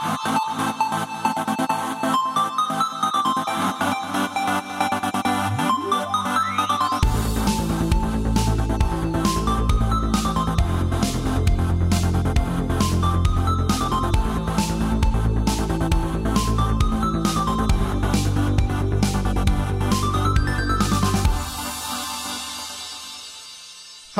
Ha ha ha!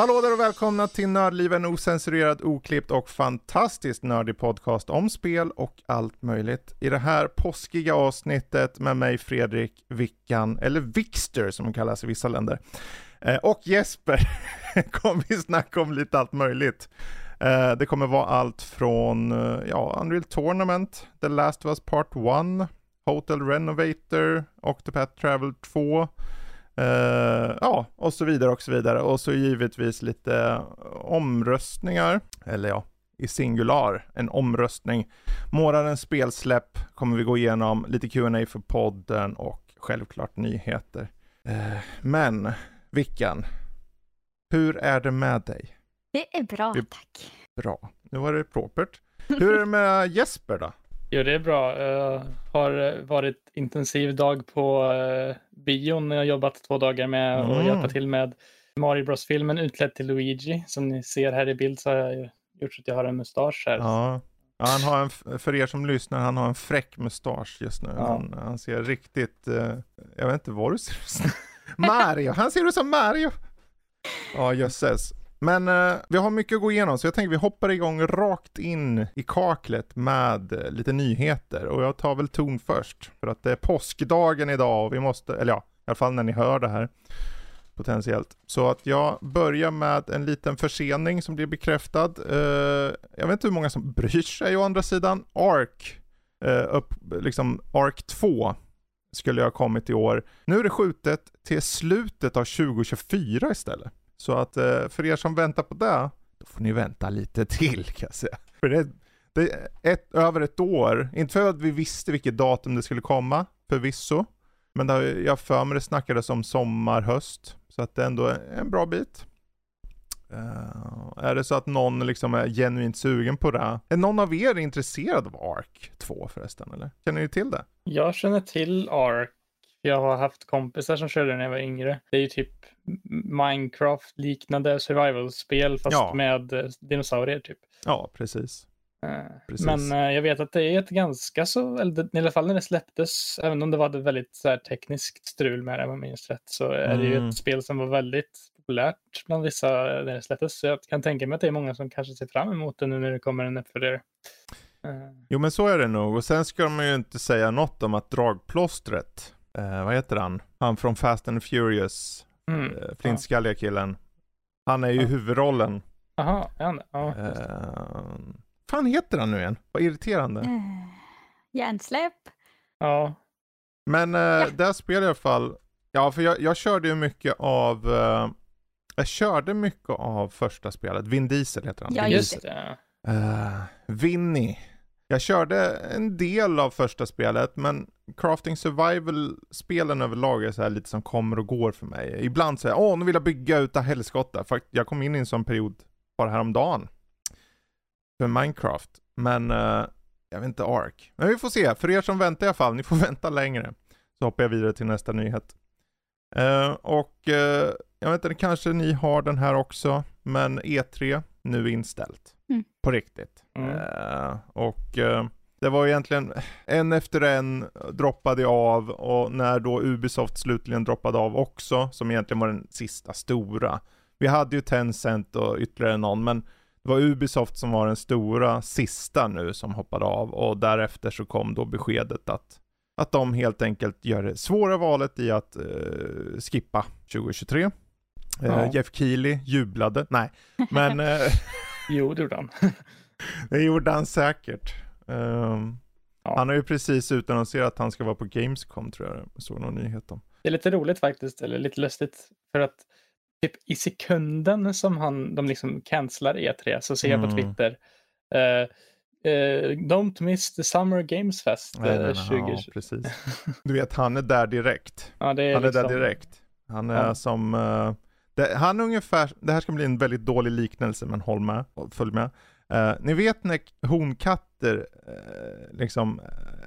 Hallå där och välkomna till Nördliv, en osensurerad, oklippt och fantastiskt nördig podcast om spel och allt möjligt. I det här påskiga avsnittet med mig Fredrik Vickan, eller Vixter som hon kallas i vissa länder, eh, och Jesper kommer vi snacka om lite allt möjligt. Eh, det kommer vara allt från eh, ja, Unreal Tournament, The Last of Us Part 1, Hotel Renovator, Octopath Travel 2, Uh, ja, och så vidare och så vidare. Och så givetvis lite omröstningar, eller ja, i singular, en omröstning. Månadens spelsläpp kommer vi gå igenom, lite Q&A för podden och självklart nyheter. Uh, men, Vickan, hur är det med dig? Det är bra, tack. Bra, nu var det propert. Hur är det med Jesper då? Jo, det är bra. Jag har varit intensiv dag på uh, bion. Jag har jobbat två dagar med att mm. hjälpa till med Mario Bros-filmen utklädd till Luigi. Som ni ser här i bild så har jag gjort så att jag har en mustasch här. Ja. ja han har en, för er som lyssnar, han har en fräck mustasch just nu. Ja. Han, han, ser riktigt, jag vet inte vad du ser ut Mario, han ser ut som Mario. Ja, jösses. Men eh, vi har mycket att gå igenom så jag tänker vi hoppar igång rakt in i kaklet med eh, lite nyheter och jag tar väl ton först för att det är påskdagen idag och vi måste, eller ja, i alla fall när ni hör det här potentiellt. Så att jag börjar med en liten försening som blir bekräftad. Eh, jag vet inte hur många som bryr sig å andra sidan. ARK, eh, upp, liksom ARK 2 skulle jag ha kommit i år. Nu är det skjutet till slutet av 2024 istället. Så att eh, för er som väntar på det, då får ni vänta lite till kan jag säga. För det, det är ett, över ett år, inte för att vi visste vilket datum det skulle komma, förvisso. Men det, jag för mig det snackades om sommar, höst. Så att det ändå är en bra bit. Uh, är det så att någon liksom är genuint sugen på det? Är någon av er intresserad av ARK 2 förresten? Eller? Känner ni till det? Jag känner till ARK. Jag har haft kompisar som körde när jag var yngre. Det är ju typ Minecraft-liknande survival-spel fast ja. med eh, dinosaurier typ. Ja, precis. Uh, precis. Men uh, jag vet att det är ett ganska så, eller i alla fall när det släpptes, även om det var ett väldigt så här, tekniskt strul med det om jag minns rätt, så är det ju mm. ett spel som var väldigt populärt bland vissa när det släpptes. Så jag kan tänka mig att det är många som kanske ser fram emot det nu när det kommer en uppföljare. Jo men så är det nog och sen ska man ju inte säga något om att dragplåstret, vad heter han? Han från Fast and Furious Mm. Eh, flintskalliga killen. Han är ju ja. huvudrollen. Jaha, är han ja. Uh, fan heter han nu igen? Vad irriterande. Uh, hjärnsläpp. Ja. Men uh, ja. där spelar jag i alla fall, ja för jag, jag körde ju mycket av, uh, jag körde mycket av första spelet, Vin Diesel heter han. Ja just det. Uh, Vinny jag körde en del av första spelet, men Crafting Survival-spelen överlag är så här lite som kommer och går för mig. Ibland säger jag, åh nu vill jag bygga utav helskotta. För jag kom in i en sån period bara häromdagen. För Minecraft. Men, uh, jag vet inte, Ark. Men vi får se, för er som väntar i alla fall, ni får vänta längre. Så hoppar jag vidare till nästa nyhet. Uh, och uh, jag vet inte, kanske ni har den här också, men E3 nu inställt. Mm. På riktigt. Mm. Uh, och uh, det var egentligen en efter en droppade av och när då Ubisoft slutligen droppade av också, som egentligen var den sista stora. Vi hade ju Tencent och ytterligare någon, men det var Ubisoft som var den stora sista nu som hoppade av och därefter så kom då beskedet att att de helt enkelt gör det svåra valet i att uh, skippa 2023. Ja. Jeff Keely jublade, nej, men Jo, det gjorde han. det gjorde han säkert. Um, ja. Han har ju precis utannonserat att han ska vara på Gamescom tror jag. jag såg någon nyhet om. Det är lite roligt faktiskt, eller lite lustigt. För att typ i sekunden som han, de liksom cancelar E3 så ser jag på mm. Twitter uh, uh, Don't miss the Summer Games Fest uh, nej, 2020. Ja, precis. Du vet, han är där direkt. Ja, är han liksom... är där direkt. Han är ja. som det, han ungefär, det här ska bli en väldigt dålig liknelse men håll med, följ med. Uh, ni vet när honkatter uh, liksom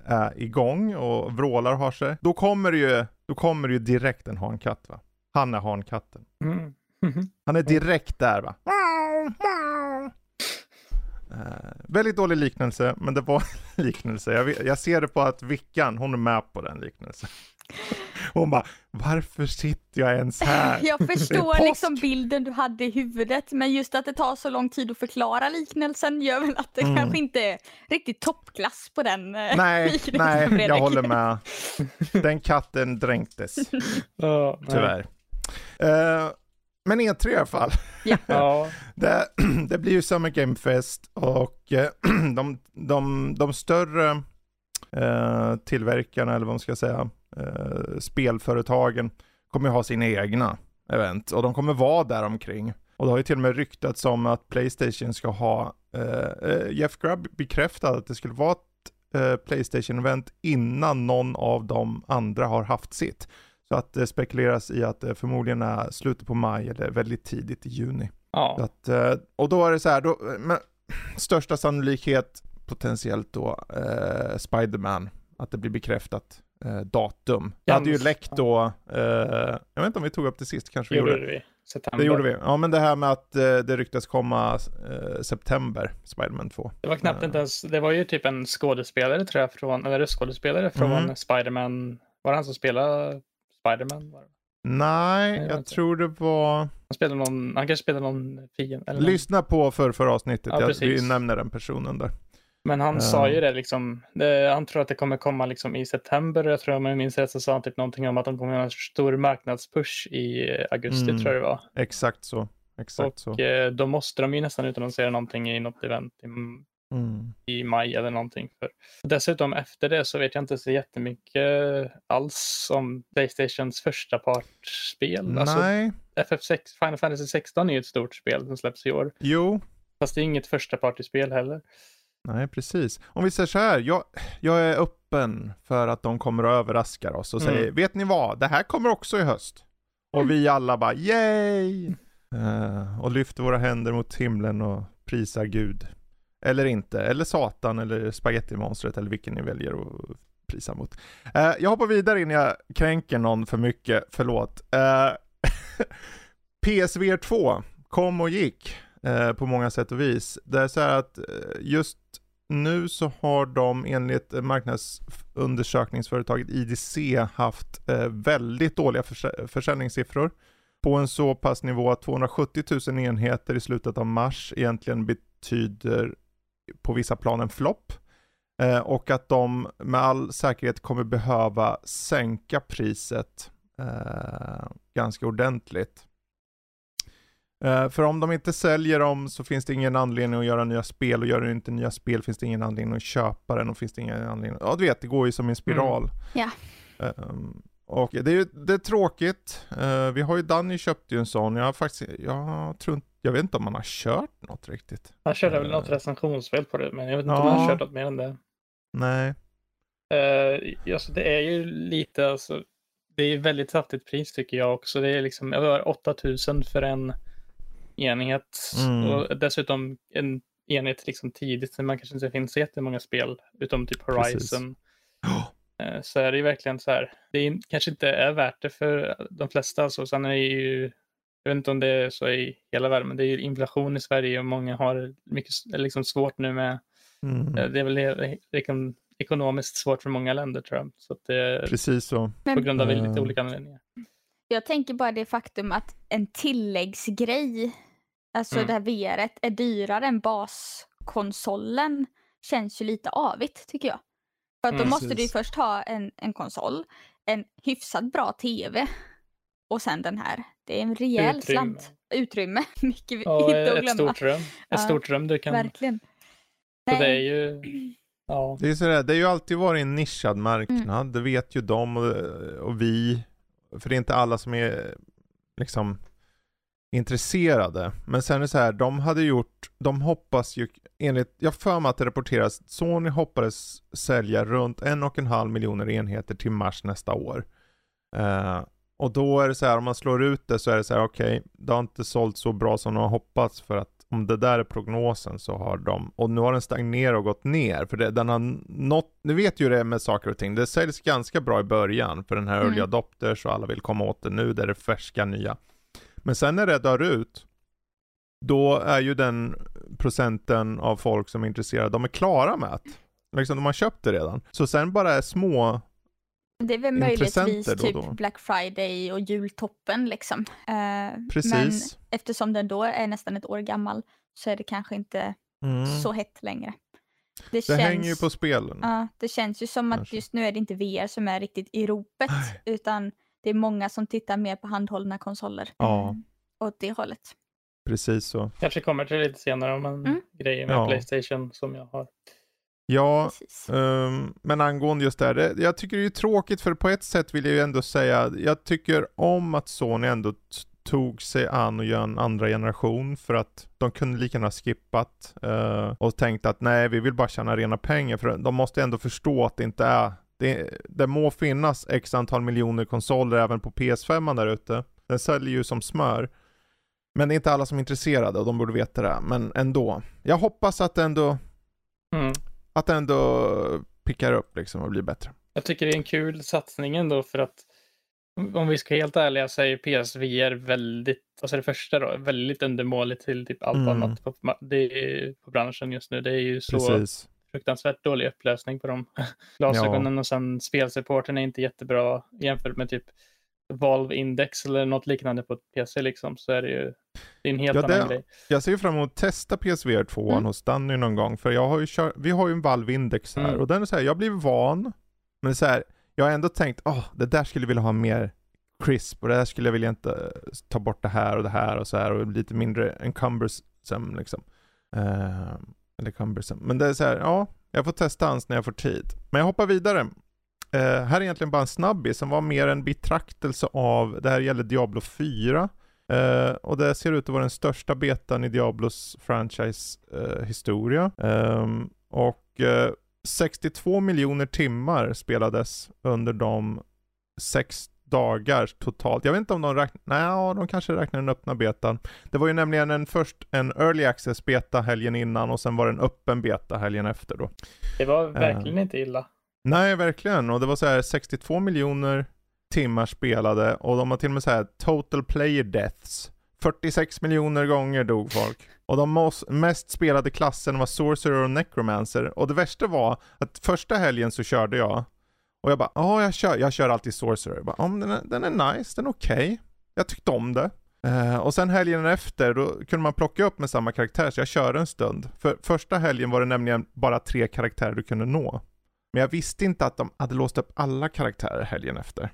är igång och vrålar har sig, då kommer det ju, då kommer det ju direkt en hankatt va? Han är hankatten. Mm. Han är direkt där va? Väldigt dålig liknelse, men det var en liknelse. Jag, jag, ser det på att Vickan, hon är med på den liknelsen. Hon bara, varför sitter jag ens här? Jag förstår liksom bilden du hade i huvudet, men just att det tar så lång tid att förklara liknelsen gör väl att det mm. kanske inte är riktigt toppklass på den eh, Nej, nej, jag håller med. Den katten dränktes. Tyvärr. Uh, men E3 i alla fall. Ja. det, det, blir ju Summer Game Fest och eh, de, de, de större eh, tillverkarna, eller vad man ska säga, eh, spelföretagen kommer ha sina egna event och de kommer vara där omkring. Och det har ju till och med ryktats om att Playstation ska ha, eh, eh Jeff Grubb bekräftade att det skulle vara ett eh, Playstation-event innan någon av de andra har haft sitt. Så att det spekuleras i att det förmodligen är slutet på maj eller väldigt tidigt i juni. Ja. Att, eh, och då är det så här, då, med största sannolikhet potentiellt då eh, Spiderman, att det blir bekräftat eh, datum. Det hade ju läckt då, eh, jag vet inte om vi tog upp det sist, kanske vi gjorde det. Vi. September. Det gjorde vi. Ja men det här med att eh, det ryktas komma eh, september, Spiderman 2. Det var knappt inte ens, det var ju typ en skådespelare tror jag, från, eller röstskådespelare från mm. Spiderman, var det han som spelade Spiderman? Nej, jag, jag tror det var... Han, spelade någon, han kanske spelade någon fiende. Lyssna på för avsnittet, ja, jag, vi nämner den personen där. Men han sa ju det liksom, det, han tror att det kommer komma liksom i september. Jag tror om jag minns rätt så sa han typ någonting om att de kommer ha en stor marknadspush i augusti mm. tror jag det var. Exakt så. Exakt och så. Eh, då måste de ju nästan utannonsera någonting i något event i mm. i maj eller någonting. För. Dessutom efter det så vet jag inte så jättemycket alls om Playstations första partspel. Alltså, Nej. Alltså, FF6, Final Fantasy 16 är ju ett stort spel som släpps i år. Jo. Fast det är inget första partyspel heller. Nej, precis. Om vi säger så här, jag, jag är öppen för att de kommer att överraska oss och mm. säger, vet ni vad, det här kommer också i höst. Och vi alla bara, yay! Uh, och lyfter våra händer mot himlen och prisar Gud. Eller inte, eller Satan eller spagettimonstret eller vilken ni väljer att prisa mot. Uh, jag hoppar vidare innan jag kränker någon för mycket, förlåt. Uh, PSVR 2 kom och gick eh, på många sätt och vis. Det är så här att eh, just nu så har de enligt marknadsundersökningsföretaget IDC haft eh, väldigt dåliga förs försäljningssiffror på en så pass nivå att 270 000 enheter i slutet av mars egentligen betyder på vissa plan en flopp. Eh, och att de med all säkerhet kommer behöva sänka priset eh, ganska ordentligt. Eh, för om de inte säljer dem så finns det ingen anledning att göra nya spel och gör du inte nya spel finns det ingen anledning att köpa den och finns det ingen anledning, ja du vet det går ju som en spiral. Mm. Ja. Um, och det är ju det är tråkigt. Uh, vi har ju Danny köpte ju en sån. Jag har faktiskt, jag tror inte, jag vet inte om han har kört något riktigt. Han körde uh, väl något recensionsspel på det, men jag vet inte ja. om han har kört något mer än det. Nej. Uh, alltså det är ju lite, alltså, det är väldigt saftigt pris tycker jag också. Det är liksom, jag har 8000 för en enhet mm. och dessutom en enhet liksom tidigt, när man kanske inte finns så jättemånga spel, utom typ Horizon. Oh. Eh, så är det ju verkligen så här. Det är, kanske inte är värt det för de flesta. Alltså. Sen är det ju, jag vet inte om det är så i hela världen, men det är ju inflation i Sverige och många har mycket liksom svårt nu med, mm. Eh, det är väl liksom, ekonomiskt svårt för många länder tror jag. Så det, Precis så. På grund av lite olika anledningar. Jag tänker bara det faktum att en tilläggsgrej, alltså mm. det här VR är dyrare än baskonsolen, känns ju lite avigt tycker jag. För att då mm, måste du ju först ha en, en konsol, en hyfsat bra tv och sen den här. Det är en rejäl Utrymme. slant. Utrymme. Mycket ja, inte att glömma. Ett stort rum. Ett ja, stort rum du kan... Verkligen. Så det är ju... Ja. Det är sådär, det har ju alltid varit en nischad marknad. Mm. Det vet ju de och, och vi. För det är inte alla som är liksom intresserade. Men sen är det så här, de hade gjort, de hoppas ju, enligt, jag för mig att det rapporteras, Sony hoppades sälja runt en och en halv miljoner enheter till mars nästa år. Uh, och då är det så här, om man slår ut det så är det så här, okej, okay, det har inte sålt så bra som de har hoppats för att om det där är prognosen så har de, och nu har den stagnerat och gått ner, för det, den har nått, nu vet ju det med saker och ting, det säljs ganska bra i början för den här mm. early adopters och alla vill komma åt det nu, det är det färska nya. Men sen när det dör ut, då är ju den procenten av folk som är intresserade, de är klara med att, liksom de har köpt det redan. Så sen bara små det är väl möjligtvis då, typ då. Black Friday och jultoppen liksom. Uh, Precis. Men eftersom den då är nästan ett år gammal så är det kanske inte mm. så hett längre. Det, det känns, hänger ju på spelen. Ja, det känns ju som kanske. att just nu är det inte VR som är riktigt i ropet, Nej. utan det är många som tittar mer på handhållna konsoler. Ja. Mm, åt det hållet. Precis så. Kanske kommer till lite senare om en mm. grej med ja. Playstation som jag har. Ja, um, men angående just det här, jag tycker det är tråkigt för på ett sätt vill jag ju ändå säga, jag tycker om att Sony ändå tog sig an och göra en andra generation för att de kunde lika gärna skippat uh, och tänkt att nej, vi vill bara tjäna rena pengar för de måste ändå förstå att det inte är det, det må finnas x antal miljoner konsoler även på PS5 där ute. Den säljer ju som smör. Men det är inte alla som är intresserade och de borde veta det. Men ändå. Jag hoppas att det ändå, mm. Att det ändå pickar upp liksom och blir bättre. Jag tycker det är en kul satsning ändå för att om vi ska helt ärliga så är ju PSVR väldigt, alltså det första då, väldigt undermåligt till typ allt mm. annat på, det på branschen just nu. Det är ju så Precis. fruktansvärt dålig upplösning på de glasögonen ja. och sen spelsupporten är inte jättebra jämfört med typ Valve Index eller något liknande på PC liksom, så är det ju det är en helt ja, annan det, grej. Jag ser fram emot att testa PSVR 2 mm. hos Danny någon gång, för jag har ju kört, vi har ju en Valve Index här, mm. och den är så här, jag blir van, men så här, jag har ändå tänkt, åh, oh, det där skulle jag vilja ha mer crisp, och det där skulle jag vilja inte ta bort det här och det här och så här, och lite mindre encumbersome liksom. Uh, eller cumbersome. Men det är så här, ja, jag får testa hans när jag får tid. Men jag hoppar vidare. Eh, här är egentligen bara en snabbis som var mer en betraktelse av, det här gäller Diablo 4. Eh, och det ser ut att vara den största betan i Diablos franchise eh, historia. Ehm, och 62 eh, miljoner timmar spelades under de sex dagar totalt. Jag vet inte om de räknar, nej de kanske räknar den öppna betan. Det var ju nämligen en, först en early access beta helgen innan och sen var det en öppen beta helgen efter då. Det var verkligen uh, inte illa. Nej, verkligen. Och det var så här 62 miljoner timmar spelade och de har till och med så här total player deaths. 46 miljoner gånger dog folk. Och de mest spelade klassen var Sorcerer och Necromancer. Och det värsta var att första helgen så körde jag. Och jag bara, ja jag kör, jag kör alltid Sorcerer. Jag bara, oh, den, är, den är nice, den är okej. Okay. Jag tyckte om det. Uh, och sen helgen efter, då kunde man plocka upp med samma karaktär, så jag körde en stund. För första helgen var det nämligen bara tre karaktärer du kunde nå. Men jag visste inte att de hade låst upp alla karaktärer helgen efter.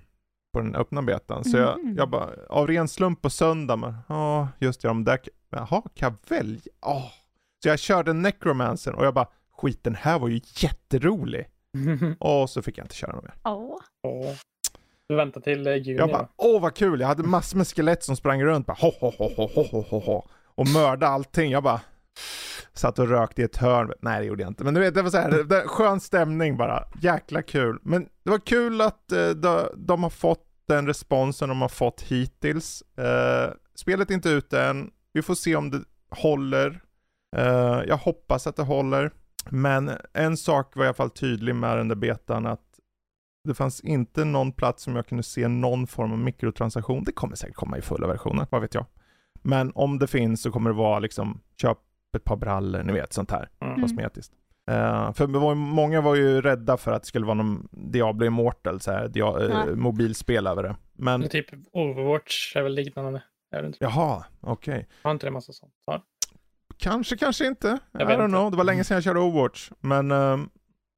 På den öppna betan. Så jag, mm. jag bara, av ren slump på söndag, men ja, just det, de där, jaha, kan jag välja? Oh. Så jag körde Necromancer och jag bara, skit den här var ju jätterolig. och så fick jag inte köra någon mer. Åh. Oh. Du väntar till eh, juni Jag bara, åh vad kul, jag hade massor med skelett som sprang runt, bara ho ho ho ho ho ho ho och mördade allting. Jag bara, Satt och rökte i ett hörn. Nej det gjorde jag inte. Men du vet, det var så här, det, skön stämning bara. Jäkla kul. Men det var kul att eh, de, de, har fått den responsen de har fått hittills. Uh, spelet är inte ute än. Vi får se om det håller. Uh, jag hoppas att det håller. Men en sak var i alla fall tydlig med den där betan att det fanns inte någon plats som jag kunde se någon form av mikrotransaktion. Det kommer säkert komma i fulla versioner, vad vet jag. Men om det finns så kommer det vara liksom köp ett par brallor, ni vet sånt här mm. kosmetiskt. Uh, för var, många var ju rädda för att det skulle vara någon Diablo Immortal, så här, dia, uh, mobilspel över det. Men... Typ Overwatch är väl liknande? Är det inte? Jaha, okej. Okay. Har inte det massa sånt? Ja. Kanske, kanske inte. Jag I don't inte. know. Det var länge sedan jag körde Overwatch. Men uh,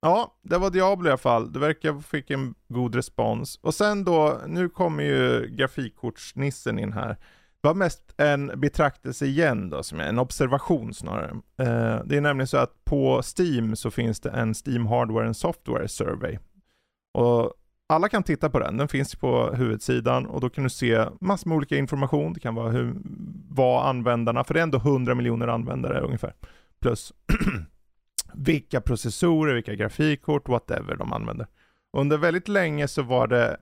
ja, det var Diablo i alla fall. Det verkar fick en god respons. Och sen då, nu kommer ju grafikkortsnissen in här var mest en betraktelse igen då, som är en observation snarare. Eh, det är nämligen så att på Steam så finns det en Steam Hardware and Software Survey. Och alla kan titta på den, den finns på huvudsidan och då kan du se massor med olika information. Det kan vara hur, vad användarna, för det är ändå 100 miljoner användare ungefär, plus vilka processorer, vilka grafikkort, whatever de använder. Under väldigt länge så var det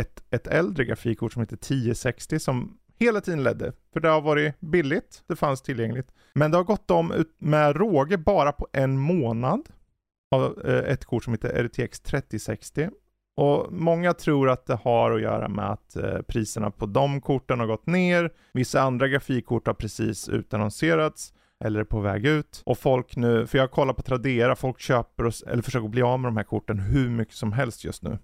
ett, ett äldre grafikkort som heter 1060 som hela tiden ledde. För det har varit billigt, det fanns tillgängligt. Men det har gått om med råge bara på en månad av eh, ett kort som heter RTX 3060. Och många tror att det har att göra med att eh, priserna på de korten har gått ner. Vissa andra grafikkort har precis utannonserats eller är på väg ut. Och folk nu, för jag kollar på Tradera, folk köper och, eller försöker bli av med de här korten hur mycket som helst just nu.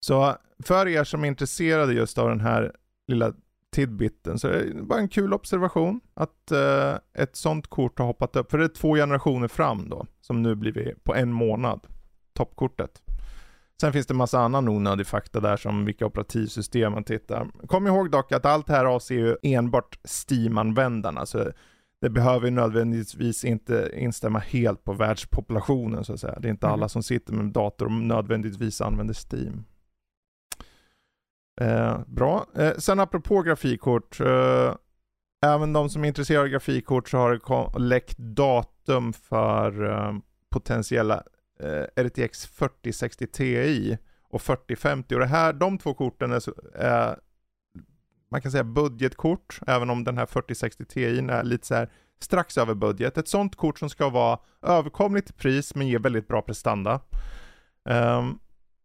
Så för er som är intresserade just av den här lilla tidbitten så är det bara en kul observation att uh, ett sånt kort har hoppat upp. För det är två generationer fram då, som nu blivit på en månad, toppkortet. Sen finns det massa annan onödig fakta där som vilka operativsystem man tittar. Kom ihåg dock att allt här avser ju enbart Steam-användarna. Så det behöver ju nödvändigtvis inte instämma helt på världspopulationen så att säga. Det är inte mm. alla som sitter med dator och nödvändigtvis använder Steam. Eh, bra. Eh, sen apropå grafikkort. Eh, även de som är intresserade av grafikkort så har det läckt datum för eh, potentiella eh, RTX 4060 Ti och 4050. Och det här, de två korten är, är eh, man kan säga budgetkort, även om den här 4060 Ti är lite så här strax över budget. Ett sånt kort som ska vara överkomligt i pris men ge väldigt bra prestanda. Um,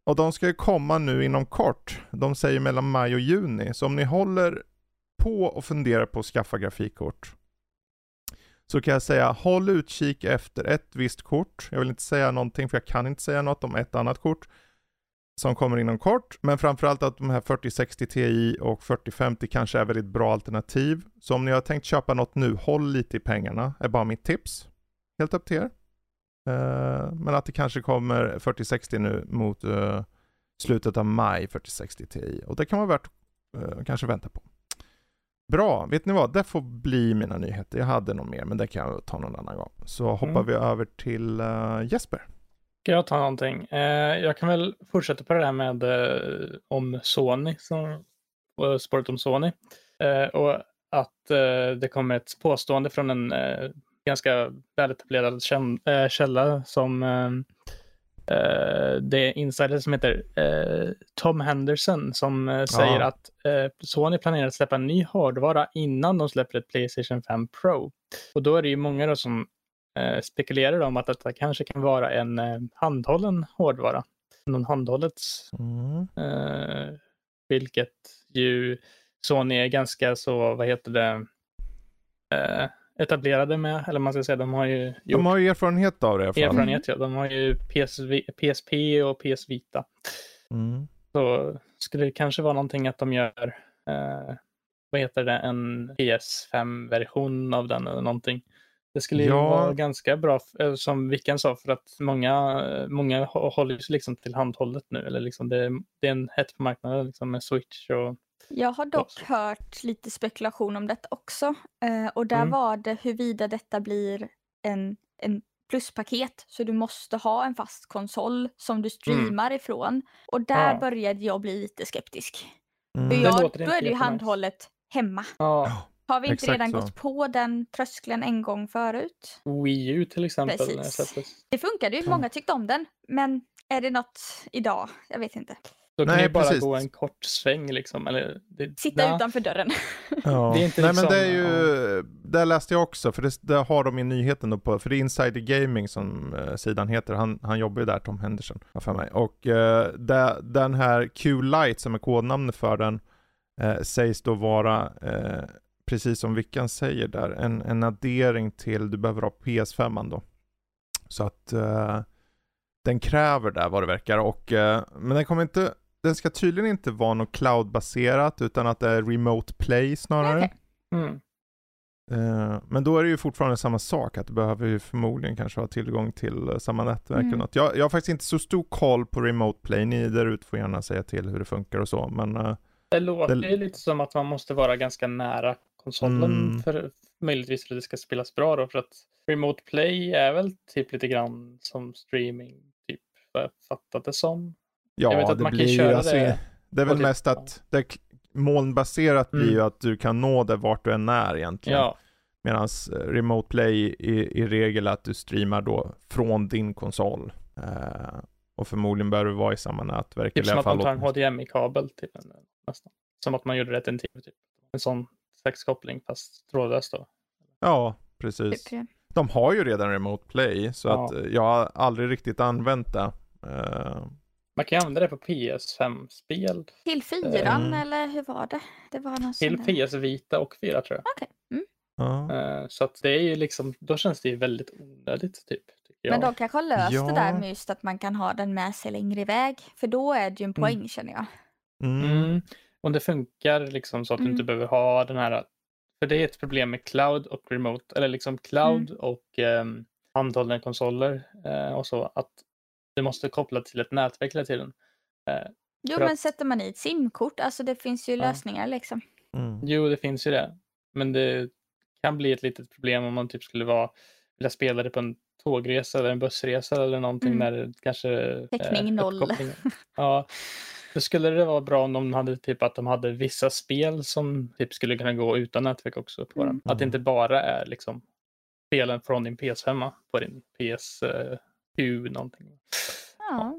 och de ska ju komma nu inom kort. De säger mellan maj och juni. Så om ni håller på och funderar på att skaffa grafikkort så kan jag säga håll utkik efter ett visst kort. Jag vill inte säga någonting för jag kan inte säga något om ett annat kort som kommer inom kort. Men framförallt att de här 4060 Ti och 4050 kanske är väldigt bra alternativ. Så om ni har tänkt köpa något nu, håll lite i pengarna, är bara mitt tips. Helt upp till er. Uh, men att det kanske kommer 4060 nu mot uh, slutet av maj 4060 Ti. Och det kan vara värt uh, kanske vänta på. Bra, vet ni vad? Det får bli mina nyheter. Jag hade nog mer, men det kan jag ta någon annan gång. Så hoppar mm. vi över till Jesper. Ska jag ta någonting? jag kan väl fortsätta på det där med om Sony, som, spåret om Sony. och att det kommer ett påstående från en ganska väletablerad äh, källa som äh, det är insider som heter Tom Henderson som säger att äh, Sony planerar att släppa en ny hårdvara innan de släpper ett Playstation 5 Pro. Och då är det ju många då som spekulerar om att detta kanske kan vara en handhållen hårdvara. Någon handhållet. Mm. vilket ju Sony är ganska så, vad heter det, etablerade med, eller man ska säga, de har ju gjort... De har ju erfarenhet av det i alla fall. Erfarenhet, ja. De har ju PSV, PSP och PS Vita. Mm. Så skulle det kanske vara någonting att de gör, eh, vad heter det, en PS5-version av den eller någonting. Det skulle ju ja. vara ganska bra, eh, som Vickan sa, för att många, många håller sig liksom till handhållet nu. Eller liksom det, det är en hett på marknaden liksom med Switch och jag har dock också. hört lite spekulation om detta också. Eh, och där mm. var det huruvida detta blir en, en pluspaket. Så du måste ha en fast konsol som du mm. streamar mm. ifrån. Och där ja. började jag bli lite skeptisk. Mm. Jag, då är det ju handhållet hemma. Ja. Har vi inte Exakt redan så. gått på den tröskeln en gång förut? Wii U till exempel. Precis. Det funkade ju, många tyckte om den. Men är det något idag? Jag vet inte. Då kan Nej, ju bara precis. gå en kort sväng liksom. Eller, det, Sitta nej. utanför dörren. Ja. Det är inte Nej liksom, men det är ju, det läste jag också, för det, det har de i nyheten då på, för det är Insider Gaming som uh, sidan heter, han, han jobbar ju där, Tom Henderson, för mig. Och uh, det, den här Q-Lite som är kodnamnet för den, uh, sägs då vara, precis som Vickan säger där, en, en addering till, du behöver ha PS5 då. Så att den kräver där vad det verkar och, men den kommer inte den ska tydligen inte vara något cloudbaserat utan att det är remote play snarare. Mm. Uh, men då är det ju fortfarande samma sak, att du behöver ju förmodligen kanske ha tillgång till uh, samma nätverk mm. eller något. Jag, jag har faktiskt inte så stor koll på remote play, ni där ute får gärna säga till hur det funkar och så, men... Uh, det låter det... lite som att man måste vara ganska nära konsolen mm. för möjligtvis för att det ska spelas bra då, för att remote play är väl typ lite grann som streaming, typ, vad jag fattat det som. Ja, det blir ju, alltså, det, det är väl mest att det molnbaserat mm. blir ju att du kan nå det vart du än är egentligen. Ja. Medan eh, Remote Play i, i regel att du streamar då från din konsol. Uh, och förmodligen bör du vara i samma nätverk. Typ som att man tar en HDMI-kabel till den nästan. Som att man gjorde det en timme typ. En sån slags koppling fast trådlöst då. Ja, precis. Typ, ja. De har ju redan remote play så Ja. att eh, jag har aldrig riktigt använt det. Eh, Man kan ju använda det på PS5-spel, Till fyran Mm. eller hur var det? Det var någon till PS Vita och 4 tror jag. Okej. Mm. ja. Eh, Så att det är ju liksom, då känns det ju väldigt onödigt typ. Men de kanske har löst det där Ja. med just att man kan ha den med sig längre iväg. För då är det ju en poäng känner jag. Mm. Mm. Om det funkar liksom så att du inte Mm. behöver ha den här, för det är ett problem med cloud och remote, eller liksom cloud Mm. och um, handhållna konsoler eh, och så, att du måste koppla till ett nätverk hela tiden. Eh, Jo men att- sätter man i ett simkort, alltså det finns ju Ja. lösningar liksom. Mm. Jo, det finns ju det. Men det kan bli ett litet problem om man typ skulle vara, vilja spela det på en tågresa eller en bussresa eller någonting Mm. när det kanske... Täckning noll. uppkoppling- Ja. Då skulle det vara bra om de hade typ att de hade vissa spel som typ skulle kunna gå utan nätverk också på Mm. den. Att det inte bara är liksom spelen från din PS5 på din PS7 någonting. Ja.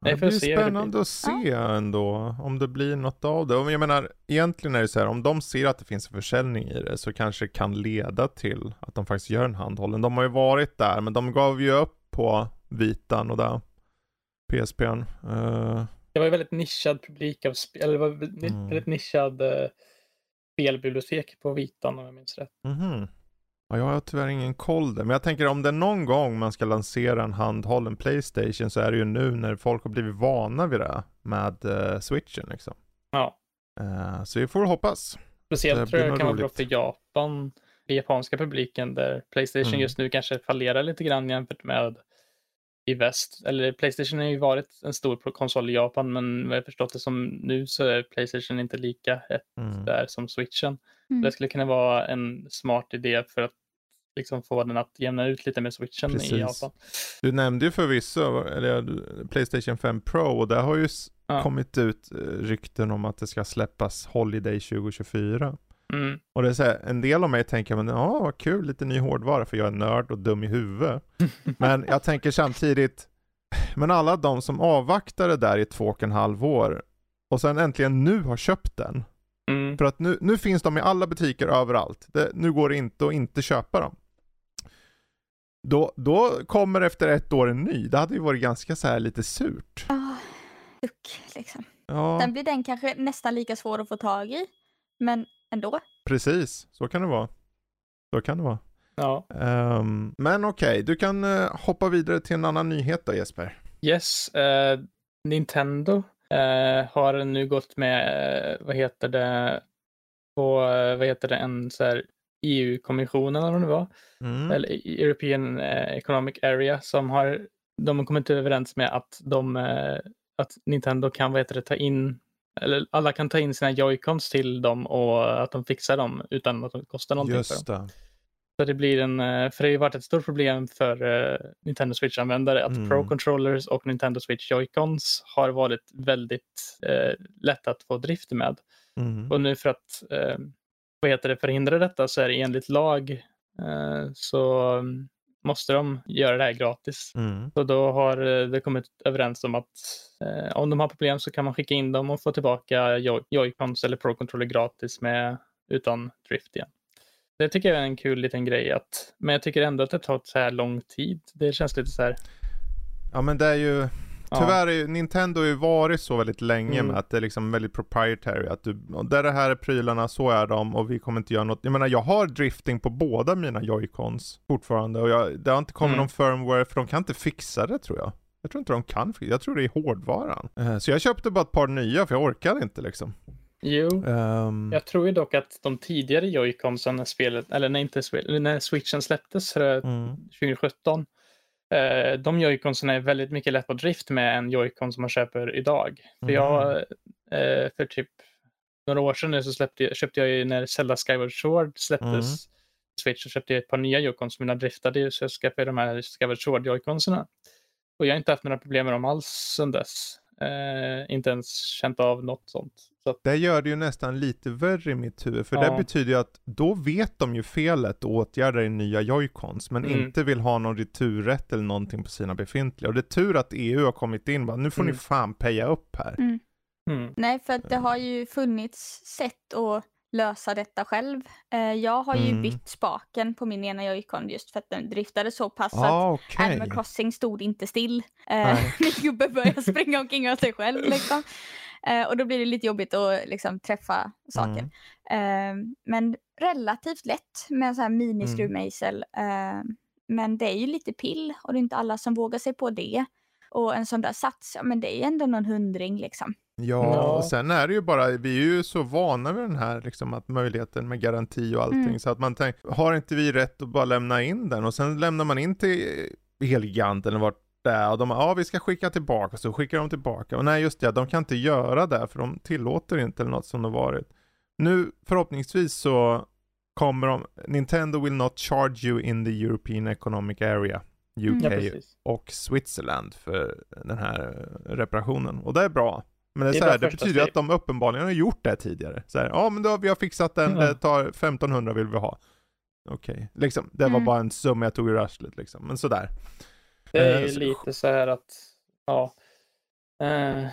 Nej, det blir det spännande att se ändå om det blir något av det. Jag menar, egentligen är det så här, om de ser att det finns en försäljning i det så kanske det kan leda till att de faktiskt gör en handhållen. De har ju varit där, men de gav ju upp på vitan och där PSPn. Uh, Det var ju väldigt nischad publik av spel, eller det var väldigt Mm. väldigt nischad eh, spelbibliotek på Vitan om jag minns rätt. mhm. Ja, jag har tyvärr ingen koll där, men jag tänker om det är någon gång man ska lansera en handhållen Playstation så är det ju nu när folk har blivit vana vid det med eh, switchen liksom. Ja. Eh, så vi får hoppas. Speciellt Det tror jag nog kan vara bra för Japan, den japanska publiken där Playstation Mm. just nu kanske fallerar lite grann jämfört med i väst. Eller Playstation har ju varit en stor konsol i Japan men vad jag förstått det som nu så är Playstation inte lika hett Mm. där som switchen. Mm. Det skulle kunna vara en smart idé för att liksom få den att jämna ut lite med switchen Precis. i Japan. Du nämnde ju förvisso, eller Playstation 5 Pro och det har ju Ja. kommit ut eh, rykten om att det ska släppas Holiday 2024. Mm. Och det är så här, en del av mig tänker, men ja vad kul, lite ny hårdvara för jag är nörd och dum i huvudet. Men jag tänker samtidigt, men alla de som avvaktade där i två och en halv år och sen äntligen nu har köpt den. Mm. För att nu, nu finns de i alla butiker överallt. Det, nu går det inte att inte köpa dem. Då, då kommer efter ett år en ny. Det hade ju varit ganska så här lite surt. Ah, suck, liksom. Ja, Sen blir den kanske nästan lika svår att få tag i. Men ändå. precis. Så kan det vara. Så kan det vara. Ja. Ehm, men okej, du kan eh, hoppa vidare till en annan nyhet då Jesper. Yes, eh, Nintendo eh, har nu gått med, eh, vad heter det, på, eh, vad heter det, en så här EU-kommissionen eller vad det var, Mm. eller European eh, Economic Area som har, de har kommit överens med att de, att Nintendo kan, vad heter det, ta in, eller alla kan ta in sina joycons till dem och att de fixar dem utan att det kostar någonting för dem. Så det blir en, eh, för det har varit ett stort problem för eh, Nintendo Switch-användare att Mm. Pro Controllers och Nintendo Switch Joy-Cons har varit väldigt eh, lätt att få drift med. Mm. Och nu för att eh, vad heter det, förhindra detta så är det enligt lag eh, så mm, måste de göra det här gratis. Mm. Så då har eh, det kommit överens om att eh, om de har problem så kan man skicka in dem och få tillbaka Joy- Joy-Cons eller Pro Controller gratis med, utan drift igen. Det tycker jag är en kul liten grej. Att, men jag tycker ändå att det tar så här lång tid. Det känns lite så här. Ja men det är ju, Ja. tyvärr är ju, Nintendo har ju varit så väldigt länge Mm. med att det är liksom väldigt proprietary, att du, där det här är prylarna, så är de och vi kommer inte göra något. Jag menar jag har drifting på båda mina joycons fortfarande och jag, det har inte kommit Mm. någon firmware för de kan inte fixa det tror jag. Jag tror inte de kan fixa jag tror det är hårdvaran. Eh, Så jag köpte bara ett par nya för jag orkade inte liksom. Jo, Ehm, jag tror ju dock att de tidigare Joy-Consen när spelet, eller när, inte, när Switchen släpptes eh, mm, 2017. Eh, de Joy-Consen är väldigt mycket lätt att drift med en Joy-Con som man köper idag. För jag, eh, för typ några år sedan nu så släppte, jag- köpte jag ju när Zelda Skyward Sword släpptes Mm. Switch så köpte jag ett par nya Joy-Cons som mina driftade så jag skaffade de här Skyward Sword Joy-Conserna. Och jag har inte haft några problem med dem alls sedan dess. Eh, inte ens känt av något sånt. Så att, Det gör det ju nästan lite värre i mitt huvud, för Ja. det betyder ju att då vet de ju felet och åtgärdar i nya joycons, men Mm. inte vill ha någon returrätt eller någonting på sina befintliga. Och det är tur att EU har kommit in bara, nu får Mm. ni fan peja upp här. mm, Nej, för att det har ju funnits sätt att lösa detta själv. Eh, jag har ju Mm. bytt spaken på min ena Joy-Con just för att den driftade så pass att Ah, okej. Animal Crossing stod inte still. Eh, min gubbe började springa omkring av sig själv liksom. Eh, och då blir det lite jobbigt att liksom träffa saker. Mm. Eh, men relativt lätt med en sån här Mm. miniskruvmejsel. Eh, men det är ju lite pill och det är inte alla som vågar sig på det. Och en sån där sats, ja men det är ju ändå någon hundring liksom. Ja, och sen är det ju bara, vi är ju så vana vid den här liksom att möjligheten med garanti och allting Mm. så att man tänker, har inte vi rätt att bara lämna in den? Och sen lämnar man in till Elgiganten eller vart det är och de ja vi ska skicka tillbaka, så skickar de tillbaka. Och nej just det, de kan inte göra det för de tillåter inte eller något som det varit. Nu förhoppningsvis så kommer de, Nintendo will not charge you in the European Economic Area, UK Mm. Ja, precis. och Switzerland för den här reparationen. Och det är bra. Men det, Det så här, det betyder steg. att de uppenbarligen har gjort det tidigare. Så här, ja men då har vi har fixat den, Ja. det tar 1500 vill vi ha. Okej, liksom, det var Mm. bara en summa jag tog ur arslet liksom, men sådär. Det är Eh, ju så- lite så här att, ja, eh,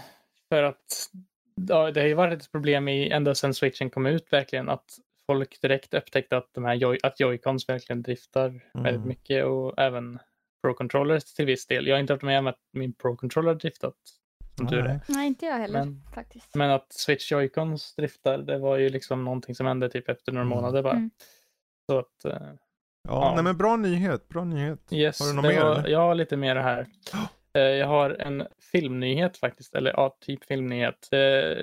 för att ja, det har ju varit ett problem i, ända sedan switchen kom ut verkligen att folk direkt upptäckte att de här joy, att joycons verkligen driftar väldigt Mm. mycket och även pro controllers till viss del. Jag har inte varit med att min pro controller har driftat som tur är. Nej. Nej, inte jag heller Men- faktiskt. Men att switch joycons driftar, det var ju liksom någonting som hände typ efter några Mm. månader bara. Mm. Så att, eh, Ja, Ja. nej men bra nyhet, bra nyhet. Yes, Har du något mer, var, jag har lite mer här. Eh, Jag har en filmnyhet faktiskt, eller ja, typ filmnyhet. Det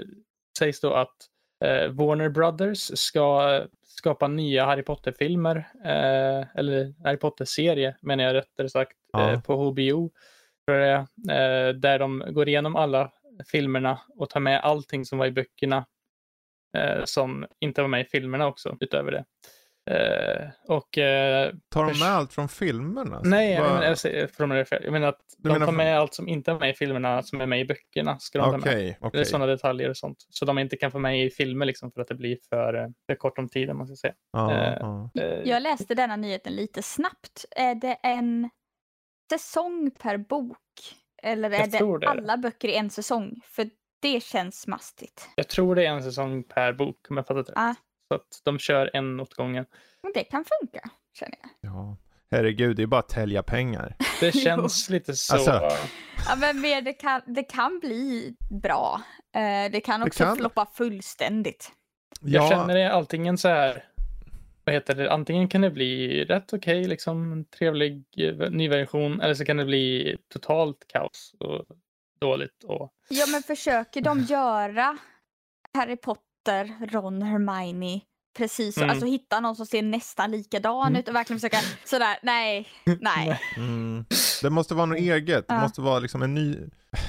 sägs då att eh, Warner Brothers ska skapa nya Harry Potter-filmer, eh, eller Harry Potter-serie menar jag rättare sagt, Ja. eh, på HBO. Det eh, där de går igenom alla filmerna och tar med allting som var i böckerna eh, som inte var med i filmerna också, utöver det. Eh, och eh, Tar de med allt från filmerna? Nej, jag menar, jag. Jag menar att Du de menar tar för- med allt som inte är med i filmerna som är med i böckerna. Ska de ta med. Okej, Det är sådana detaljer och sånt. Så de inte kan få med i filmer liksom för att det blir för, eh, för kort om tid om man ska säga. Ja, eh, ja. Eh, Jag läste denna nyheten lite snabbt. Är det en säsong per bok? Eller är det det. alla böcker i en säsong? För det känns mastigt. Jag tror det är en säsong per bok om jag fattat rätt. Ah. Så att de kör en åt gången. Men det kan funka, känner jag. ja. Herregud, det är bara att tälja pengar. Det känns lite så. Alltså- Ja, men mer, det, kan, det kan bli bra. Eh, det kan Det också kan- floppa fullständigt. Jag Ja, känner det antingen så här. Vad heter det? Antingen kan det bli rätt okej, liksom en trevlig eh, ny version, eller så kan det bli totalt kaos och dåligt. Och Ja, men försöker de göra Harry Potter, Ron, Hermione precis Mm. alltså hitta någon som ser nästan likadan Mm. ut och verkligen försöka sådär, nej, nej. Mm. Det måste vara något eget, det Ja. måste vara liksom en ny...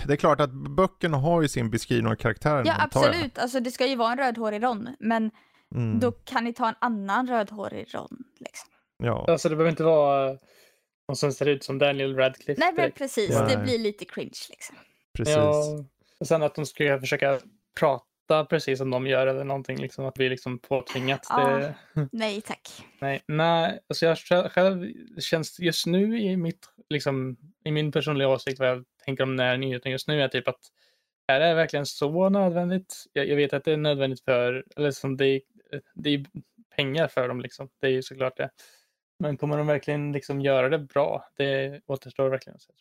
Det är klart att böckerna har ju sin beskrivning av karaktären. Ja, absolut, alltså det ska ju vara en rödhårig Ron, men Mm. då kan ni ta en annan rödhårig Ron. Liksom. Ja. Alltså det behöver inte vara någon som ser ut som Daniel Radcliffe. Nej, men precis, Ja. det blir lite cringe liksom. Precis. Ja, och sen att de ska försöka prata precis som de gör eller någonting, liksom att vi liksom påtvingat. Det, Nej tack. nej, nej, alltså jag själv, känns just nu i mitt, liksom, i min personliga åsikt vad jag tänker om den här nyheten just nu är typ att är det verkligen så nödvändigt? Jag, jag vet att det är nödvändigt för, eller som det, är- det är pengar för dem liksom. Det är ju såklart det. Men kommer de verkligen liksom göra det bra? Det återstår verkligen att se.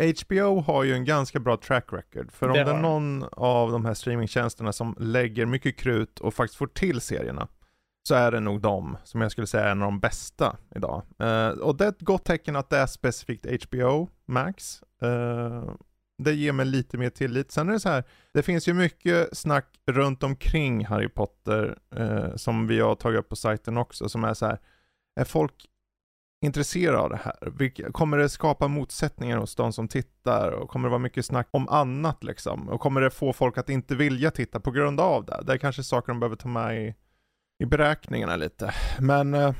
HBO har ju en ganska bra track record. För om Det det, är någon av de här streamingtjänsterna som lägger mycket krut och faktiskt får till serierna, så är det nog de som jag skulle säga är en av de bästa idag. Eh, och det är ett gott tecken att det är specifikt HBO Max. Eh, det ger mig lite mer tillit. Sen är det så här, det finns ju mycket snack runt omkring Harry Potter eh, som vi har tagit upp på sajten också, som är så här, är folk intresserade av det här? Kommer det skapa motsättningar hos de som tittar? Och kommer det vara mycket snack om annat liksom? Och kommer det få folk att inte vilja titta på grund av det? Det är kanske saker de behöver ta med i, i beräkningarna lite. Men eh,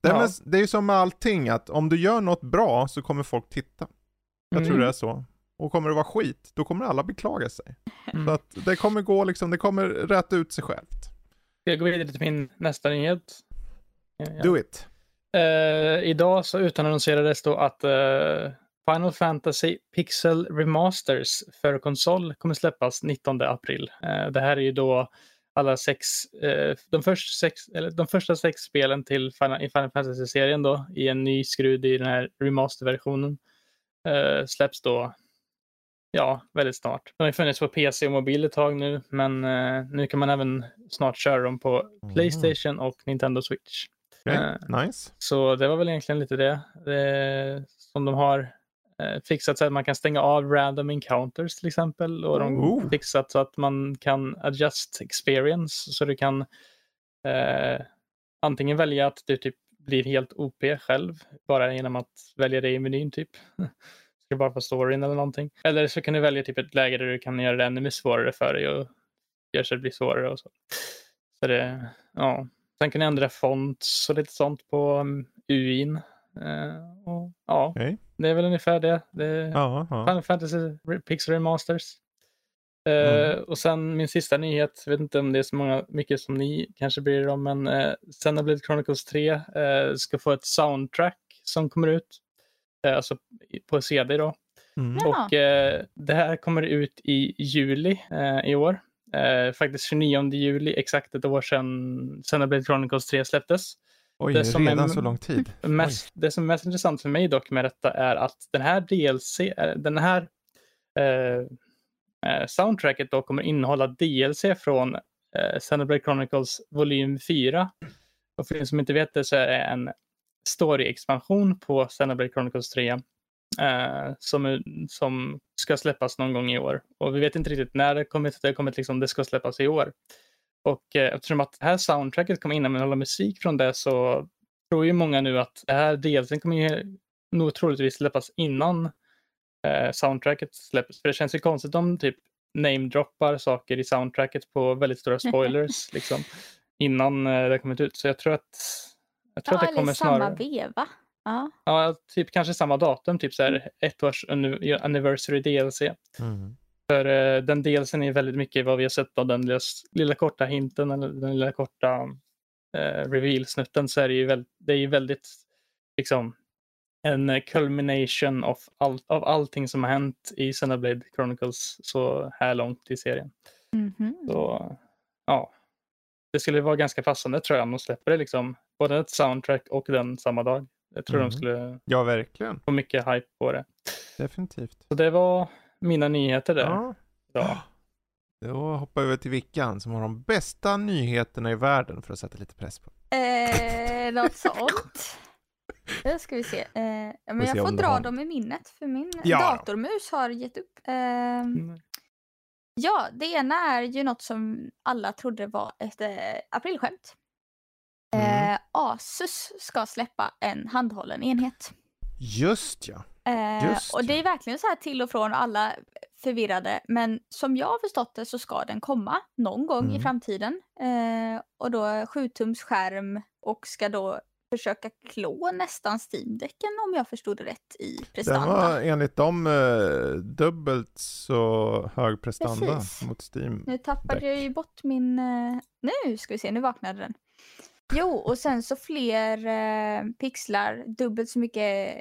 det, är Ja. med, det är ju som med allting, att om du gör något bra så kommer folk titta. Jag tror Mm. det är så. Och kommer det vara skit, då kommer alla beklaga sig. Mm. Så att det kommer gå liksom, det kommer rätta ut sig självt. Jag går vidare till min nästa nyhet. Ja, ja. Do it. Eh, idag så utannonserades då att eh, Final Fantasy Pixel Remasters för konsol kommer släppas 19 april. Eh, det här är ju då alla sex, eh, de, första sex, eller de första sex spelen till Final, i Final Fantasy-serien då i en ny skrud i den här remaster-versionen eh, släpps då ja, väldigt snart. De har funnits på PC och mobil ett tag nu, men eh, nu kan man även snart köra dem på Mm. Playstation och Nintendo Switch. Okej, Eh, Nice. så det var väl egentligen lite det, det som de har eh, fixat så att man kan stänga av random encounters till exempel. Och de Oh. fixat så att man kan adjust experience så du kan eh, antingen välja att du typ blir helt OP själv bara genom att välja det i menyn typ. Det bara på storyn eller någonting. Eller så kan du välja typ ett läge där du kan göra det ännu svårare för dig och göra så det blir svårare och så. Så det, ja. Sen kan du ändra fonts och lite sånt på um, UIn. Eh, och, ja, Okej. det är väl ungefär det. det Ja, ja. Final Fantasy Pixel Remasters. Mm. Och sen min sista nyhet, jag vet inte om det är så många, mycket som ni kanske bryr er om, men eh, Xenoblade Chronicles 3 eh, ska få ett soundtrack som kommer ut. Eh, alltså på CD då. Mm. Och det här kommer ut i juli i år. Eh, faktiskt 29 juli, exakt ett år sedan Xenoblade Chronicles 3 släpptes. Oj, det som är- redan så lång tid. Mest, det som är mest intressant för mig dock med detta är att den här DLC, eh, den här eh, eh, soundtracket då kommer innehålla DLC från eh, Xenoblade Chronicles volym 4. Och för er som inte vet det så är det en story-expansion på Xenoblade Chronicles 3 eh, som, som ska släppas någon gång i år. Och vi vet inte riktigt när det kommer, det, kommer liksom, det ska släppas i år. Och eh, eftersom att det här soundtracket kommer innehålla musik från det så tror ju många nu att det här DLCn kommer ju nog troligtvis släppas innan eh, soundtracket släpps. För det känns ju konstigt om typ namedroppar saker i soundtracket på väldigt stora spoilers liksom, innan eh, det kommit ut. Så jag tror att, jag tror Ja, att det kommer eller samma snarare... veva. Ja. Ja, typ kanske samma datum, typ så här ett års anni- anniversary DLC. Mm. För eh, den DLCn är väldigt mycket vad vi har sett av den lilla, lilla korta hinten eller den lilla korta eh, reveal-snutten så är det ju väldigt, det är ju väldigt liksom en culmination of, all, av allting som har hänt i Xenoblade Chronicles så här långt i serien. Mhm. Så ja, det skulle vara ganska passande tror jag om de släpper det liksom både ett soundtrack och den samma dag. Jag tror Mm. de skulle Ja, verkligen. få mycket hype på det. Definitivt. Så det var mina nyheter där. Ja. idag. Då hoppar vi över till Vickan som har de bästa nyheterna i världen för att sätta lite press på. Eh, något sånt. Det ska vi se. Eh, men se jag får dra har- dem i minnet för min Ja. datormus har gett upp. Eh, Mm. ja, det ena är ju något som alla trodde var ett eh, aprilskämt. Mm. Eh, Asus ska släppa en handhållen enhet. Just ja. Eh, Just och det är verkligen så här till och från alla förvirrade. Men som jag har förstått det så ska den komma någon gång i Mm. framtiden. Eh, och då 7 tums skärm och ska då försöka klå nästan Steam-däcken om jag förstod det rätt i Den prestanda. var enligt dem eh, dubbelt så hög prestanda Precis. mot Steam. Nu tappade däck. jag ju bort min... eh, Nu ska vi se, nu vaknade den. Jo, och sen så fler eh, pixlar, dubbelt så mycket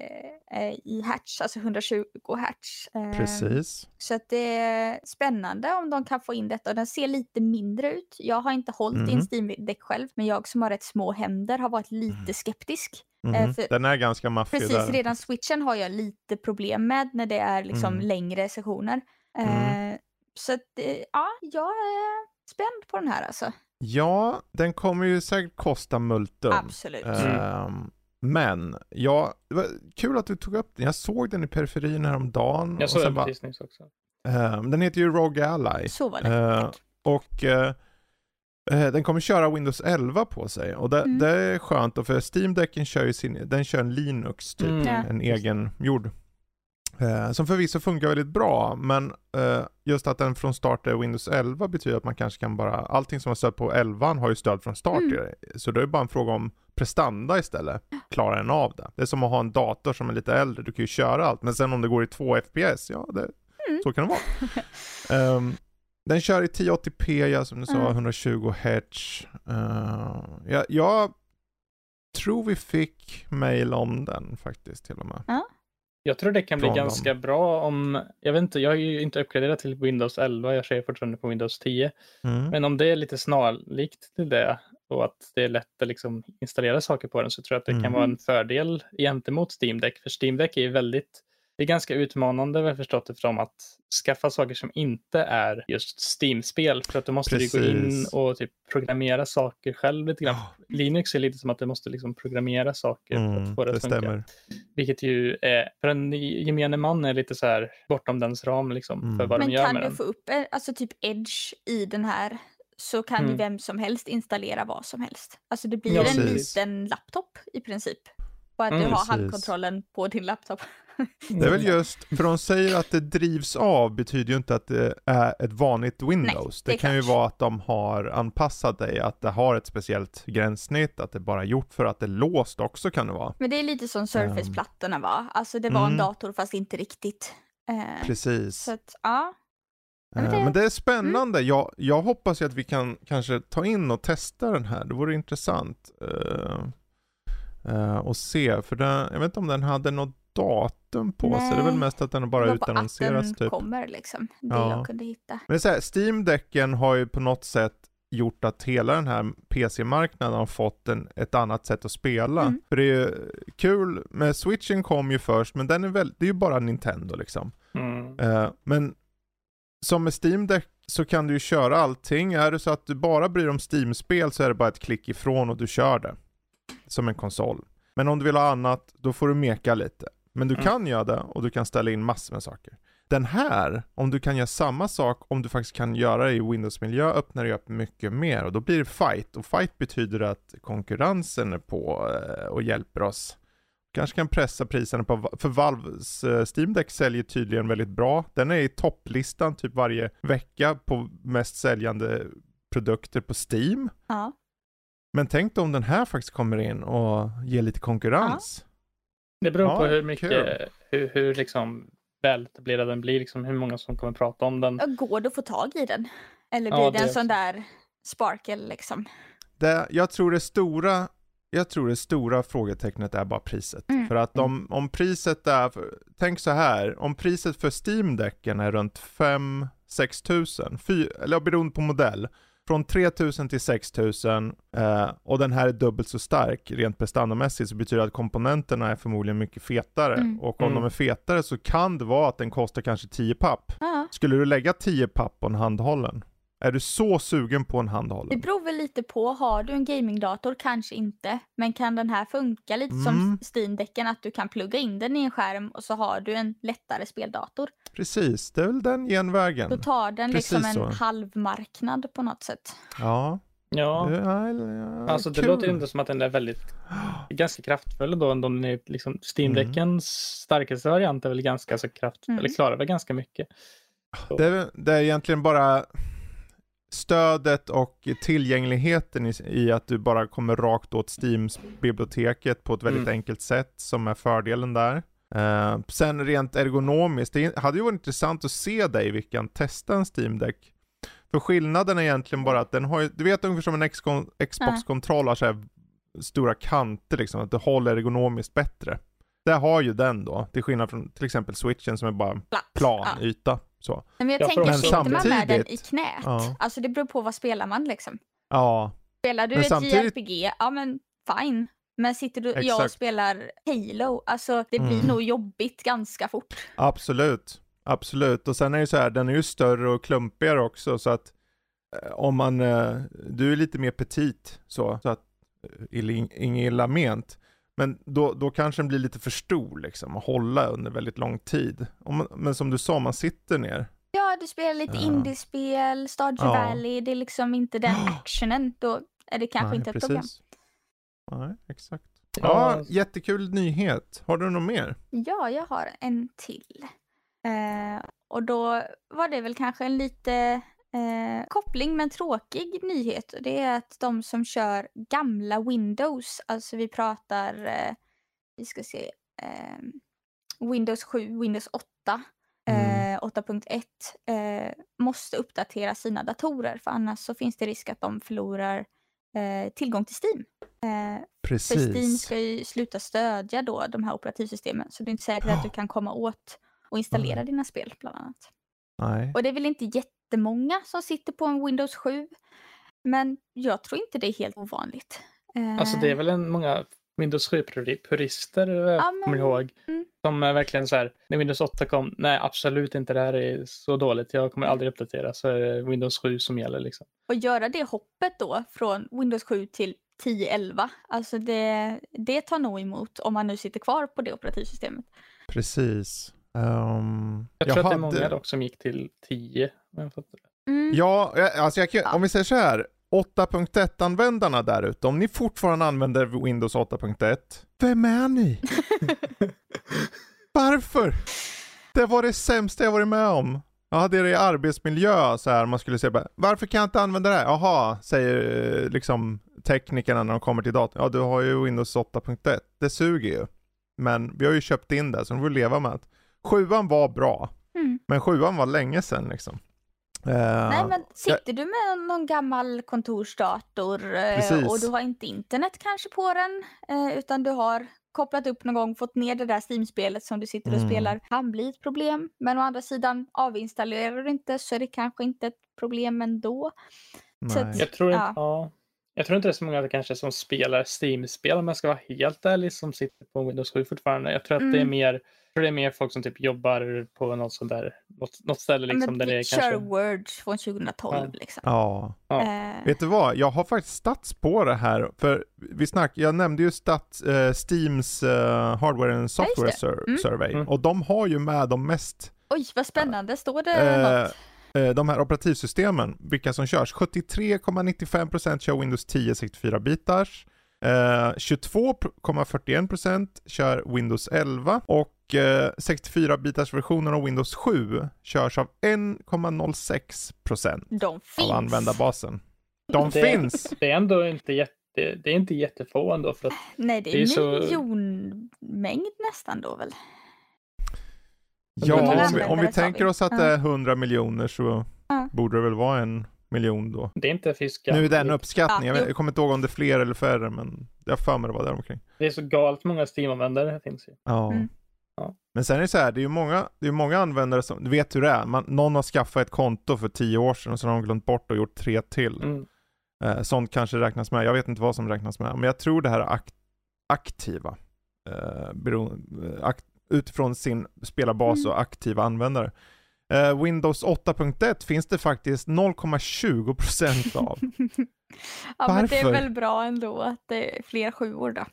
eh, i hertz, alltså 120 hertz. Eh, Precis. Så att det är spännande om de kan få in detta. Och den ser lite mindre ut. Jag har inte hållit i en Mhm. Steam-däck själv, men jag som har rätt små händer har varit lite skeptisk. Mhm. eh, för- Den är ganska maffig Precis, där. redan switchen har jag lite problem med när det är liksom Mm. längre sessioner. Mm. Eh, så att, eh, ja, jag är spänd på den här alltså. Ja, den kommer ju säkert kosta multum. Absolut. Ehm, men, ja, det var kul att du tog upp den. Jag såg den i periferin häromdagen. Jag och såg sen den precis nyss också. ehm, den heter ju Rogue Ally. Så var det. Tack. och eh, den kommer köra Windows 11 på sig. Och det, Mm. det är skönt, och för Steam Decken kör ju sin, den kör en Linux typ. Mm. Ja. En egen gjord. Eh, som förvisso funkar väldigt bra, men eh, just att den från start är Windows 11 betyder att man kanske kan bara, allting som har stöd på 11 har ju stöd från start Mm. Så det är bara en fråga om prestanda istället. Klarar den av det? Det är som att ha en dator som är lite äldre, du kan ju köra allt, men sen om det går i 2 FPS, ja det, Mm. så kan det vara. Ehm, den kör i 1080p, ja, som du sa, Mm. 120 Hz. Uh, jag, jag tror vi fick mail om den faktiskt till och med. Ja. Jag tror det kan bli Från dem. ganska bra om, jag vet inte, jag har ju inte uppgraderat till Windows 11, jag kör fortfarande på Windows 10. Mm. Men om det är lite snarlikt till det och att det är lätt att liksom installera saker på den så tror jag att det Mm. kan vara en fördel gentemot Steam Deck. För Steam Deck är ju väldigt, det är ganska utmanande vad jag förstått det från att skaffa saker som inte är just Steam-spel. För att du måste ju gå in Precis. och typ programmera saker själv lite grann. Linux är lite som att du måste liksom programmera saker för Mm, att få det det att funka. stämmer. Vilket ju är, för en gemene man är lite så här bortom dens ram liksom Mm. för vad Men de gör kan med du den. få upp eh, alltså typ Edge i den här så kan ju Mm. vem som helst installera vad som helst. Alltså det blir Ja, en precis. liten laptop i princip. Och att Mm, du har precis. handkontrollen på din laptop. Det är väl just, för de säger att det drivs av betyder ju inte att det är ett vanligt Windows. det det är kan ju vara att de har anpassat dig, att det har ett speciellt gränssnitt, att det bara är gjort för att det är låst också kan det vara. Men det är lite som Surface-plattorna var. Alltså det var Mm. en dator fast inte riktigt. Eh, Precis. så att ja. Ja, men det- Mm. Men det är spännande. Jag, jag hoppas ju att vi kan kanske ta in och testa den här. Det vore intressant. Uh, och se, för den, jag vet inte om den hade något datum på sig. Det är väl Nej. mest att den bara den typ. kommer liksom. Det Ja. jag kunde hitta. Men det är så här, Steam-däcken har ju på något sätt gjort att hela den här PC-marknaden har fått en, ett annat sätt att spela. Mm. För det är ju kul, med Switchen kom ju först, men den är väl, det är ju bara Nintendo liksom. Mm. Eh, men som med Steam Deck så kan du ju köra allting. Är det så att du bara bryr dig om Steam-spel så är det bara ett klick ifrån och du kör det. Som en konsol. Men om du vill ha annat, då får du meka lite. Men du Mm. kan göra det och du kan ställa in massor med saker. Den här, om du kan göra samma sak, om du faktiskt kan göra det i Windows-miljö, öppnar det upp mycket mer och då blir det fight. Och fight betyder att konkurrensen är på eh, och hjälper oss. Kanske kan pressa priserna på, för Valves eh, Steam Deck säljer tydligen väldigt bra. Den är i topplistan typ varje vecka på mest säljande produkter på Steam. Ja. Men tänk om den här faktiskt kommer in och ger lite konkurrens. Det beror Ja, på hur mycket, kul. hur, hur liksom väletablerad den blir, liksom hur många som kommer prata om den. Ja, Går det att få tag i den? Eller Ja, blir det det en sån där sparkle liksom? Det, jag tror det stora jag tror det stora frågetecknet är bara priset. Mm. För att om, om priset är, tänk så här, om priset för Steam-däcken är runt 5-6 tusen, fy- eller beroende på modell, från 3000 till 6000 eh, och den här är dubbelt så stark rent prestandamässigt så betyder det att komponenterna är förmodligen mycket fetare. Mm. Och om Mm. de är fetare så kan det vara att den kostar kanske 10 papp. Ja. Skulle du lägga 10 papp på en handhållen? Är du så sugen på en Det handhållen? beror väl lite på. Har du en gamingdator? Kanske inte. Men kan den här funka lite Mm. som Steam-däcken? Att du kan plugga in den i en skärm och så har du en lättare speldator. Precis, det är väl den genvägen. Då tar den Precis liksom en så. halvmarknad på något sätt. Ja. Ja, Det, ja, ja, alltså det kul. låter ju inte som att den är väldigt, ganska kraftfull då. Ändå den är liksom, Steam-däckens starkaste variant är väl ganska så kraftfull, Mm. eller klarar väl ganska mycket. Det, är- det är egentligen bara stödet och tillgängligheten i, i att du bara kommer rakt åt Steams-biblioteket på ett väldigt Mm. enkelt sätt som är fördelen där. Eh, sen rent ergonomiskt, det hade ju varit intressant att se dig Vickan testa en Steam Deck. För skillnaden är egentligen bara att den har ju, du vet ungefär som en Xbox-kontroll har så här stora kanter liksom, att det håller ergonomiskt bättre. Det har ju den då, till skillnad från till exempel switchen som är bara en Platt. plan Ja. yta. Så. Men jag Ja, tänker, sitter man med den i knät? Ja. Alltså det beror på vad spelar man liksom. Ja, Spelar du Men ett samtidigt- JRPG, ja men fine. Men sitter du, jag och Exakt. spelar Halo, alltså det blir Mm. nog jobbigt ganska fort. Absolut, absolut. Och sen är det så här, den är ju större och klumpigare också så att eh, om man, eh, du är lite mer petit så, så att, eh, inget illa ment. Men då, då kanske den blir lite för stor liksom, att hålla under väldigt lång tid. Om man, men som du sa, man sitter ner. Ja, du spelar lite Ja. indiespel, Stardew Ja. Valley, det är liksom inte den actionen. Då är det kanske Nej, inte ett precis. problem. Nej, exakt. Ja. Ja, jättekul nyhet. Har du något mer? Ja, jag har en till. Eh, och då var det väl kanske en lite eh, koppling men tråkig nyhet. Det är att de som kör gamla Windows, alltså vi pratar, eh, vi ska se, eh, Windows 7, Windows 8, Mm. eh, 8.1 eh, måste uppdatera sina datorer för annars så finns det risk att de förlorar eh, tillgång till Steam. Eh, Precis. för Steam ska ju sluta stödja då de här operativsystemen så det är inte säkert att du kan komma åt och installera Nej. dina spel bland annat. Nej. Och det är väl inte jättemånga som sitter på en Windows 7. Men jag tror inte det är helt ovanligt. Alltså det är Eh, väl en många Windows 7-purister, jag Ja, kommer ihåg. mm. Som är verkligen så här, när Windows 8 kom, nej absolut inte, det här är så dåligt, jag kommer aldrig uppdatera, så är det Windows 7 som gäller liksom. Och göra det hoppet då från Windows 7 till 10.11. Alltså det, det tar nog emot om man nu sitter kvar på det operativsystemet. Precis. Ehm, Jag tror att det är hade- många dock som gick till 10. om jag fattar det. Mm. Ja, jag- alltså jag kan, om vi säger så här. 8.1-användarna där ute, om ni fortfarande använder Windows 8.1, vem är ni? Varför? Det var det sämsta jag varit med om. Jag hade det i arbetsmiljö så här, man skulle säga bara, varför kan jag inte använda det här? Jaha, säger eh, liksom teknikerna när de kommer till datorn. Ja, du har ju Windows 8.1. Det suger ju. Men vi har ju köpt in det, så de får leva med det. Sjuan var bra, Mm. men sjuan var länge sedan liksom. Eh, Nej men sitter du med någon gammal kontorsdator Precis. och du har inte internet kanske på den eh, utan du har kopplat upp någon gång, fått ner det där Steam-spelet som du sitter och Mm. spelar kan bli ett problem. Men å andra sidan avinstallerar du inte så är det kanske inte ett problem ändå. så att- nej. Jag tror, inte, Ja. ja. Jag tror inte det är så många kanske som spelar Steam-spel om jag ska vara helt ärlig som sitter på Windows 7 fortfarande. Jag tror att det är Mm. mer tror det är mer folk som typ jobbar på något sånt där, något, något ställe Ja, liksom där det är kanske... Word från 2012 Ja. liksom. Ja. Ja. Eh, Vet du vad? Jag har faktiskt stats på det här. För vi snack, jag nämnde ju stats, eh, Steams eh, Hardware and Software sur- Mm. Survey. Mm. Och de har ju med de mest, oj vad spännande, står det Eh, något? Eh, de här operativsystemen, vilka som körs. 73,95% kör Windows 10 64 bitars. Eh, 22,41% kör Windows 11 och eh, 64 bitars versionen av Windows 7 körs av 1,06% De finns. av användarbasen. De Det- finns! Det är ändå inte jätte, det är inte jättefå ändå för att Nej, det är, det är så- miljonmängd nästan då väl? Ja, om vi, om vi tänker oss att det är 100 miljoner så Ja. borde det väl vara en miljon då. det är inte fiskar. Nu är det en uppskattning, Ja, jag, vet, jo. jag kommer inte ihåg om det är fler eller färre men jag har för mig det var där omkring. Det är så galet många Steam-användare finns ju. Ja. Mm. Ja. Men sen är det så här, det är ju många, det är många användare som, du vet hur det är, Man, någon har skaffat ett konto för 10 år sedan och så har de glömt bort och gjort tre till. Mm. Eh, sånt kanske räknas med, jag vet inte vad som räknas med, men jag tror det här är ak- aktiva. Eh, bero, eh, ak- utifrån sin spelarbas Mm. och aktiva användare. Eh, Windows 8.1 finns det faktiskt 0,20% av. ja, men det är Varför? väl bra ändå att det är fler sjuor då.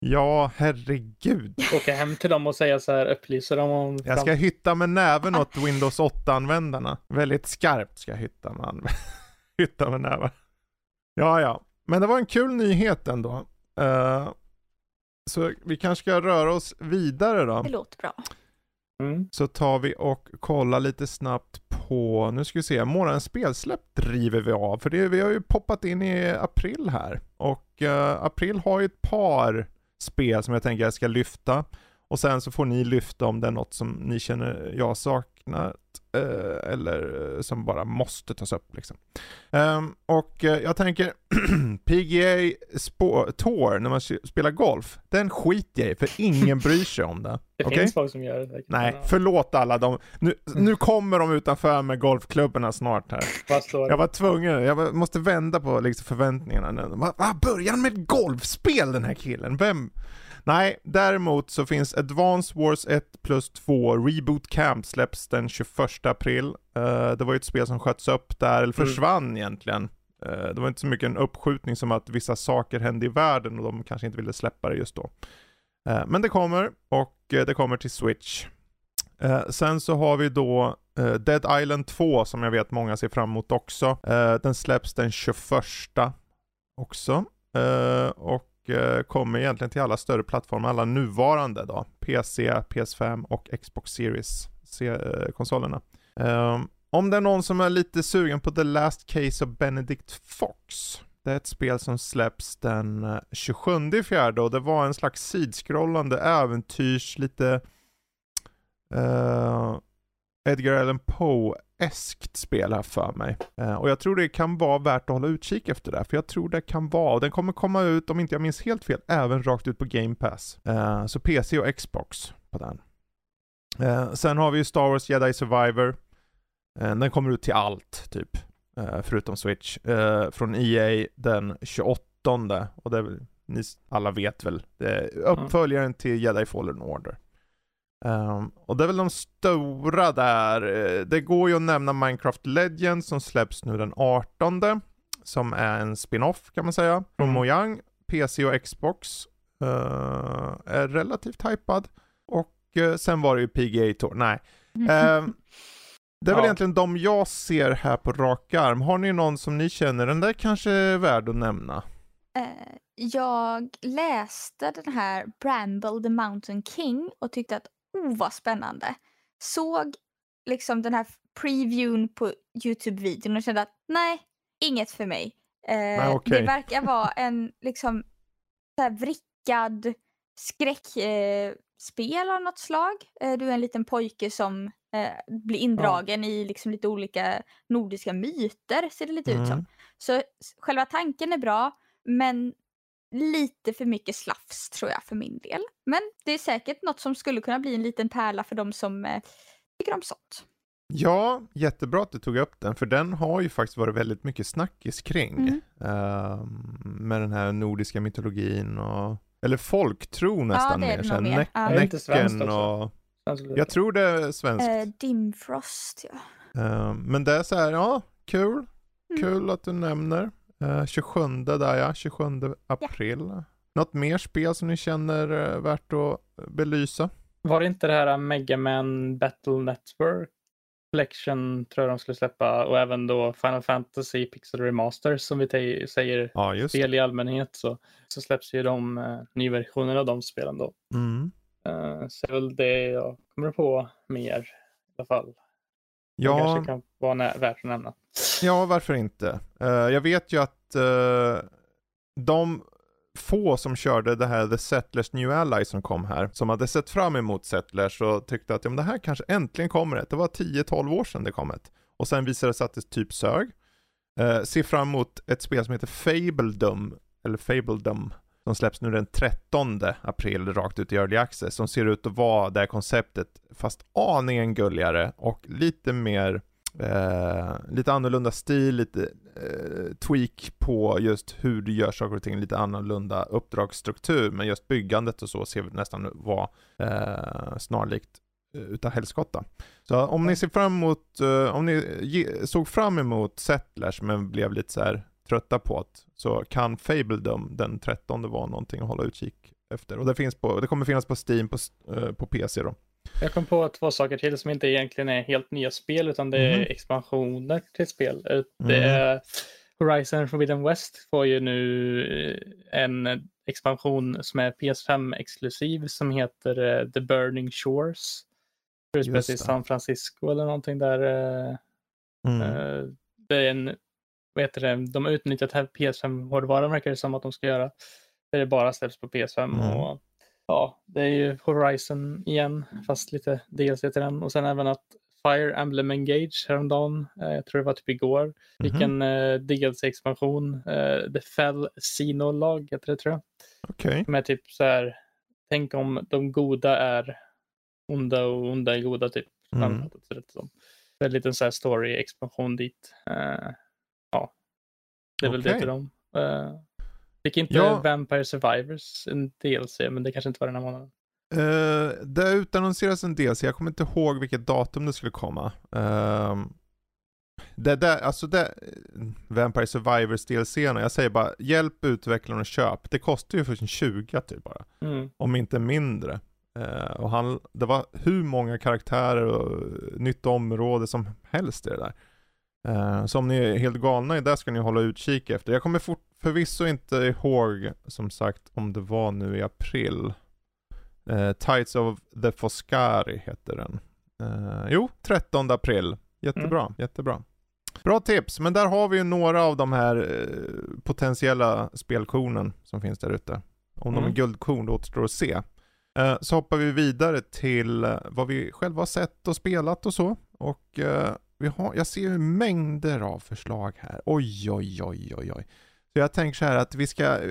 Ja, herregud. Åka hem till dem och säga så här, upplysa dem om... Jag ska hytta med näven åt Windows 8-användarna. Väldigt skarpt ska jag hytta med, anv- hytta med näven. Ja, ja. Men det var en kul nyhet ändå. Eh, så vi kanske ska röra oss vidare då. Det låter bra. Mm. Så tar vi och kollar lite snabbt på, nu ska vi se, månadens spelsläpp driver vi av. För det, vi har ju poppat in i april här. Och eh, april har ju ett par spel som jag tänker jag ska lyfta. Och sen så får ni lyfta om det är något som ni känner jag saknat. eh, eller eh, som bara måste tas upp liksom. Ehm, och eh, jag tänker PGA Tour när man spelar golf. Den skiter jag i för ingen bryr sig om det. Det Okej? finns folk som gör det. säkert. Nej, förlåt alla de. Nu, nu kommer de utanför med golfklubborna snart här. Jag var tvungen, jag var- måste vända på liksom förväntningarna nu. Va, va, han med golfspel den här killen? Vem? Nej, däremot så finns Advance Wars 1 plus 2 Reboot Camp släpps den 21 april. Eh, det var ju ett spel som sköts upp där, eller Mm. försvann egentligen. Eh, det var inte så mycket en uppskjutning som att vissa saker hände i världen och de kanske inte ville släppa det just då. Eh, men det kommer och det kommer till Switch. Sen så har vi då Dead Island 2 som jag vet många ser fram emot också. Den släpps den 21 också. Eh, och kommer egentligen till alla större plattformar, alla nuvarande då. PC, PS5 och Xbox Series-konsolerna. Eh, ehm, om det är någon som är lite sugen på The Last Case of Benedict Fox. Det är ett spel som släpps den eh, 27 fjärde och det var en slags sidskrollande äventyrs, lite Edgar Allan Poe-eskt spel här för mig. Eh, och jag tror det kan vara värt att hålla utkik efter det, för jag tror det kan vara, och den kommer komma ut, om inte jag minns helt fel, även rakt ut på Game Pass. Eh, så PC och Xbox på den. Eh, sen har vi ju Star Wars Jedi Survivor. Eh, den kommer ut till allt, typ. Eh, förutom Switch. Eh, från EA den 28 och det är väl, ni alla vet väl, det är uppföljaren till Jedi Fallen Order. Um, och det är väl de stora där. Eh, det går ju att nämna Minecraft Legends som släpps nu den 18. Som är en spin-off kan man säga. Från Mm. Mojang. PC och Xbox. Uh, är relativt hypad. Och uh, sen var det ju PGA Tour. Nej. Ehm, det är väl Ja. egentligen de jag ser här på rak arm. Har ni någon som ni känner, den där kanske är värd att nämna? Jag läste den här Bramble the Mountain King och tyckte att oh vad spännande. Såg liksom den här previewn på Youtube-videon och kände att nej, inget för mig. Eh, Nej, okej. Det verkar vara en liksom så här vrickad skräckspel eh, av något slag. Eh, du är en liten pojke som eh, blir indragen i liksom lite olika nordiska myter ser det lite ut som. Mm. Så själva tanken är bra, men lite för mycket slafs tror jag för min del. Men det är säkert något som skulle kunna bli en liten pärla för de som eh, tycker om sånt. Ja, jättebra att du tog upp den, för den har ju faktiskt varit väldigt mycket snackis kring. Mm. Ehm, med den här nordiska mytologin och, eller folktro nästan det är mer. det mer. Nä- Ja. Inte svenskt Näcken och, jag tror det är svenskt. Eh, Dimfrost, ja. Ehm, men det är så här, ja, kul. Mm. Kul att du nämner. Uh, 27 där ja, 27 april. Något mer spel som ni känner uh, värt att belysa? Var det inte det här Mega Man Battle Network Collection tror jag de skulle släppa och även då Final Fantasy Pixel Remasters som vi säger Ja, spel i allmänhet så, så släpps ju de uh, nyversioner av de spelen då. Mm. Uh, så det är väl det jag kommer på mer i alla fall. Det Ja, kanske kan vara värt att nämna. Ja, varför inte? Eh, jag vet ju att eh, de få som körde det här The Settlers New Ally som kom här, som hade sett fram emot Settlers och tyckte att ja, men det här kanske äntligen kommer ett. Det var 10-12 år sedan det kom ett. Och sen visade det sig att det typ sög. Uh, ser fram emot ett spel som heter Fabledom, eller Fabledom, som släpps nu den 13 april rakt ut i Early Access, som ser ut att vara det här konceptet, fast aningen gulligare och lite mer Eh, lite annorlunda stil, lite eh, tweak på just hur du gör saker och ting, lite annorlunda uppdragsstruktur, men just byggandet och så ser vi nästan vara eh, snarlikt eh, utav helskotta. Så om ni ser fram emot, eh, om ni såg fram emot Settlers men blev lite så här trötta på det, så kan Fabledom den 13 vara någonting att hålla utkik efter. Och det, finns på, det kommer finnas på Steam på, eh, på PC då. Jag kom på två saker till som inte egentligen är helt nya spel utan det är Mhm. expansioner till spel. Eh, Mm. Det är Horizon Forbidden West får ju nu eh, en expansion som är PS5 exklusiv som heter The Burning Shores. Spelas i. San Francisco eller någonting där. Mm. Det är en, vad heter det, de har utnyttjat här PS5-hårdvaran verkar det som att de ska göra. Där det bara släpps på PS5 Mm. och ja, det är ju Horizon igen, fast lite DLC till den. Och sen även att Fire Emblem Engage häromdagen, eh, jag tror det var typ igår, fick Mhm. en eh, DLC-expansion. Eh, The Fell Xenolog heter det tror jag. Okej. Som är typ så här, tänk om de goda är onda och onda är goda typ. Mm. ser det är en liten så här story-expansion dit. Eh, det är väl det till dem. Uh, fick inte Ja. Vampire Survivors en DLC, men det kanske inte var den här månaden. Uh, det utannonseras en så jag kommer inte ihåg vilket datum det skulle komma. Ehm, det där, alltså det, Vampire Survivors DLCerna, jag säger bara hjälp utvecklarna och köp. Det kostar ju för sin 20 typ bara, Mm. om inte mindre. Eh, och han, det var hur många karaktärer och nytt område som helst i det där. Eh, så om ni är helt galna i det ska ni hålla utkik efter. Jag kommer fort, förvisso inte ihåg, som sagt, om det var nu i april. Uh, Tides of the Foscari heter den. Eh, jo, 13 april. Jättebra, jättebra. Bra tips, men där har vi ju några av de här eh, potentiella spelkornen som finns där ute. Om de är Mm. guldkorn, det återstår att se. Eh, så hoppar vi vidare till vad vi själva har sett och spelat och så. Och eh, vi har, jag ser ju mängder av förslag här. Oj, oj, oj, oj, oj. Så jag tänker så här att vi ska... eh,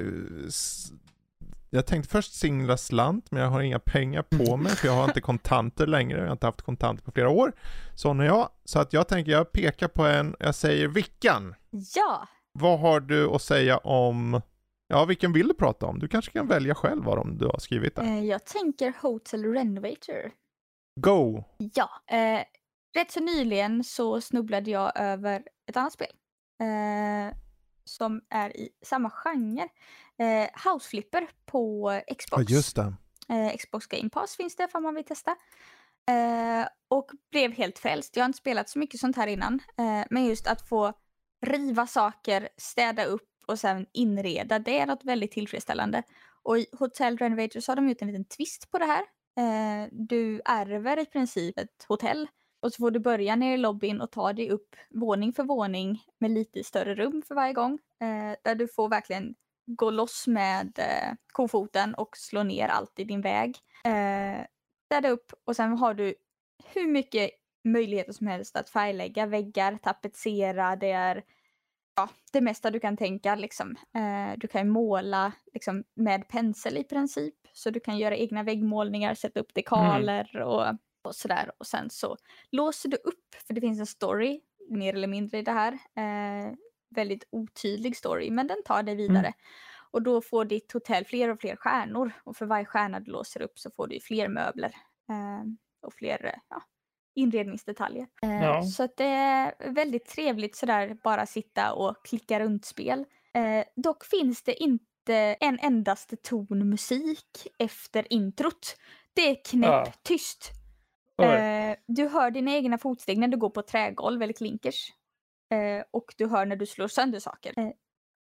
Jag tänkte först singla slant, men jag har inga pengar på mig för jag har inte kontanter längre. Jag har inte haft kontanter på flera år. Sån är jag. Så att jag tänker, jag pekar på en, jag säger Vickan. Ja, Vad har du att säga om, ja vilken vill du prata om? Du kanske kan välja själv vad de du har skrivit där. eh, jag tänker Hotel Renovator. Go! Ja, eh, rätt så nyligen så snubblade jag över ett annat spel. Eh, som är i samma genre. Eh, House Flipper på Ja Xbox. just det. Eh, Xbox Game Pass finns det om man vill testa. Eh, och blev helt frälst. Jag har inte spelat så mycket sånt här innan. Eh, men just att få riva saker, städa upp och sen inreda, det är något väldigt tillfredsställande. Och i Hotel Renovators har de gjort en liten twist på det här. Eh, du ärver i princip ett hotell och så får du börja ner i lobbyn och ta dig upp våning för våning med lite större rum för varje gång. Eh, där du får verkligen gå loss med eh, kofoten och slå ner allt i din väg. Eh, städa upp och sen har du hur mycket möjligheter som helst att färglägga väggar, tapetsera, det är ja, det mesta du kan tänka liksom. Eh, du kan måla liksom, med pensel i princip. Så du kan göra egna väggmålningar, sätta upp dekaler och, och sådär. Och sen så låser du upp, för det finns en story mer eller mindre i det här. Eh, väldigt otydlig story, men den tar dig vidare. Och då får ditt hotell fler och fler stjärnor. Och för varje stjärna du låser upp så får du fler möbler. Eh, och fler eh, ja, inredningsdetaljer. Eh, Ja. Så att det är väldigt trevligt sådär bara sitta och klicka runt spel. Eh, dock finns det inte en endaste ton musik efter introt. Det är knäpptyst. Eh, du hör dina egna fotsteg när du går på trägolv eller klinkers. Eh, och du hör när du slår sönder saker. Eh,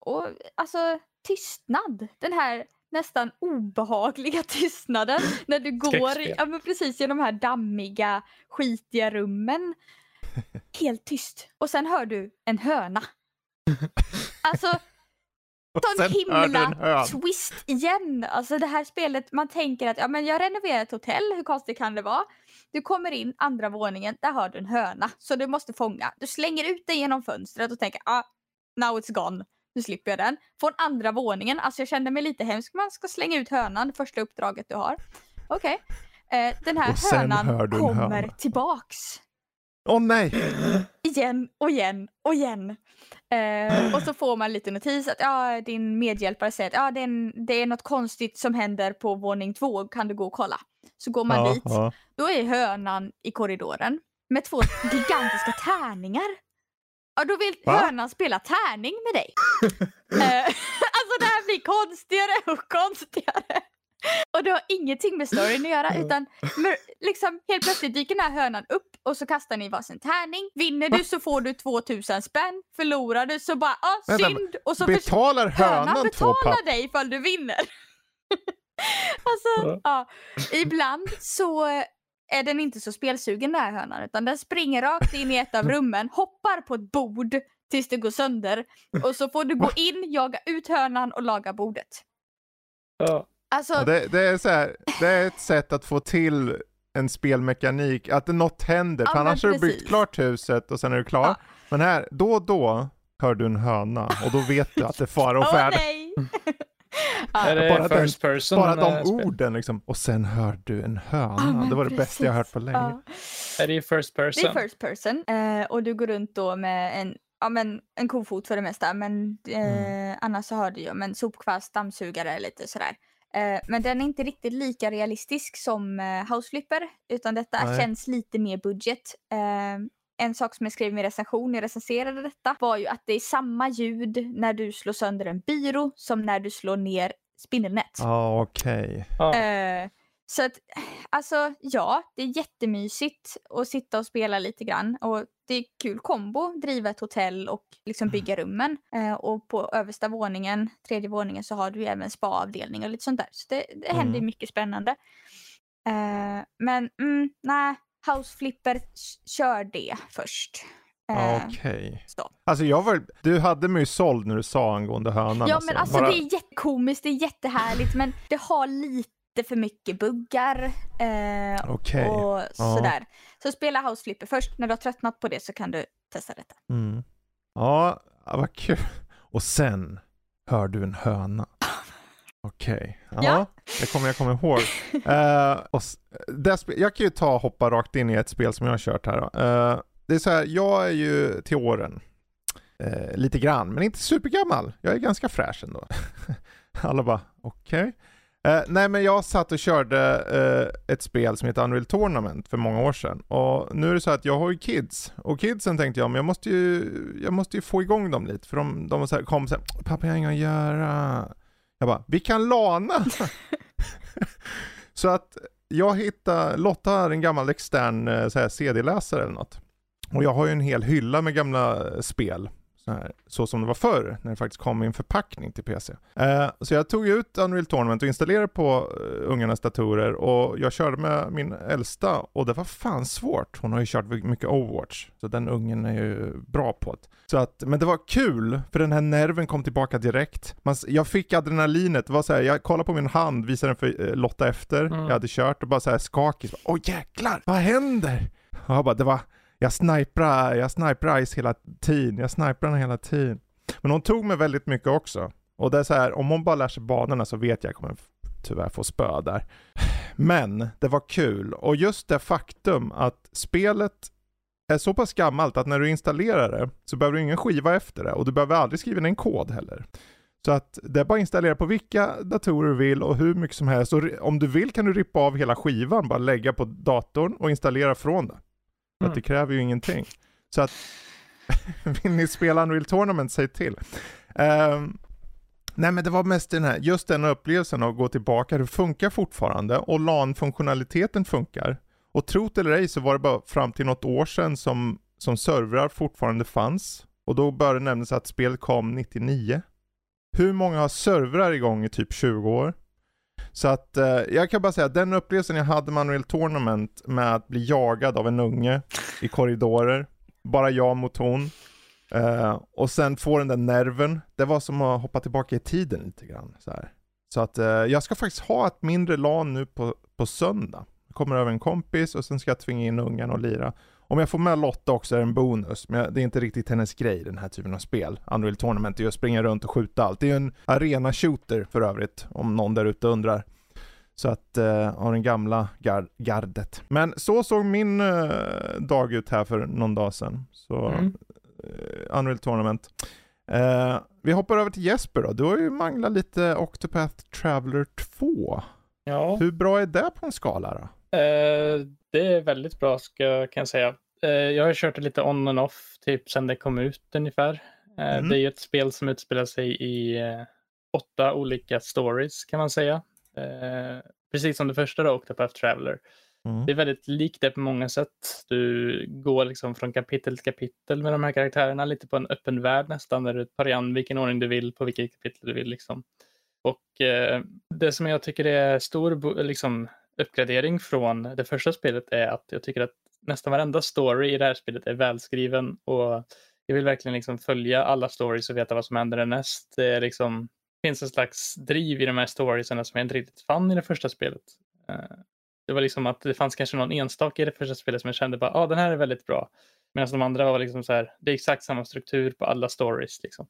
och alltså tystnad. Den här nästan obehagliga tystnaden när du går i, ja, men precis, i de här dammiga, skitiga rummen. Helt tyst. Och sen hör du en höna. Alltså, du en himla twist igen. Alltså det här spelet, man tänker att ja, men jag renoverar ett hotell, hur konstigt kan det vara? Du kommer in andra våningen, där har du en höna. Så du måste fånga. Du slänger ut den genom fönstret och tänker ah, now it's gone. Nu slipper jag den. Från andra våningen, alltså jag kände mig lite hemsk. Man ska slänga ut hönan, första uppdraget du har. Okej. Eh, den här hönan kommer höna. tillbaks Åh nej! igen och igen och igen. Eh, och så får man lite notis att ja, din medhjälpare säger att ja, det, är en, det är något konstigt som händer på våning två, kan du gå och kolla? Så går man Ja, dit, ja. då är hönan i korridoren med två gigantiska tärningar. Ja, då vill Va? hönan spela tärning med dig. eh, alltså det här blir konstigare och konstigare. Och det har ingenting med storyn att göra utan liksom, helt plötsligt dyker den här hönan upp och så kastar ni varsin tärning. Vinner du så får du 2000 spänn. Förlorar du så bara ah, Vänta, synd. Och så Betalar hönan, hönan betalar dig ifall du vinner. alltså, ja. Ibland så är den inte så spelsugen den här hönan utan den springer rakt in i ett av rummen, hoppar på ett bord tills det går sönder och så får du gå in, jaga ut hönan och laga bordet. Ja. Alltså, Ja, det, det, är så här, det är ett sätt att få till en spelmekanik, att det något händer. Ja, för annars har du byggt klart huset och sen är du klar. Ja. Men här, då och då hör du en höna och då vet du att det är fara och färd. nej! Är ja. det Bara den- first person? Bara eh, de spel? orden liksom. Och sen hör du en höna. Ja, men det var det bästa jag hört på länge. Ja. Är det i first Det person? är first person eh, och du går runt då med en, ja, men en kofot för det mesta men eh, annars så har du ju men sopkvast, dammsugare lite sådär. Eh, men den är inte riktigt lika realistisk som eh, House Flipper utan detta Nej. känns lite mer budget. Eh, en sak som jag skrev i min recension, jag recenserade detta, var ju att det är samma ljud när du slår sönder en byrå som när du slår ner spindelnät. Ja, okej. Ja. Eh, så att, alltså ja, det är jättemysigt att sitta och spela lite grann. Och det är kul kombo, driva ett hotell och liksom bygga rummen. Eh, och på översta våningen, tredje våningen, så har du även spa-avdelning och lite sånt där. Så det, det händer Mm. mycket spännande. Eh, men mm, nej, House Flipper, kör det först. Eh, Okej. så. Alltså jag var, du hade mig ju såld när du sa angående hönan. Ja men alltså Bara- det är jättekomiskt, det är jättehärligt men det har lite för mycket buggar. Eh, Okej. och Ja. sådär. Så spela House Flipper först. När du har tröttnat på det så kan du testa detta. Mm. Ja, ja, vad kul. Och sen hör du en höna. Okej, ja, Ja. det kommer jag komma ihåg. Eh, och spe- jag kan ju ta och hoppa rakt in i ett spel som jag har kört här. Eh, det är så här, jag är ju till åren. Eh, lite grann, men inte supergammal. Jag är ganska fräsch ändå. Alla bara, okej. Eh, nej men jag satt och körde eh, ett spel som heter Unreal Tournament för många år sedan. Och nu är det så att jag har ju kids. Och kidsen tänkte jag, men jag måste ju, jag måste ju få igång dem lite. För de, de så här, kom så här, pappa jag har inget att göra. Jag bara, vi kan lana! så att jag hittade, Lotta har en gammal extern eh, CD-läsare eller något. Och jag har ju en hel hylla med gamla spel. Så, här, så som det var förr, när det faktiskt kom i en förpackning till PC. Eh, så jag tog ut Unreal Tournament och installerade på eh, ungarnas datorer och jag körde med min äldsta och det var fan svårt. Hon har ju kört mycket Overwatch, så den ungen är ju bra på det. Så att, men det var kul, för den här nerven kom tillbaka direkt. Man, jag fick adrenalinet, det var så här, jag kollade på min hand, visade den för eh, Lotta efter, Mm. jag hade kört och bara så här skakig. Åh jäklar, vad händer? Och jag bara, det var, jag sniprar, jag sniprar Ice hela tiden, jag sniprar henne hela tiden. Men hon tog mig väldigt mycket också. Och det är så här, om hon bara lär sig banorna så vet jag att jag kommer tyvärr få spö där. Men det var kul. Och just det faktum att spelet är så pass gammalt att när du installerar det så behöver du ingen skiva efter det och du behöver aldrig skriva in en kod heller. Så att det är bara att installera på vilka datorer du vill och hur mycket som helst. Och om du vill kan du rippa av hela skivan, bara lägga på datorn och installera från det. Mm. att det kräver ju ingenting. Så att vill ni spela Unreal Tournament, säg till. Ehm, nej men det var mest den här, just den upplevelsen av att gå tillbaka, det funkar fortfarande och LAN-funktionaliteten funkar. Och trot eller ej så var det bara fram till något år sedan som, som servrar fortfarande fanns. Och då bör det nämnas att spelet kom 99. Hur många har servrar igång i typ 20 år? Så att eh, jag kan bara säga att den upplevelsen jag hade med Unreal Tournament med att bli jagad av en unge i korridorer, bara jag mot hon, eh, och sen få den där nerven, det var som att hoppa tillbaka i tiden lite grann. Så, här. så att eh, jag ska faktiskt ha ett mindre LAN nu på, på söndag. Jag kommer över en kompis och sen ska jag tvinga in ungarna och lira. Om jag får med Lotta också är det en bonus, men det är inte riktigt hennes grej den här typen av spel. Unreal Tournament är ju att springa runt och skjuta allt. Det är ju en arena shooter för övrigt, om någon där ute undrar. Så att, eh, av den gamla gar- gardet. Men så såg min eh, dag ut här för någon dag sedan. Så, Mm. eh, Unreal Tournament. Eh, vi hoppar över till Jesper då. Du har ju manglat lite Octopath Traveler 2. Ja, Hur bra är det på en skala då? Det är väldigt bra ska, kan jag säga. Eh, jag har kört det lite on and off, typ sedan det kom ut ungefär. Eh, Mm. Det är ju ett spel som utspelar sig i eh, åtta olika stories kan man säga. Precis som det första då, Octopath Traveler. Mm. Det är väldigt likt det på många sätt. Du går liksom från kapitel till kapitel med de här karaktärerna, lite på en öppen värld nästan, där du tar igen vilken ordning du vill på vilket kapitel du vill. Liksom. Och eh, det som jag tycker är stor liksom, uppgradering från det första spelet är att jag tycker att nästan varenda story i det här spelet är välskriven och jag vill verkligen liksom följa alla stories och veta vad som händer härnäst. Det är liksom, finns en slags driv i de här storiesarna som jag inte riktigt fann i det första spelet. Eh, det var liksom att det fanns kanske någon enstaka i det första spelet som jag kände bara, ja ah, den här är väldigt bra. Medan de andra var liksom så här, det är exakt samma struktur på alla stories. Liksom.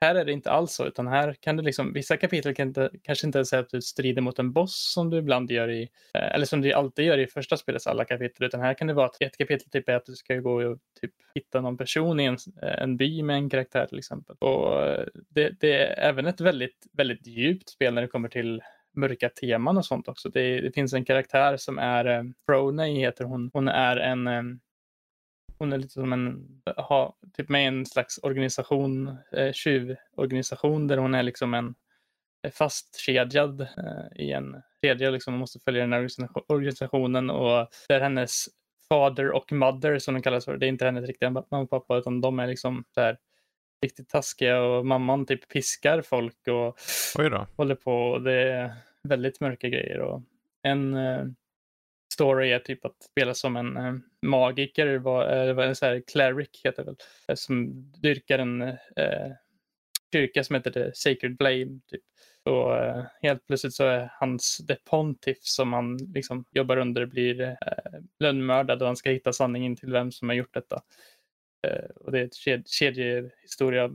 Här är det inte alls så, utan här kan du liksom, vissa kapitel kan inte, kanske inte ens säga att du strider mot en boss som du ibland gör i, eh, eller som du alltid gör i första spelets alla kapitel, utan här kan det vara att ett kapitel typ är att du ska gå och typ hitta någon person i en, eh, en by med en karaktär till exempel. Och eh, det, det är även ett väldigt, väldigt djupt spel när det kommer till mörka teman och sånt också. Det, det finns en karaktär som är, eh, heter hon, hon är en hon är lite som en, ha, typ med i en slags organisation, eh, tjuvorganisation där hon är liksom en är fastkedjad eh, i en kedja liksom och måste följa den här organisation- organisationen och där hennes fader och mother som de kallas för, det är inte hennes riktiga mamma och pappa utan de är liksom så här riktigt taskiga och mamman typ piskar folk och håller på och det är väldigt mörka grejer. Och en eh, story är typ att spela som en eh, magiker, vad, eh, vad är det så här, cleric heter det väl, eh, som dyrkar en eh, kyrka som heter The Sacred Blame. Typ. Och eh, helt plötsligt så är hans The Pontiff som han liksom jobbar under blir eh, lönnmördad och han ska hitta sanningen till vem som har gjort detta. Eh, och det är ett ked kedjehistoria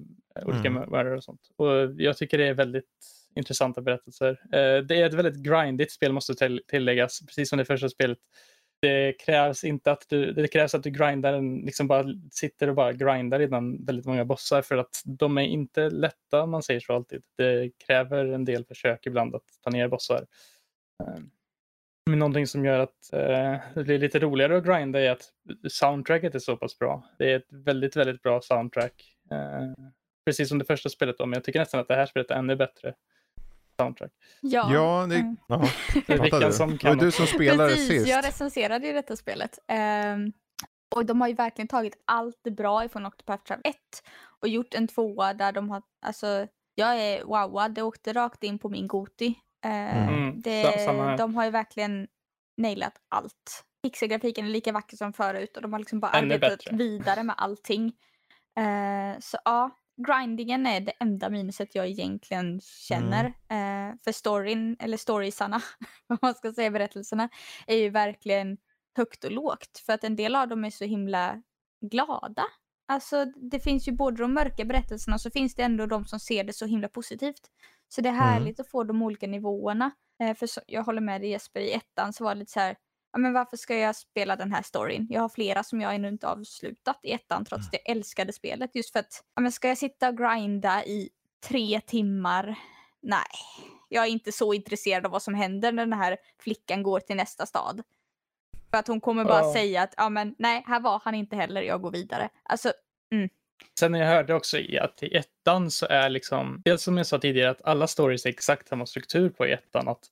olika mm. mördare och sånt. Och jag tycker det är väldigt intressanta berättelser. Eh, det är ett väldigt grindigt spel måste tilläggas, precis som det första spelet det krävs inte att du, det krävs att du grindar, en, liksom bara sitter och bara grindar innan väldigt många bossar för att de är inte lätta om man säger så alltid. Det kräver en del försök ibland att ta ner bossar. Ehm, men någonting som gör att eh, det blir lite roligare att grinda är att soundtracket är så pass bra. Det är ett väldigt, väldigt bra soundtrack. Eh, precis som det första spelet då, men jag tycker nästan att det här spelet är ännu bättre soundtrack. Ja, ja det, mm. det är du. som kan. Det du som spelade Precis, sist. jag recenserade ju detta spelet. Um, och de har ju verkligen tagit allt det bra ifrån Octopath Travel 1 och gjort en tvåa där de har, alltså jag är wowad, det åkte rakt in på min Goti. Uh, mm. det, de har ju verkligen nailat allt. Pixelgrafiken är lika vacker som förut och de har liksom bara Ännu arbetat bättre. vidare med allting. Uh, så ja, grindingen är det enda minuset jag egentligen känner. Mm. Eh, för storyn, eller storiesarna, vad man ska säga, berättelserna, är ju verkligen högt och lågt. För att en del av dem är så himla glada. Alltså det finns ju både de mörka berättelserna och så finns det ändå de som ser det så himla positivt. Så det är mm. härligt mm. att få de olika nivåerna. Eh, för så, jag håller med dig Jesper, i ettan så var det lite så här, ja, men varför ska jag spela den här storyn? Jag har flera som jag ännu inte avslutat i ettan trots att jag älskade spelet. Just för att, ja, men ska jag sitta och grinda i tre timmar? Nej, jag är inte så intresserad av vad som händer när den här flickan går till nästa stad. För att hon kommer bara oh. säga att, ja men nej, här var han inte heller, jag går vidare. Alltså, mm. Sen jag hörde också i att i ettan så är liksom, dels som jag sa tidigare, att alla stories är exakt samma struktur på i ettan. Att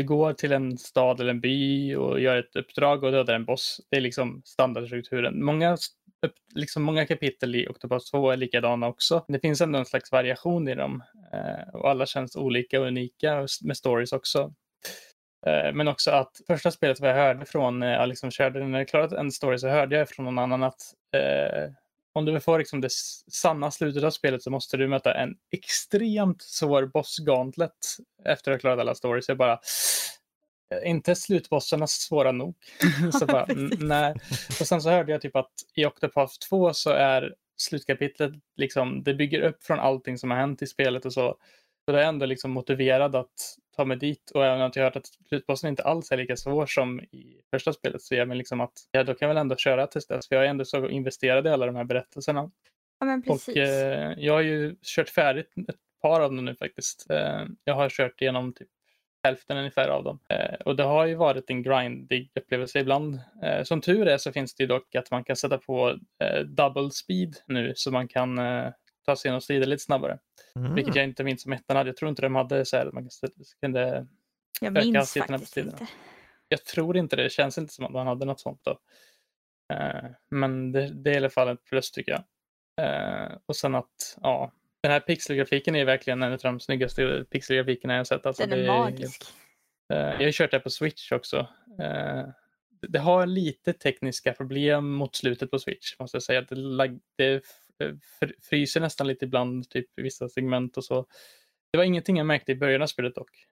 du går till en stad eller en by och gör ett uppdrag och dödar en boss. Det är liksom standardstrukturen. Många, liksom många kapitel i Octopus 2 är likadana också. Det finns ändå en slags variation i dem eh, och alla känns olika och unika med stories också. Eh, men också att första spelet vad jag hörde från när jag liksom körde, när jag klarat en story så hörde jag från någon annan att eh, om du vill få liksom det sanna slutet av spelet så måste du möta en extremt svår boss gauntlet efter att ha klarat alla stories. Jag bara, eh, inte slutbossarna svåra nog. så bara, nej. Och sen så hörde jag typ att i Octopath 2 så är slutkapitlet liksom, det bygger upp från allting som har hänt i spelet och så. Så det är ändå liksom motiverad att ta mig dit och även att jag hört att slutbossen inte alls är lika svår som i första spelet så jag men liksom att ja, då kan jag väl ändå köra tills dess för jag är ändå så investerad i alla de här berättelserna. Ja, men precis. Och eh, jag har ju kört färdigt ett par av dem nu faktiskt. Eh, jag har kört igenom typ hälften ungefär av dem. Eh, och det har ju varit en grindig upplevelse ibland. Eh, som tur är så finns det ju dock att man kan sätta på eh, double speed nu så man kan eh, ta sig igenom strider lite snabbare. Mm. Vilket jag inte minns som ettan hade. Jag tror inte de hade så här, man kunde jag minns faktiskt inte. Jag tror inte det. Det känns inte som att man hade något sånt då. Uh, men det, det, är i alla fall ett plus tycker jag. Uh, och sen att, ja, den här pixelgrafiken är verkligen en av de snyggaste pixelgrafikerna jag sett. Alltså, den är, är magisk. Uh, jag har kört det på Switch också. det har lite tekniska problem mot slutet på Switch, måste jag säga. Det, det fryser nästan lite ibland, typ i vissa segment och så. Det var ingenting jag märkte i början av spelet dock.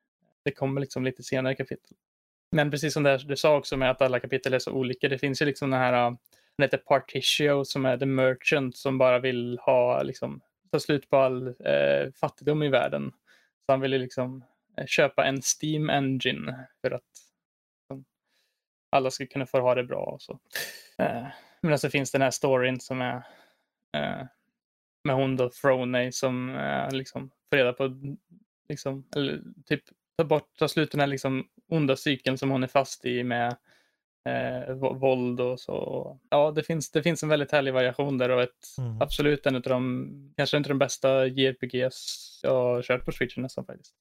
Det kommer liksom lite senare kapitel. Men precis som du sa också med att alla kapitel är så olika. Det finns ju liksom den här, ah, den heter Partitio som är the merchant som bara vill ha, liksom, ta slut på all eh, fattigdom i världen. Så han vill liksom eh, köpa en Steam Engine för att liksom, alla ska kunna få ha det bra och så. Eh, men så finns den här storyn som är med hon då Froney som eh, liksom får reda på, liksom, eller typ ta bort, ta slut den här liksom onda cykeln som hon är fast i med eh, våld och så. Ja, det finns, det finns en väldigt härlig variation där och ett, mm. absolut en av de, kanske inte de bästa JRPGs jag har kört på Switch nästan faktiskt.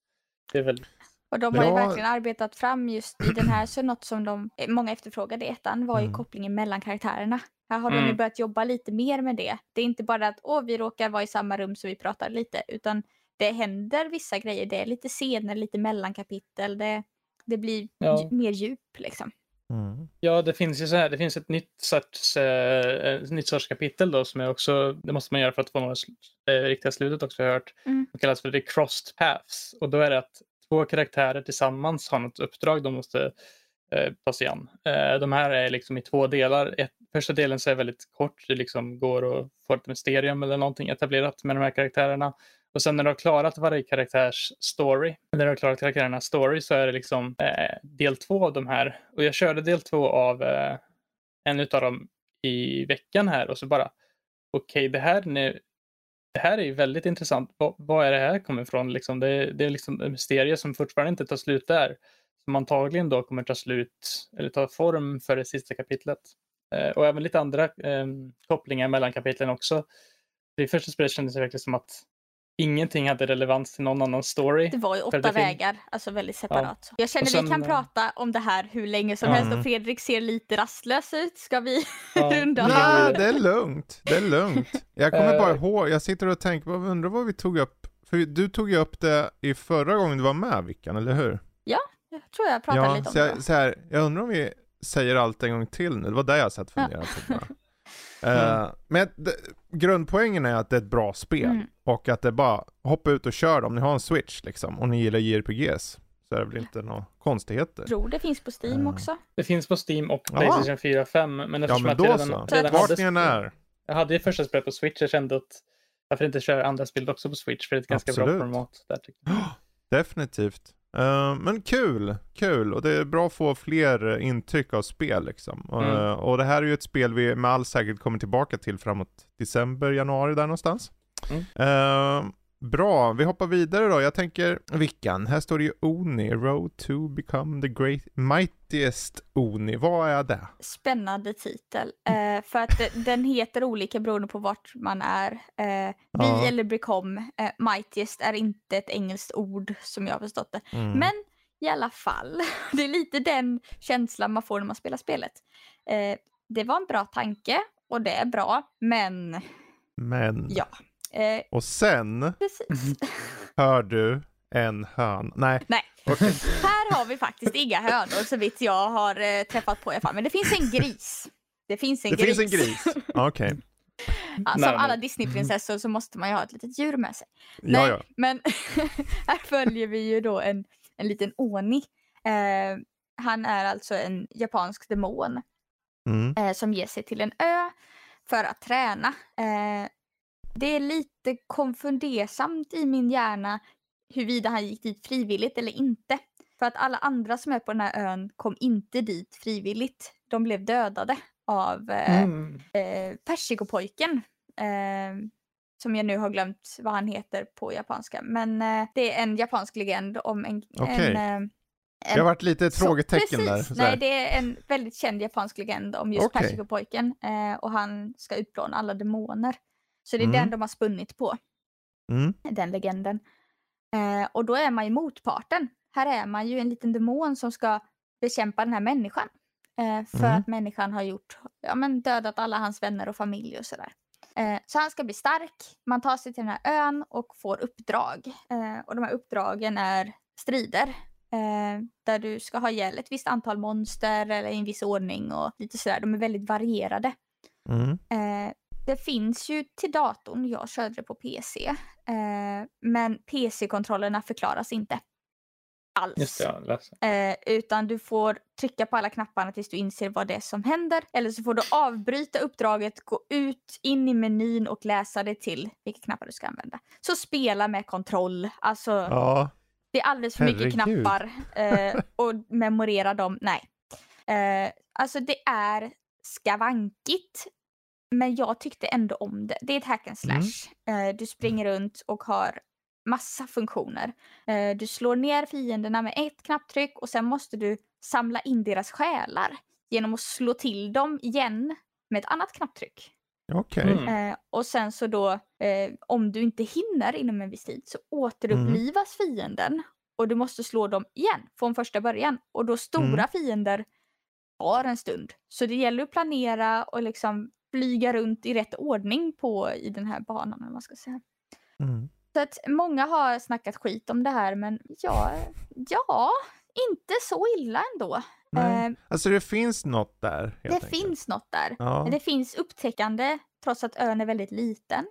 Det är väldigt och de har ju verkligen arbetat fram just i den här, så något som de, många efterfrågade i ettan var ju mm. kopplingen mellan karaktärerna. Här har mm. de ju börjat jobba lite mer med det. Det är inte bara att Åh, vi råkar vara i samma rum så vi pratar lite, utan det händer vissa grejer. Det är lite scener, lite mellankapitel. Det, det blir ja. mer djup liksom. Mm. Ja, det finns ju så här, det finns ett nytt sorts, eh, nytt sorts kapitel då som är också, det måste man göra för att få något eh, riktiga slutet också har jag hört. Mm. Det kallas för the crossed paths och då är det att två karaktärer tillsammans har något uppdrag de måste eh, ta sig an. Eh, de här är liksom i två delar. Ett, första delen så är väldigt kort, det liksom går att få ett mysterium eller någonting etablerat med de här karaktärerna. Och sen när du har klarat varje karaktärs story, när du har klarat karaktärernas story så är det liksom eh, del två av de här. Och jag körde del två av eh, en utav dem i veckan här och så bara okej, okay, det här nu, det här är ju väldigt intressant. Vad, vad är det här kommer ifrån? Liksom det, det är liksom en mysterie som fortfarande inte tar slut där. Som antagligen då kommer ta slut eller ta form för det sista kapitlet. Eh, och även lite andra eh, kopplingar mellan kapitlen också. Det första spelet kändes det verkligen som att ingenting hade relevans till någon annan story. Det var ju åtta vägar, alltså väldigt separat. Ja. Jag känner sen, vi kan prata om det här hur länge som mm. helst och Fredrik ser lite rastlös ut. Ska vi ja. runda Nej, det är lugnt. Det är lugnt. Jag kommer bara ihåg, jag sitter och tänker, undrar vad vi tog upp. För du tog ju upp det i förra gången du var med Vickan, eller hur? Ja, jag tror jag pratade ja, lite om så jag, det. Så här, jag undrar om vi säger allt en gång till nu. Det var det jag satt och funderade på. Mm. Uh, men det, grundpoängen är att det är ett bra spel. Mm. Och att det bara, hoppa ut och kör om ni har en switch liksom. Och ni gillar JRPGs. Så är det väl inte några konstigheter. Jag tror det finns på Steam uh. också. Det finns på Steam och Playstation ja. 4 och 5. Men eftersom ja, men då jag redan, så. redan hade... är. Jag hade ju första spelet på Switch. Jag kände att varför inte köra andra spel också på Switch? För det är ett ganska Absolut. bra format. Där, tycker jag. Definitivt. Uh, men kul, kul och det är bra att få fler intryck av spel liksom. Mm. Uh, och det här är ju ett spel vi med all säkerhet kommer tillbaka till framåt december, januari där någonstans. Mm. Bra, vi hoppar vidare då. Jag tänker, Vickan, här står det ju Oni, Road to become the great, mightiest Oni. Vad är det? Spännande titel, eh, för att den heter olika beroende på vart man är. Eh, vi ja. eller become, eh, mightiest är inte ett engelskt ord som jag har förstått det. Mm. Men i alla fall, det är lite den känslan man får när man spelar spelet. Eh, det var en bra tanke och det är bra, men... Men... Ja. Eh, och sen precis. hör du en hön. Nej. Nej. Okay. Här har vi faktiskt inga hönor så vitt jag har eh, träffat på i alla fall. Men det finns en gris. Det finns en det gris. finns en gris. Okej. Okay. Ja, som alla Disneyprinsessor så måste man ju ha ett litet djur med sig. Ja, Nej, ja. Men här följer vi ju då en, en liten Oni. Eh, han är alltså en japansk demon mm. eh, som ger sig till en ö för att träna. Eh, det är lite konfundersamt i min hjärna huruvida han gick dit frivilligt eller inte. För att alla andra som är på den här ön kom inte dit frivilligt. De blev dödade av eh, mm. eh, persikopojken. Eh, som jag nu har glömt vad han heter på japanska. Men eh, det är en japansk legend om en... Okay. en eh, det har varit lite ett frågetecken där. Nej, det är en väldigt känd japansk legend om just okay. persikopojken. Och han ska utplåna alla demoner. Så det är mm. den de har spunnit på. Mm. Den legenden. Eh, och då är man ju motparten. Här är man ju en liten demon som ska bekämpa den här människan. Eh, för mm. att människan har gjort, ja men dödat alla hans vänner och familj och sådär. Eh, så han ska bli stark. Man tar sig till den här ön och får uppdrag. Eh, och de här uppdragen är strider. Eh, där du ska ha ihjäl ett visst antal monster eller i en viss ordning och lite sådär. De är väldigt varierade. Mm. Det finns ju till datorn, jag körde det på PC. Eh, men PC-kontrollerna förklaras inte. Alls. Just det, eh, utan du får trycka på alla knapparna tills du inser vad det är som händer. Eller så får du avbryta uppdraget, gå ut, in i menyn och läsa det till vilka knappar du ska använda. Så spela med kontroll. Alltså, ja. det är alldeles för Herregud. mycket knappar. Eh, och memorera dem, nej. Eh, alltså det är skavankigt men jag tyckte ändå om det. Det är ett hack and mm. slash. Mm. du springer runt och har massa funktioner. Eh, du slår ner fienderna med ett knapptryck och sen måste du samla in deras själar genom att slå till dem igen med ett annat knapptryck. Okej. Okay. Mm. och sen så då, om du inte hinner inom en viss tid så återupplivas mm. fienden och du måste slå dem igen från första början. Och då stora mm. fiender tar en stund. Så det gäller att planera och liksom flyga runt i rätt ordning på i den här banan. Eller man ska säga. Mm. Så att många har snackat skit om det här men ja, ja inte så illa ändå. Nej. Eh, Alltså det finns något där. det enkelt. finns något där. Ja. Det finns upptäckande trots att ön är väldigt liten.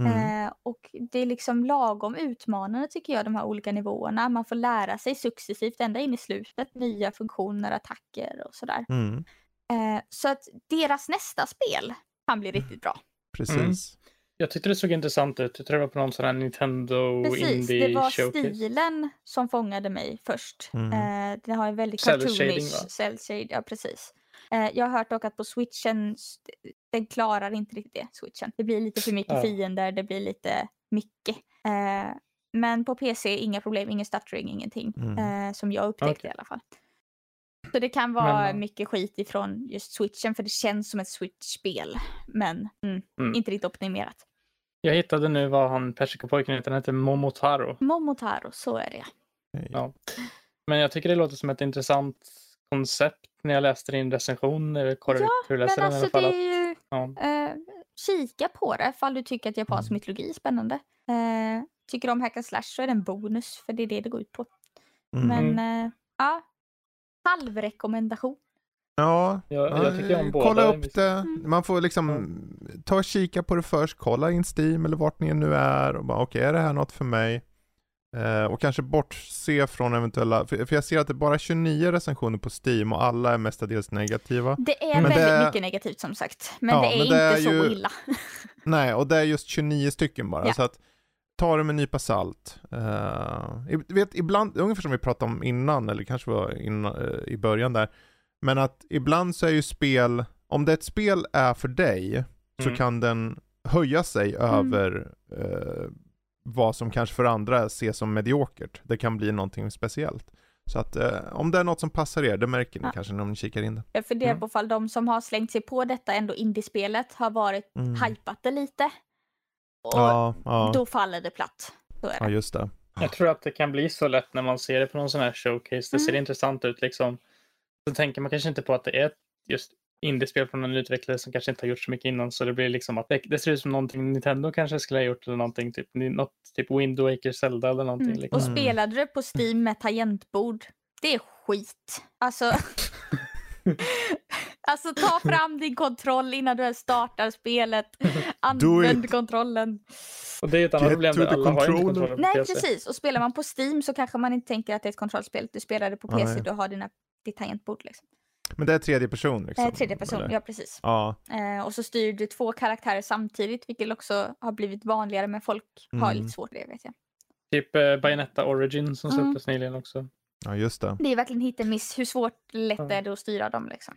Mm. Eh, och det är liksom lagom utmanande tycker jag, de här olika nivåerna. Man får lära sig successivt ända in i slutet, nya funktioner, attacker och sådär. Mm. Eh, så att deras nästa spel kan bli riktigt bra. Precis. Jag tyckte det såg intressant ut. Jag tror det var på någon sån här Nintendo Precis, Indie det var Showcase. stilen som fångade mig först. Mm. Eh, det har en väldigt cartoonish cell shade, ja precis. Eh, jag har hört dock att på switchen, den klarar inte riktigt det, switchen. Det blir lite för mycket Ja. fiender, det blir lite mycket. Eh, men på PC, inga problem, ingen stuttering, ingenting. Mm. Eh, som jag upptäckte Okej. i alla fall. Så det kan vara Men, ja. mycket skit ifrån just switchen, för det känns som ett switch-spel. Men mm, Mm. inte riktigt optimerat. Jag hittade nu vad han persikopojken heter. Han heter Momotaro. Momotaro, så är det. Ja. Men jag tycker det låter som ett intressant koncept när jag läste din recension. Det är läste Men den i alltså alla det fall. är att- ju... Ja. Eh, kika på det ifall du tycker att japansk Mm. mytologi är spännande. Eh, tycker du om hack and slash så är det en bonus för det är det det går ut på. Mm. Men eh, ja, halvrekommendation. Ja, Jag, ja, jag tycker om båda. kolla upp det. Mm. Man får liksom ta och kika på det först, kolla in Steam eller vart ni nu är och bara okej, är det här något för mig? Eh, och kanske bortse från eventuella, för, för jag ser att det är bara 29 recensioner på Steam och alla är mestadels negativa. Det är Men väldigt det- mycket negativt som sagt. Men Ja, det är men inte det är så ju- illa. Nej, och det är just 29 stycken bara. Ja. Så att ta det med en nypa salt. Uh, vet, ibland, ungefär som vi pratade om innan, eller kanske var innan, eh, i början där. Men att ibland så är ju spel, om det ett spel är för dig, så Mm. kan den höja sig Mm. över eh, vad som kanske för andra ses som mediokert. Det kan bli någonting speciellt. Så att eh, om det är något som passar er, det märker ni Ja. kanske när ni kikar in det. Jag funderar Mm. på ifall de som har slängt sig på detta ändå indiespelet har varit Mm. hypat det lite. Och Ja, ja, då faller det platt. Så är ja, det. just det. Jag tror att det kan bli så lätt när man ser det på någon sån här showcase. Det ser Mm. intressant ut liksom. Så tänker man kanske inte på att det är just indiespel från en utvecklare som kanske inte har gjort så mycket innan. Så det blir liksom att det, det ser ut som någonting Nintendo kanske skulle ha gjort eller någonting. Typ, något, typ Wind Waker Zelda eller någonting. Mm. Liksom. Och Mm. spelade du på Steam med tangentbord, det är skit. Alltså, alltså ta fram din kontroll innan du ens startar spelet. Använd kontrollen. Och det är ett annat Get problem. Där alla har inte kontroller på Nej PC. precis, och spelar man på Steam så kanske man inte tänker att det är ett kontrollspel. Du spelar det på PC, Nej. du har dina, ditt tangentbord. Liksom. Men det är tredje person liksom? Eh, tredje person, eller? ja precis. Ja, Eh, och så styr du två karaktärer samtidigt, vilket också har blivit vanligare, men folk har Mm. lite svårt med det vet jag. Typ eh, Bayonetta Origin som Mm. släpptes nyligen också. ja just det. Det är verkligen hit miss, hur svårt lätt Ja. är det att styra dem liksom.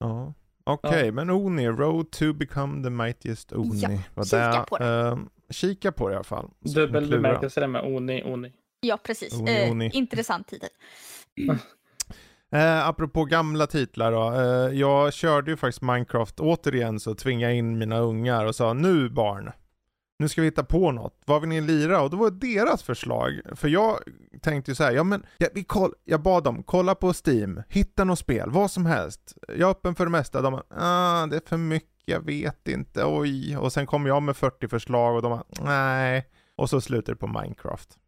Ja. Okej, men Oni, Road to become the mightiest Oni. Ja, Vad kika det- på det. ehm, kika på det i alla fall. Dubbel bemärkelse där med Oni, Oni. Ja precis, Oni, eh, oni. intressant titel. Eh, apropå gamla titlar då. Eh, jag körde ju faktiskt Minecraft återigen så tvingade jag in mina ungar och sa nu barn. Nu ska vi hitta på något. Vad vill ni lira? Och då var det deras förslag. För jag tänkte ju så här, ja men ja, vi koll, jag bad dem kolla på Steam, hitta något spel, vad som helst. Jag är öppen för det mesta. De bara, ah, det är för mycket, jag vet inte, oj. Och sen kom jag med 40 förslag och de bara, nej. Och så slutar det på Minecraft.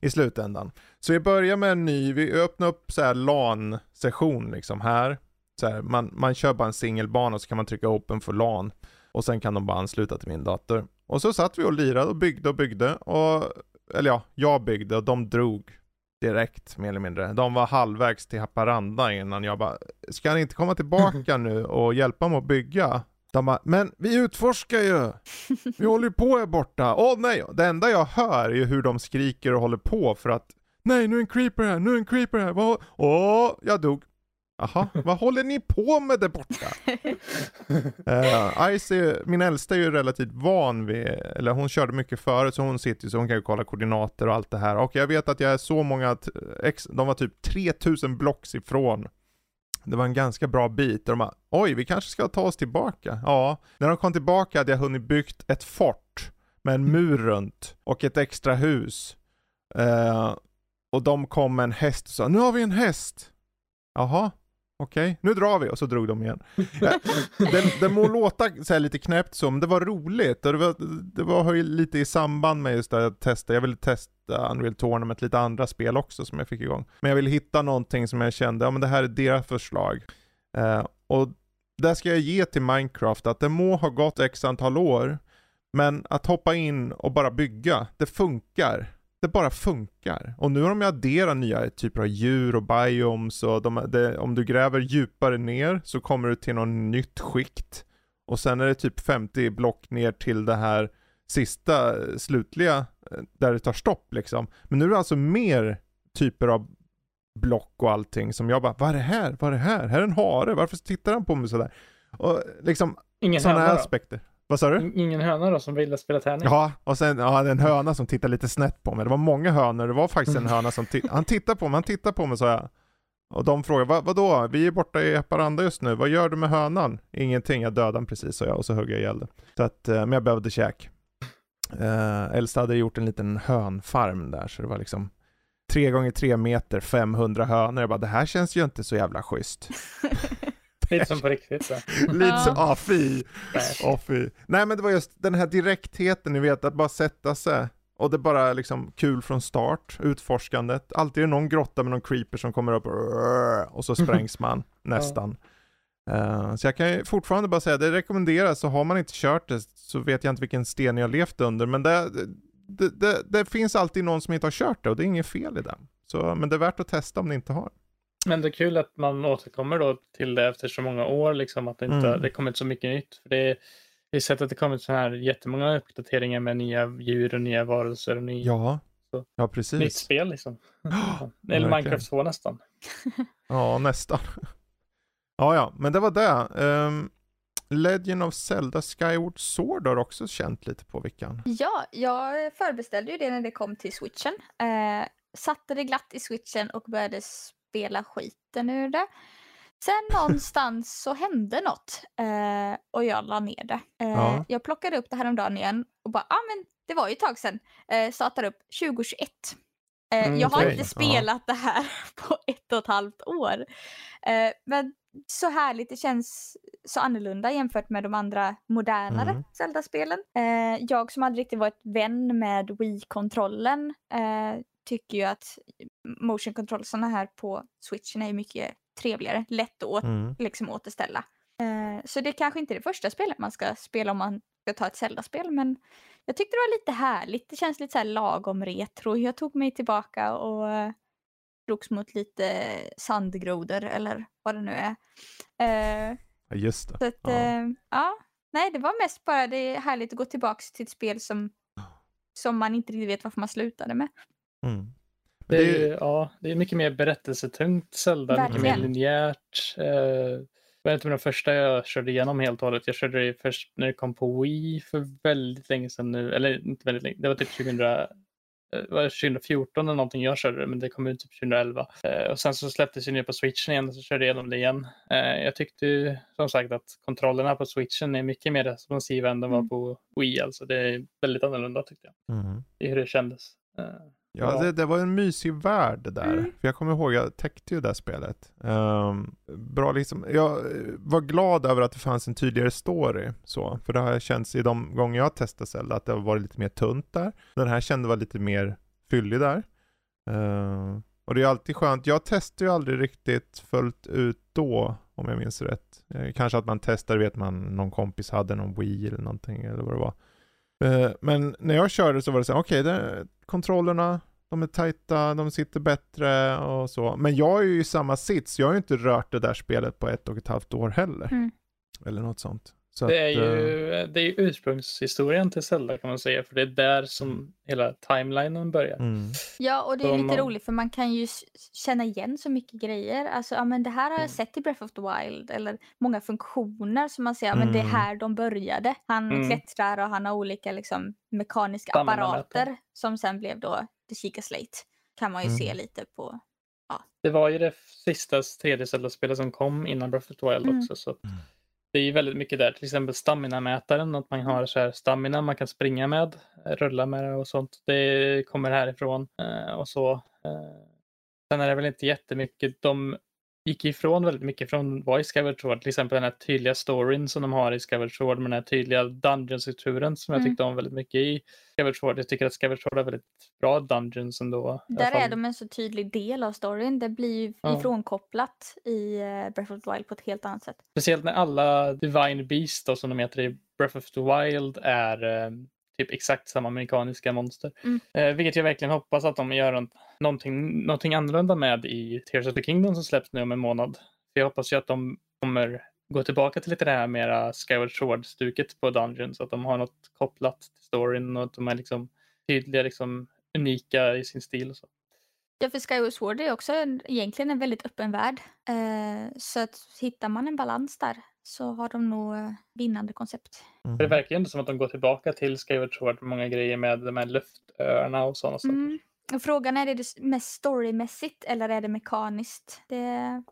I slutändan. Så vi börjar med en ny, vi öppnar upp så här LAN-session liksom här. Så här, man, man kör bara en singelbana och så kan man trycka open för LAN. Och sen kan de bara ansluta till min dator. Och så satt vi och lirade och byggde och byggde. Och, eller ja, jag byggde och de drog direkt mer eller mindre. De var halvvägs till Haparanda innan jag bara, ska ni inte komma tillbaka nu och hjälpa mig att bygga? De bara, men vi utforskar ju! Vi håller ju på här borta. Åh nej! Det enda jag hör är ju hur de skriker och håller på för att Nej, nu är en creeper här, nu är en creeper här. Vad? Åh, jag dog. Jaha, vad håller ni på med där borta? Uh, Ice är, min äldsta är ju relativt van vid, eller hon körde mycket förut så hon sitter ju så hon kan ju kolla koordinater och allt det här. Och jag vet att jag är så många, t- ex, de var typ 3000 blocks ifrån. Det var en ganska bra bit de bara, oj vi kanske ska ta oss tillbaka. Ja, när de kom tillbaka hade jag hunnit byggt ett fort med en mur runt och ett extra hus. Eh, och de kom med en häst och sa, nu har vi en häst. Jaha, okej, nu drar vi och så drog de igen. Ja, den, den må låta så lite knäppt men det var roligt och det var, det var lite i samband med just det att testa, jag ville testa Unreal Tournament, lite andra spel också som jag fick igång. Men jag ville hitta någonting som jag kände, ja men det här är deras förslag. Eh, och där ska jag ge till Minecraft att det må ha gått x antal år, men att hoppa in och bara bygga, det funkar. Det bara funkar. Och nu har de ju adderat nya typer av djur och biomes och de, det, om du gräver djupare ner så kommer du till något nytt skikt. Och sen är det typ 50 block ner till det här sista slutliga eh, där det tar stopp liksom. Men nu är det alltså mer typer av block och allting som jag bara, vad är det här? Vad är det här? Här är en hare, varför tittar han på mig sådär? Och liksom sådana då? aspekter. Vad sa du? In- Ingen höna då som ville spela tärning? Ja, och sen ja, är en höna som tittar lite snett på mig. Det var många hönor, det var faktiskt en höna som tittade. Han tittar på mig, han tittar på mig sa jag. Och de frågar, Va, vadå? Vi är borta i Haparanda just nu, vad gör du med hönan? Ingenting, jag dödade den precis sa jag och så högg jag ihjäl den. Så att, eh, men jag behövde käk. Uh, Elsa hade gjort en liten hönfarm där, så det var liksom tre gånger tre meter, 500 hönor. Jag bara, det här känns ju inte så jävla schysst. Lite som på riktigt. Så. Lite så, ah fy. Nej. Åh fy. Nej men det var just den här direktheten, ni vet att bara sätta sig. Och det är bara liksom kul från start, utforskandet. Alltid är det någon grotta med någon creeper som kommer upp och, så sprängs man nästan. Eh, så jag kan ju fortfarande bara säga, det rekommenderas, så har man inte kört det så vet jag inte vilken sten jag har levt under. Men det, det, det, det finns alltid någon som inte har kört det och det är inget fel i det. Så, men det är värt att testa om ni inte har. Men det är kul att man återkommer då till det efter så många år, liksom att det inte Mm. det kommit så mycket nytt. För det, vi har sett att det kommit så här jättemånga uppdateringar med nya djur och nya varelser och ny, Ja, Så. ja nytt precis. spel liksom. Ja, Eller. Minecraft 2 nästan. Ja, nästan. ja, ja, men det var det. Um, Legend of Zelda Skyward Sword har också känt lite på veckan. Ja, jag förbeställde ju det när det kom till switchen. Eh, satte det glatt i switchen och började spela skiten ur det. Sen någonstans så hände något eh, och jag la ner det. Eh, Ja. Jag plockade upp det här om dagen igen och bara, ja ah, men det var ju ett tag sedan. Eh, startade upp 2021. Eh, Mm, jag har okej. inte Ja. spelat det här på ett och ett halvt år. Eh, men så härligt, det känns så annorlunda jämfört med de andra modernare Mm. Zelda-spelen. Eh, jag som aldrig riktigt varit vän med Wii-kontrollen eh, tycker ju att motion controlsarna här på switchen är mycket trevligare, lätt att Mm. liksom återställa. Eh, så det är kanske inte är det första spelet man ska spela om man ska ta ett Zelda-spel men jag tyckte det var lite härligt. Det känns lite så här lagom retro. Jag tog mig tillbaka och eh, drogs mot lite sandgrodor eller vad det nu är. Eh, Ja, just det. så att, ja. ja. Nej, det var mest bara det är härligt att gå tillbaka till ett spel som, som man inte riktigt vet varför man slutade med. Mm. Det Det är, ju- ja, det är mycket mer berättelsetungt Zelda, mycket mer linjärt. Eh, det var inte de första jag körde igenom helt och hållet. Jag körde det först när det kom på Wii för väldigt länge sedan nu. Eller inte väldigt länge, det var typ 2000, eh, var det 2014 eller någonting jag körde det, men det kom ut typ 2011. Eh, och sen så släpptes det ner på switchen igen och så körde jag igenom det igen. Jag tyckte ju som sagt att kontrollerna på switchen är mycket mer responsiva än de var Mm. på Wii. Alltså det är väldigt annorlunda tyckte jag, Mm. i hur det kändes. Ja, Ja. det, det var en mysig värld det där. Mm. För jag kommer ihåg, jag täckte ju det spelet. Ehm, bra liksom, jag eh, var glad över att det fanns en tydligare story. Så, för det har känts i de gånger jag har testat Zelda att det har varit lite mer tunt där. Den här kände var lite mer fyllig där. Ehm, och det är alltid skönt, jag testar ju aldrig riktigt fullt ut då, om jag minns rätt. Eh, kanske att man testar, vet man, någon kompis hade någon Wii eller någonting eller vad det var. Eh, Men när jag körde så var det så här, okej, det- kontrollerna, de är tajta, de sitter bättre och så. Men jag är ju i samma sits, jag har ju inte rört det där spelet på ett och ett halvt år heller. Mm. Eller något sånt. Så Det är att, eh, ju det är ju ursprungshistorien till Zelda kan man säga, för det är där som hela timelinen börjar. Mm. Ja, och det är Så lite man- roligt för man kan ju känna igen så mycket grejer. Alltså, ja men det här har jag Mm. sett i Breath of the Wild. Eller många funktioner som man ser, ja men det är Mm. här de började. Han Mm. klättrar och han har olika liksom, mekaniska apparater som sen blev då The Chica Slate. Kan man ju se Mm. lite på. Det var ju det sista 3D Zelda-spelet som kom innan Breath of the Wild Mm. också. Så Mm. det är ju väldigt mycket där, till exempel stamina-mätaren, att man har så här stamina man kan springa med, rulla med det och sånt. Det kommer härifrån eh, och så. Eh, sen är det väl inte jättemycket. De gick ifrån väldigt mycket från vad i Skyward Sword. Till exempel den här tydliga storyn som de har i Skyward Sword med den här tydliga dungeon-strukturen som jag Mm. tyckte om väldigt mycket i Skyward Sword. Jag tycker att Skyward Sword har väldigt bra dungeons ändå. Där är de en så tydlig del av storyn. Det blir ju Ja. ifrånkopplat i eh, Breath of the Wild på ett helt annat sätt. Speciellt när alla Divine Beast då, som de heter i Breath of the Wild är eh, typ exakt samma mekaniska monster. Mm. Eh, vilket jag verkligen hoppas att de gör någonting, någonting annorlunda med i Tears of the Kingdom som släpps nu om en månad. För jag hoppas ju att de kommer gå tillbaka till lite det här mera Skyward Sword-stuket på Dungeon så att de har något kopplat till storyn och att de är liksom tydliga, liksom unika i sin stil. Och så. Ja, för Skyward Sword är också en, egentligen en väldigt öppen värld. Eh, så att hittar man en balans där så har de nog eh, vinnande koncept. För det verkar ju ändå som att de går tillbaka till Skyward Sword många grejer med de här luftöarna och sådana saker. Mm. Och frågan är, är det mest storymässigt eller är det mekaniskt? Det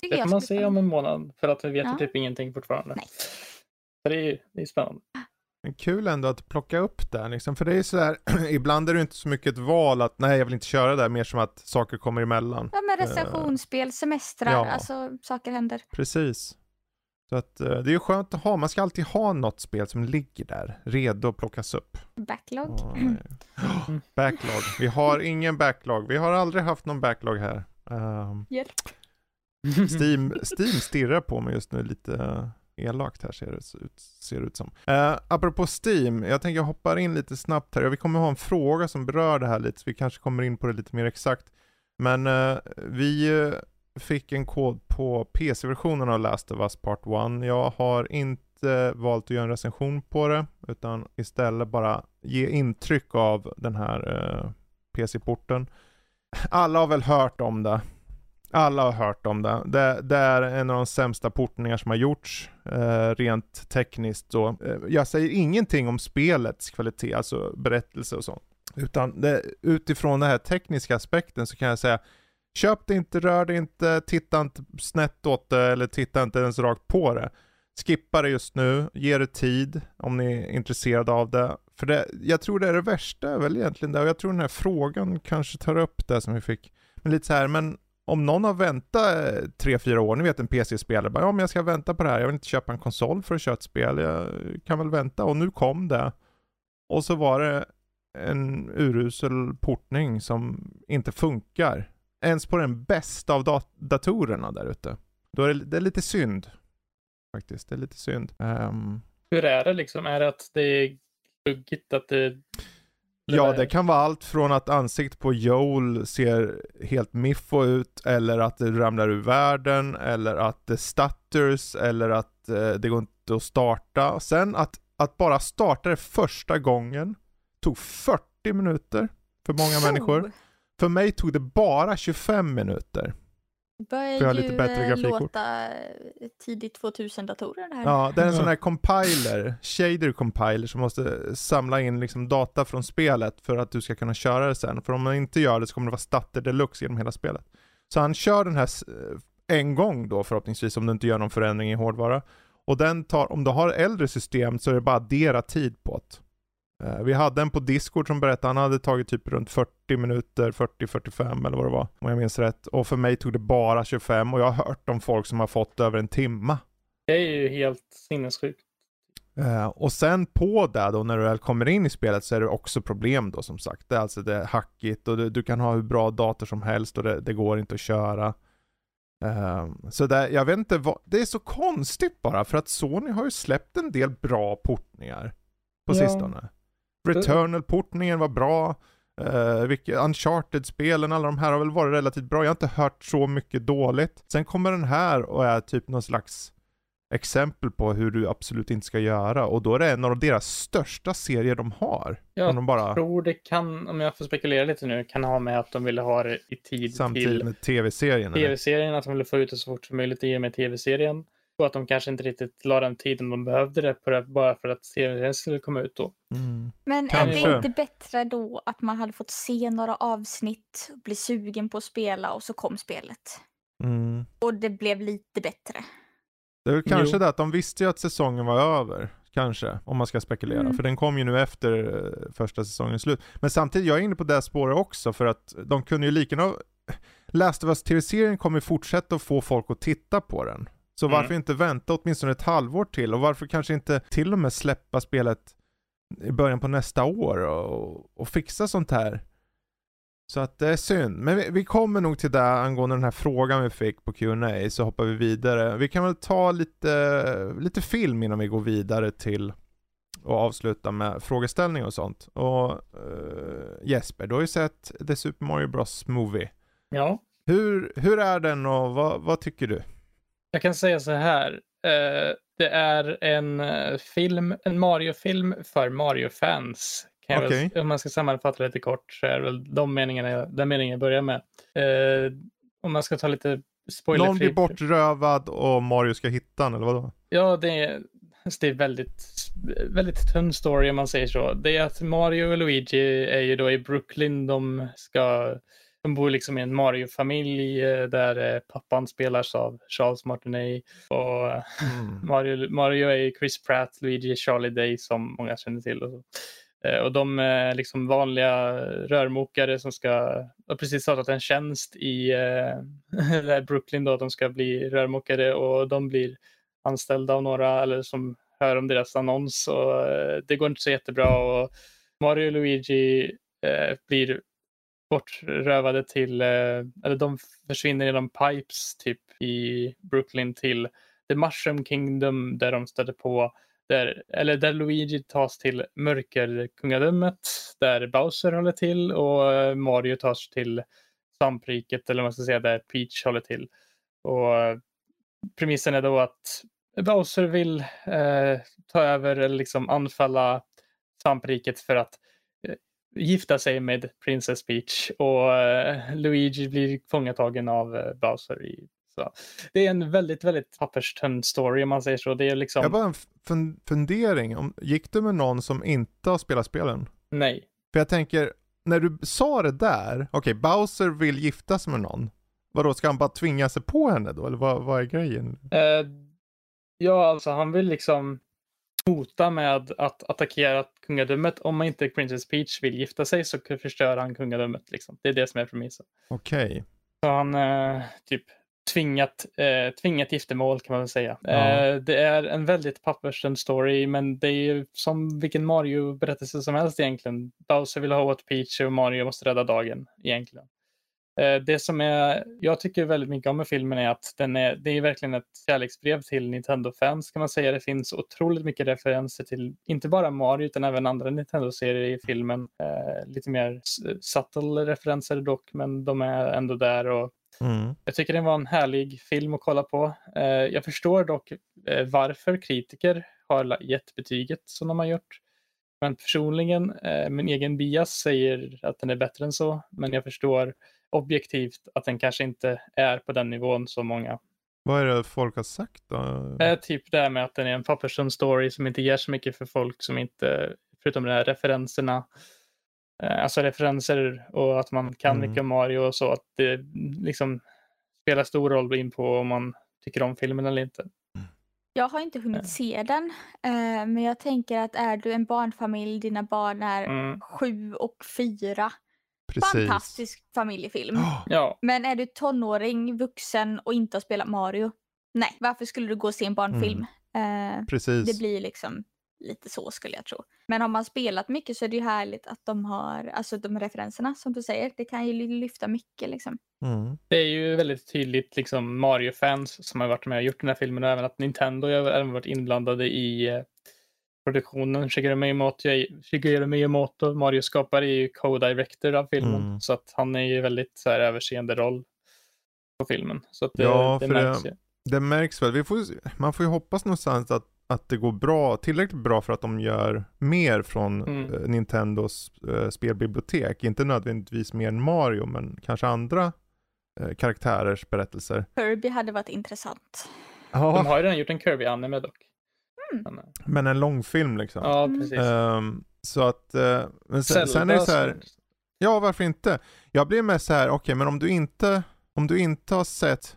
Det får man se om en månad för att vi vet Ja. typ ingenting fortfarande. Nej. Så det är ju det är spännande. Men kul ändå att plocka upp det liksom, för det är sådär, ibland är det inte så mycket ett val att nej jag vill inte köra där, mer som att saker kommer emellan. Ja, men recensionsspel, semestrar, ja. alltså saker händer. Precis. Så att eh, det är ju skönt att ha, man ska alltid ha något spel som ligger där, redo att plockas upp. Backlog. Ja, nej. backlog. Vi har ingen backlog, vi har aldrig haft någon backlog här. Ehm, Hjälp. Steam, Steam stirrar på mig just nu lite eh, elakt här ser det ut, ser det ut som. Uh, apropå Steam, jag tänker jag hoppar in lite snabbt här. Vi kommer ha en fråga som berör det här lite, så vi kanske kommer in på det lite mer exakt. Men eh, vi eh, fick en kod på PC-versionen av Last of Us Part 1. Jag har inte valt att göra en recension på det, utan istället bara ge intryck av den här eh, PC-porten. Alla har väl hört om det. Alla har hört om det. det. Det är en av de sämsta portningar som har gjorts, eh, rent tekniskt. Så, eh, jag säger ingenting om spelets kvalitet, alltså berättelse och sånt. Utan det, utifrån den här tekniska aspekten så kan jag säga, köp det inte, rör det inte, titta inte snett åt det eller titta inte ens rakt på det. Skippa det just nu, ge det tid om ni är intresserade av det. För det, jag tror det är det värsta väl egentligen där och jag tror den här frågan kanske tar upp det som vi fick. Men lite så här, men om någon har väntat eh, tre fyra år, ni vet en PC-spelare, bara ja men jag ska vänta på det här, jag vill inte köpa en konsol för att köra ett spel, jag kan väl vänta och nu kom det. Och så var det en urusel portning som inte funkar. Ens på den bästa av dat- datorerna där ute. Då är det, det är lite synd. Faktiskt, det är lite synd. Ehm, Hur är det liksom? Är det att det är buggigt? Att det... Ja, det kan vara allt från att ansiktet på Joel ser helt miffo ut, eller att det ramlar ur världen, eller att det stutters, eller att eh, det går inte att starta. Sen att, att bara starta det första gången tog 40 minuter för många människor. För mig tog det bara 25 minuter. börjar För jag har ju lite bättre eh, låta eh, tidigt 2000-datorer det här. Ja, det är en sån här compiler, shader compiler som måste samla in liksom data från spelet för att du ska kunna köra det sen. För om man inte gör det så kommer det vara statter deluxe genom hela spelet. Så han kör den här eh, en gång då förhoppningsvis om du inte gör någon förändring i hårdvara. Och den tar, om du har äldre system så är det bara addera tid på det. Eh, Vi hade en på Discord som berättade, han hade tagit typ runt 40 minuter, 40-45 eller vad det var, om jag minns rätt. Och för mig tog det bara 25 och jag har hört om folk som har fått över en timma. Det är ju helt sinnessjukt. Eh, och sen på det då när du väl kommer in i spelet så är det också problem då som sagt. Det är alltså det är hackigt och du, du kan ha hur bra dator som helst och det, det går inte att köra. Eh, så det, jag vet inte vad, det är så konstigt bara för att Sony har ju släppt en del bra portningar på Ja. sistone. Returnal-portningen var bra. Uh, Uncharted-spelen, alla de här har väl varit relativt bra. Jag har inte hört så mycket dåligt. Sen kommer den här och är typ någon slags exempel på hur du absolut inte ska göra. Och då är det en av deras största serier de har. Jag de bara tror det kan, om jag får spekulera lite nu, kan ha med att de ville ha det i tid samtidigt till med tv-serien. tv-serien, att de ville få ut det så fort som möjligt i och med tv-serien. Och att de kanske inte riktigt la den tiden de behövde det på det, bara för att tv-serien skulle komma ut då. Mm. Men är Kanske. det inte bättre då att man hade fått se några avsnitt, bli sugen på att spela och så kom spelet? Mm. Och det blev lite bättre. Det är väl kanske Jo. det att de visste ju att säsongen var över. Kanske, om man ska spekulera. Mm. För den kom ju nu efter eh, första säsongens slut. Men samtidigt, jag är inne på det spåret också för att de kunde ju lika gärna... Last of Us TV-serien kommer fortsätta att få folk att titta på den. Så Mm. varför inte vänta åtminstone ett halvår till och varför kanske inte till och med släppa spelet i början på nästa år och, och fixa sånt här. Så att det är synd. Men vi, vi kommer nog till det angående den här frågan vi fick på Q&A så hoppar vi vidare. Vi kan väl ta lite, lite film innan vi går vidare till och avsluta med frågeställning och sånt. Och eh, Jesper, du har ju sett The Super Mario Bros Movie. Ja, Hur, hur är den och vad, vad tycker du? Jag kan säga så här. Eh, det är en eh, film, en Mario-film för Mario-fans. Väl- Okej. Om man ska sammanfatta lite kort så är det väl de meningarna, jag- den meningen jag börjar med. Eh, om man ska ta lite spoilerfri. Någon blir bortrövad och Mario ska hitta den, eller vadå? Ja, det är, det är väldigt, väldigt tunn story om man säger så. Det är att Mario och Luigi är ju då i Brooklyn. De ska, de bor liksom i en Mario-familj eh, där eh, pappan spelas av Charles Martinet och Mm. Mario, Mario är Chris Pratt, Luigi Charlie Day som många känner till. Och, så. Eh, och de är liksom vanliga rörmokare som ska, har precis startat en tjänst i eh, Brooklyn då, de ska bli rörmokare och de blir anställda av några eller som hör om deras annons och det går inte så jättebra och Mario och Luigi eh, blir bortrövade till, eh, eller de försvinner genom pipes typ i Brooklyn till The Mushroom Kingdom där de stöter på där, eller där Luigi tas till mörkerkungadömet där Bowser håller till och eh, Mario tas till svampriket eller vad man ska säga där Peach håller till. Och eh, premissen är då att Bowser vill eh, ta över eller liksom anfalla svampriket för att eh, gifta sig med Princess Peach och eh, Luigi blir fångatagen av eh, Bowser. I, så. Det är en väldigt, väldigt papperstunn story om man säger så. Det är liksom, Jag bara en fun- fundering. Gick du med någon som inte har spelat spelen? nej. För jag tänker, när du sa det där, okej, Bowser vill gifta sig med någon. Vadå, ska han bara tvinga sig på henne då? Eller vad, vad är grejen? Eh, ja, alltså han vill liksom hota med att attackera kungadömet. Om inte Princess Peach vill gifta sig så förstör han kungadömet. Liksom. Det är det som är premissen. Okej. Så han eh, typ tvingat, eh, tvingat giftermål kan man väl säga. Ja. Eh, det är en väldigt pappersten story men det är ju som vilken Mario-berättelse som helst egentligen. Bowser vill ha åt Peach och Mario måste rädda dagen egentligen. Eh, det som är, jag tycker väldigt mycket om med filmen är att den är, det är verkligen ett kärleksbrev till Nintendo-fans kan man säga. Det finns otroligt mycket referenser till inte bara Mario utan även andra Nintendo-serier i filmen. Eh, lite mer subtle referenser dock men de är ändå där och Mm. jag tycker det var en härlig film att kolla på. Eh, jag förstår dock eh, varför kritiker har gett betyget som de har gjort. Men personligen, eh, min egen bias säger att den är bättre än så. Men jag förstår objektivt att den kanske inte är på den nivån som många. Vad är det folk har sagt då? Eh, typ det här med att den är en papperstunn story som inte ger så mycket för folk som inte, förutom de här referenserna, eh, alltså referenser och att man kan Mm. mycket om Mario och så, att det liksom spelar stor roll in på om man tycker om filmen eller inte. Jag har inte hunnit se den, eh, men jag tänker att är du en barnfamilj, dina barn är Mm. sju och fyra. Precis. Fantastisk familjefilm. Oh, Ja, Men är du tonåring, vuxen och inte har spelat Mario? Nej, varför skulle du gå och se en barnfilm? Eh, precis. det blir liksom lite så skulle jag tro. Men har man spelat mycket så är det ju härligt att de har, alltså de referenserna som du säger, det kan ju ly- lyfta mycket liksom. Mm. det är ju väldigt tydligt liksom Mario-fans som har varit med och gjort den här filmen och även att Nintendo har även varit inblandade i eh, produktionen. Shigeru Miyamoto, Miyamoto Mario-skapare, är ju co-director av filmen. Mm. Så att han är ju väldigt så här, överseende roll på filmen. Så att det, Ja, det för det- märks ju. Det märks väl. Vi får, man får ju hoppas någonstans att, att det går bra, tillräckligt bra för att de gör mer från Mm. eh, Nintendos eh, spelbibliotek. Inte nödvändigtvis mer än Mario, men kanske andra eh, karaktärers berättelser. Kirby hade varit intressant. De Ja, har ju redan gjort en Kirby-anime dock. Mm. Men, eh, en långfilm liksom. Ja, precis. Ehm, så att, eh, men sen, sen är det så här, ja varför inte? Jag blir mest så här, okej men om du inte, om du inte har sett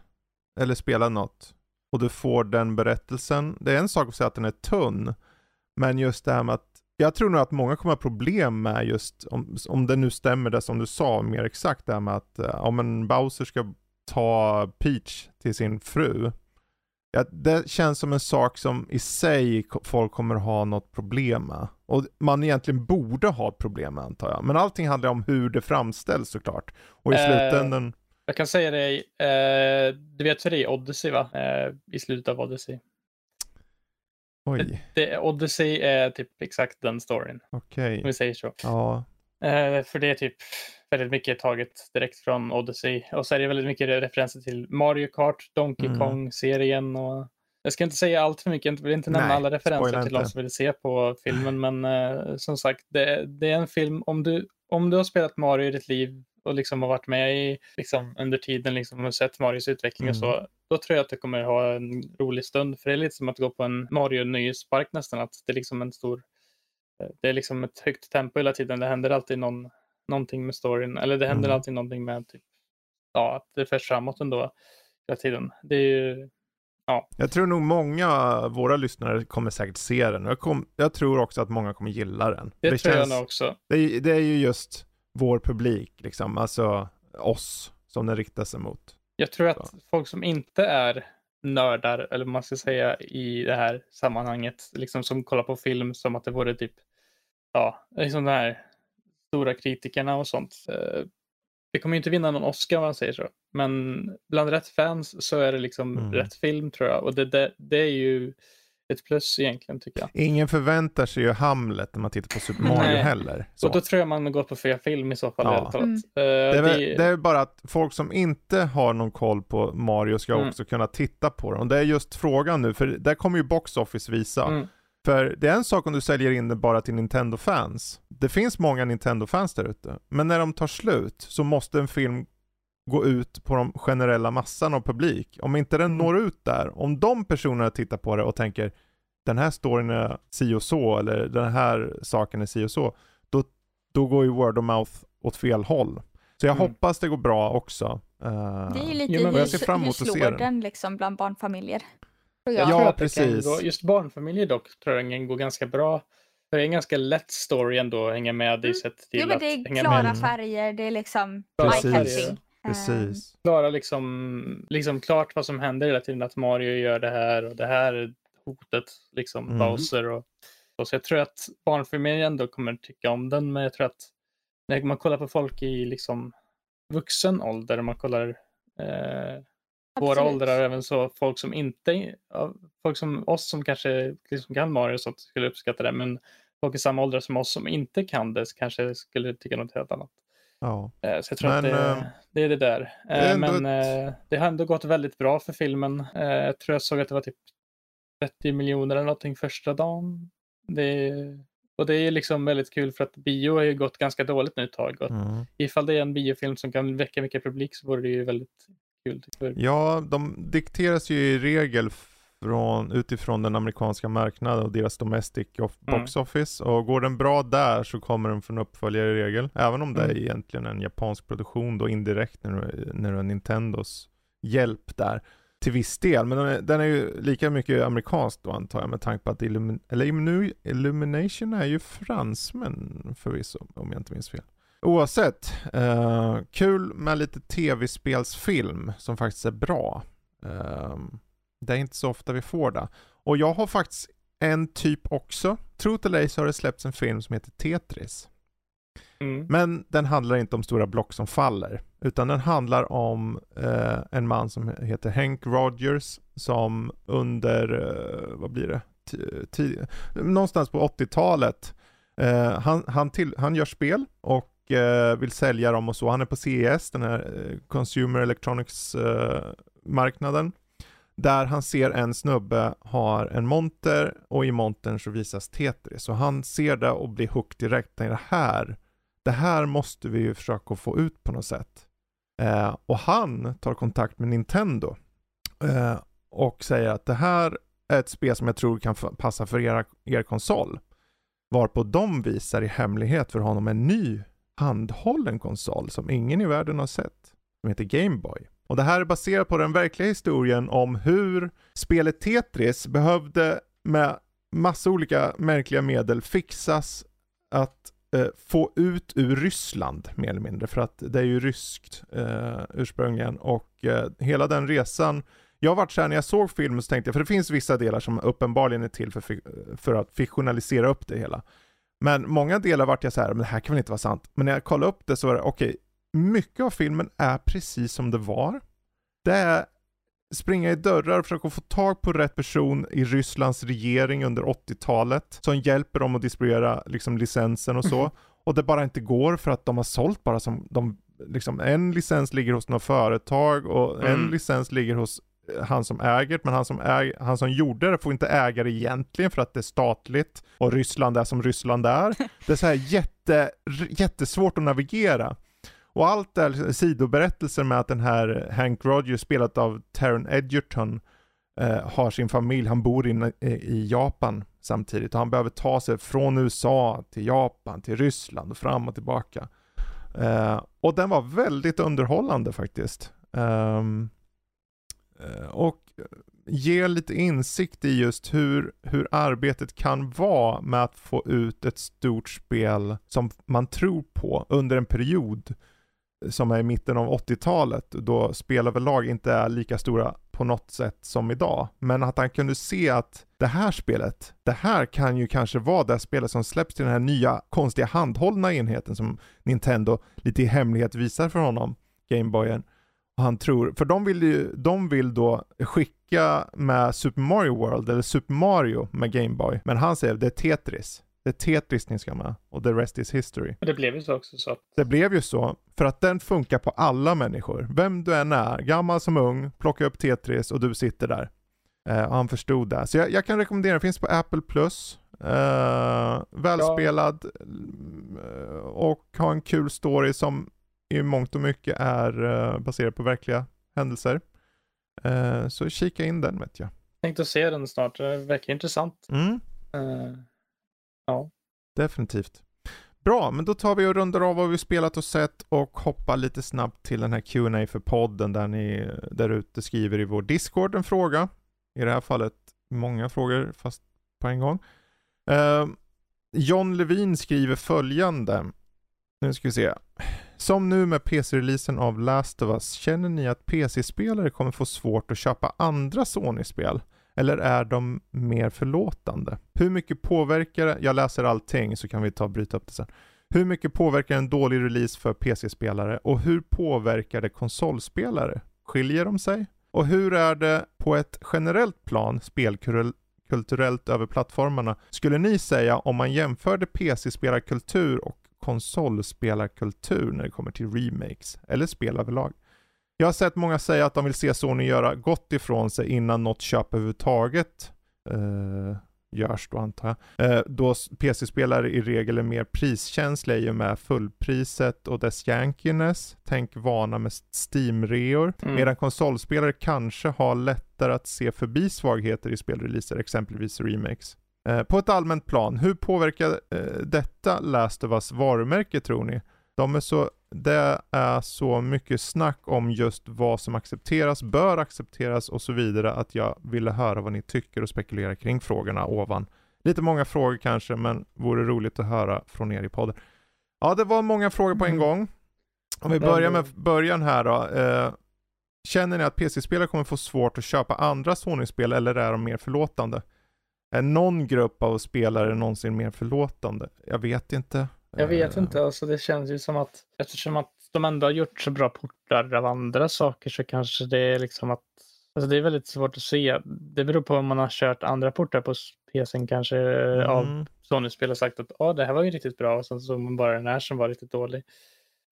eller spelat något och du får den berättelsen, det är en sak att säga att den är tunn, men just det här med att jag tror nog att många kommer ha problem med just, om, om det nu stämmer det som du sa mer exakt, det här med att eh, om en Bowser ska ta Peach till sin fru. Ja, det känns som en sak som i sig folk kommer ha något problem med. Och man egentligen borde ha problem med antar jag. Men allting handlar om hur det framställs såklart. Och i Eh, slutändan, Jag kan säga dig, eh, du vet för det är Odyssey va? Eh, I slutet av Odyssey. oj, Det, Odyssey är typ exakt den storyn, okej. om vi säger så. Ja, Eh, för det är typ väldigt mycket taget direkt från Odyssey. Och så är det väldigt mycket referenser till Mario Kart, Donkey Mm. Kong-serien och jag ska inte säga allt för mycket, jag vill inte nämna Nej, alla referenser till de som vill se på filmen, men eh, som sagt, det, det är en film, om du, om du har spelat Mario i ditt liv och liksom har varit med i, liksom, under tiden liksom, och sett Marios utveckling och så, då tror jag att du kommer ha en rolig stund. För det är lite som att gå på en Mario-nöjespark nästan, att det är liksom en stor Eh, det är liksom ett högt tempo hela tiden. Det händer alltid någon, någonting med storyn. Eller det händer Mm. alltid någonting med typ, ja, att det förs framåt ändå hela tiden. Det är ju, jag tror nog många av våra lyssnare kommer säkert se den. Jag, kom, jag tror också att många kommer gilla den. det, det, tror känns, jag också. det, är, det är ju just vår publik liksom, alltså oss som den riktar sig mot. Jag tror att folk som inte är nördar, eller vad man ska säga, i det här sammanhanget, liksom som kollar på film som att det vore typ, ja, liksom de här stora kritikerna och sånt. Eh, Det kommer ju inte vinna någon Oscar om man säger så. Men bland rätt fans så är det liksom Mm. rätt film tror jag. Och det, det, det är ju ett plus egentligen tycker jag. Ingen förväntar sig ju Hamlet när man tittar på Super Mario heller. Så. Och då tror jag man går på fel film i så fall. Ja. Mm. Eh, Det är, väl, det- det är bara att folk som inte har någon koll på Mario ska Mm. också kunna titta på den. Och det är just frågan nu, för där kommer ju Box Office visa. Mm. För det är en sak om du säljer in det bara till Nintendo-fans. Det finns många Nintendo-fans där ute. Men när de tar slut så måste en film gå ut på de generella massan av publik. Om inte den Mm. når ut där, om de personerna tittar på det och tänker den här storyn är si och så, eller den här saken är si och så, då, då går ju word of mouth åt fel håll. Så jag Mm. hoppas det går bra också. Eh, Det är ju lite men hur, jag ser fram emot hur att se slår den. den liksom bland barnfamiljer? Jag. Ja, tror att kan precis. gå, just barnfamiljer dock tror jag den går ganska bra. För det är en ganska lätt story ändå att hänga med i Mm. sett till Jo men det är klara med. färger, det är liksom Klara Precis. eye-catching. Precis. Klara liksom, liksom klart vad som händer hela tiden. Att Mario gör det här och det här är hotet, liksom Mm. Bowser och och så. Jag tror att barnfamiljer ändå kommer tycka om den, men jag tror att när man kollar på folk i liksom vuxen ålder, man kollar eh, våra Absolut. åldrar, även så folk som inte, folk som oss som kanske liksom kan Mario sånt skulle uppskatta det, men folk i samma ålder som oss som inte kan det kanske skulle tycka något helt annat. Ja. Eh, Så jag tror Men, att det, eh, det är det där. det är Eh, Men ett- eh, det har ändå gått väldigt bra för filmen. Eh, Jag tror jag såg att det var typ 30 miljoner eller någonting första dagen. Det, och det är liksom väldigt kul för att bio har ju gått ganska dåligt nu ett tag. Och Mm. Ifall det är en biofilm som kan väcka mycket publik så vore det ju väldigt kul. Ja, de dikteras ju i regel från, utifrån den amerikanska marknaden och deras domestic of Mm. box office. Och går den bra där så kommer den få en uppföljare i regel. Även om det är Mm. egentligen en japansk produktion då indirekt när när du har Nintendos hjälp där. Till viss del, men den är, den är ju lika mycket amerikansk då antar jag med tanke på att Illumin eller Illumination är ju fransmän förvisso om jag inte minns fel. Oavsett, eh, kul med lite tv-spelsfilm som faktiskt är bra. Eh, det är inte så ofta vi får det. Och jag har faktiskt en typ också. Truth or så har det släppts en film som heter Tetris. Mm. Men den handlar inte om stora block som faller. Utan den handlar om eh, en man som heter Hank Rogers som under, eh, vad blir det, någonstans på 80-talet. Eh, han, han, till, han gör spel och Eh, vill sälja dem och så. Han är på CES, den här eh, Consumer Electronics eh, marknaden. Där han ser en snubbe har en monter och i montern så visas Tetris. Så han ser det och blir hooked direkt. Tänker, Det här, det här måste vi ju försöka få ut på något sätt. Eh, och han tar kontakt med Nintendo eh, och säger att det här är ett spel som jag tror kan passa för era, er konsol. Varpå de visar i hemlighet för honom en ny handhållen konsol som ingen i världen har sett. Som heter Gameboy. Och det här är baserat på den verkliga historien om hur spelet Tetris behövde med massa olika märkliga medel fixas att eh, få ut ur Ryssland mer eller mindre. För att det är ju ryskt eh, ursprungligen och eh, hela den resan jag har varit såhär när jag såg filmen så tänkte jag, för det finns vissa delar som uppenbarligen är till för, för att fiktionalisera upp det hela. Men många delar vart jag så här, men det här kan väl inte vara sant. Men när jag kollade upp det så var det, okej, okay, mycket av filmen är precis som det var. Det är springa i dörrar och försöka få tag på rätt person i Rysslands regering under 80-talet som hjälper dem att distribuera liksom, licensen och så. Mm. Och det bara inte går för att de har sålt bara som de, liksom, en licens ligger hos något företag och mm. en licens ligger hos han som äger men han som, äg, han som gjorde det får inte äga det egentligen för att det är statligt och Ryssland är som Ryssland är. Det är så här jätte, jättesvårt att navigera. Och allt är sidoberättelser med att den här Hank Rogers, spelat av Taron Edgerton, eh, har sin familj, han bor in, i Japan samtidigt och han behöver ta sig från USA till Japan, till Ryssland och fram och tillbaka. Eh, och den var väldigt underhållande faktiskt. Um, Eh, och eh, ge lite insikt i just hur, hur arbetet kan vara med att få ut ett stort spel som man tror på under en period eh, som är i mitten av 80-talet då spel överlag inte är lika stora på något sätt som idag. Men att han kunde se att det här spelet, det här kan ju kanske vara det spelet som släpps till den här nya konstiga handhållna enheten som Nintendo lite i hemlighet visar för honom, Gameboyen. Han tror, för de vill ju, de vill då skicka med Super Mario World eller Super Mario med Gameboy. Men han säger det är Tetris. Det är Tetris ni ska med och the rest is history. Det blev ju så också så. Det blev ju så, för att den funkar på alla människor. Vem du än är, gammal som ung, plocka upp Tetris och du sitter där. Uh, och han förstod det. Så jag, jag, kan rekommendera, den finns på Apple Plus. Uh, välspelad uh, och har en kul story som i mångt och mycket är baserad på verkliga händelser. så kika in den vet jag. Tänkte se den snart, det verkar intressant. Mm. Ja. Definitivt. Bra, men då tar vi och rundar av vad vi spelat och sett och hoppar lite snabbt till den här Q&A för podden där ni där ute skriver i vår Discord en fråga. I det här fallet många frågor fast på en gång. Uh, John Levin skriver följande. Nu ska vi se. Som nu med PC-releasen av Last of Us, känner ni att PC-spelare kommer få svårt att köpa andra Sony-spel? Eller är de mer förlåtande? Hur mycket påverkar det? Jag läser allting så kan vi ta och bryta upp det sen. Hur mycket påverkar en dålig release för PC-spelare och hur påverkar det konsolspelare? Skiljer de sig? Och hur är det på ett generellt plan spelkulturellt över plattformarna? Skulle ni säga om man jämförde PC-spelarkultur och konsolspelarkultur när det kommer till remakes eller spel överlag? Jag har sett många säga att de vill se Sony göra gott ifrån sig innan något köp överhuvudtaget eh, görs då antar jag. Eh, då PC-spelare i regel är mer priskänsliga i och med fullpriset och dess jankiness. Tänk vana med Steam-reor. Mm. Medan konsolspelare kanske har lättare att se förbi svagheter i spelreleaser, exempelvis remakes. Eh, på ett allmänt plan, hur påverkar eh, detta Last of Us varumärke tror ni? De är så det är så mycket snack om just vad som accepteras, bör accepteras och så vidare att jag ville höra vad ni tycker och spekulera kring frågorna ovan. Lite många frågor kanske, men vore roligt att höra från er i podden. Ja, det var många frågor på en mm. gång. Om vi börjar med början här då. Eh, känner ni att PC-spelare kommer få svårt att köpa andra Sony-spel eller är de mer förlåtande? Är någon grupp av spelare någonsin mer förlåtande? Jag vet inte. Jag vet inte, alltså det känns ju som att eftersom att de ändå har gjort så bra portar av andra saker så kanske det är liksom att Alltså det är väldigt svårt att se. Det beror på om man har kört andra portar på PCn kanske mm. av Sony-spel och sagt att det här var ju riktigt bra och sen så man bara den här som var riktigt dålig.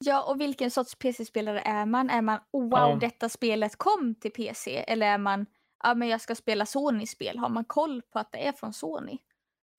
Ja, och vilken sorts PC-spelare är man? Är man oh, wow, ja. detta spelet kom till PC? Eller är man ja, men jag ska spela Sony-spel? Har man koll på att det är från Sony?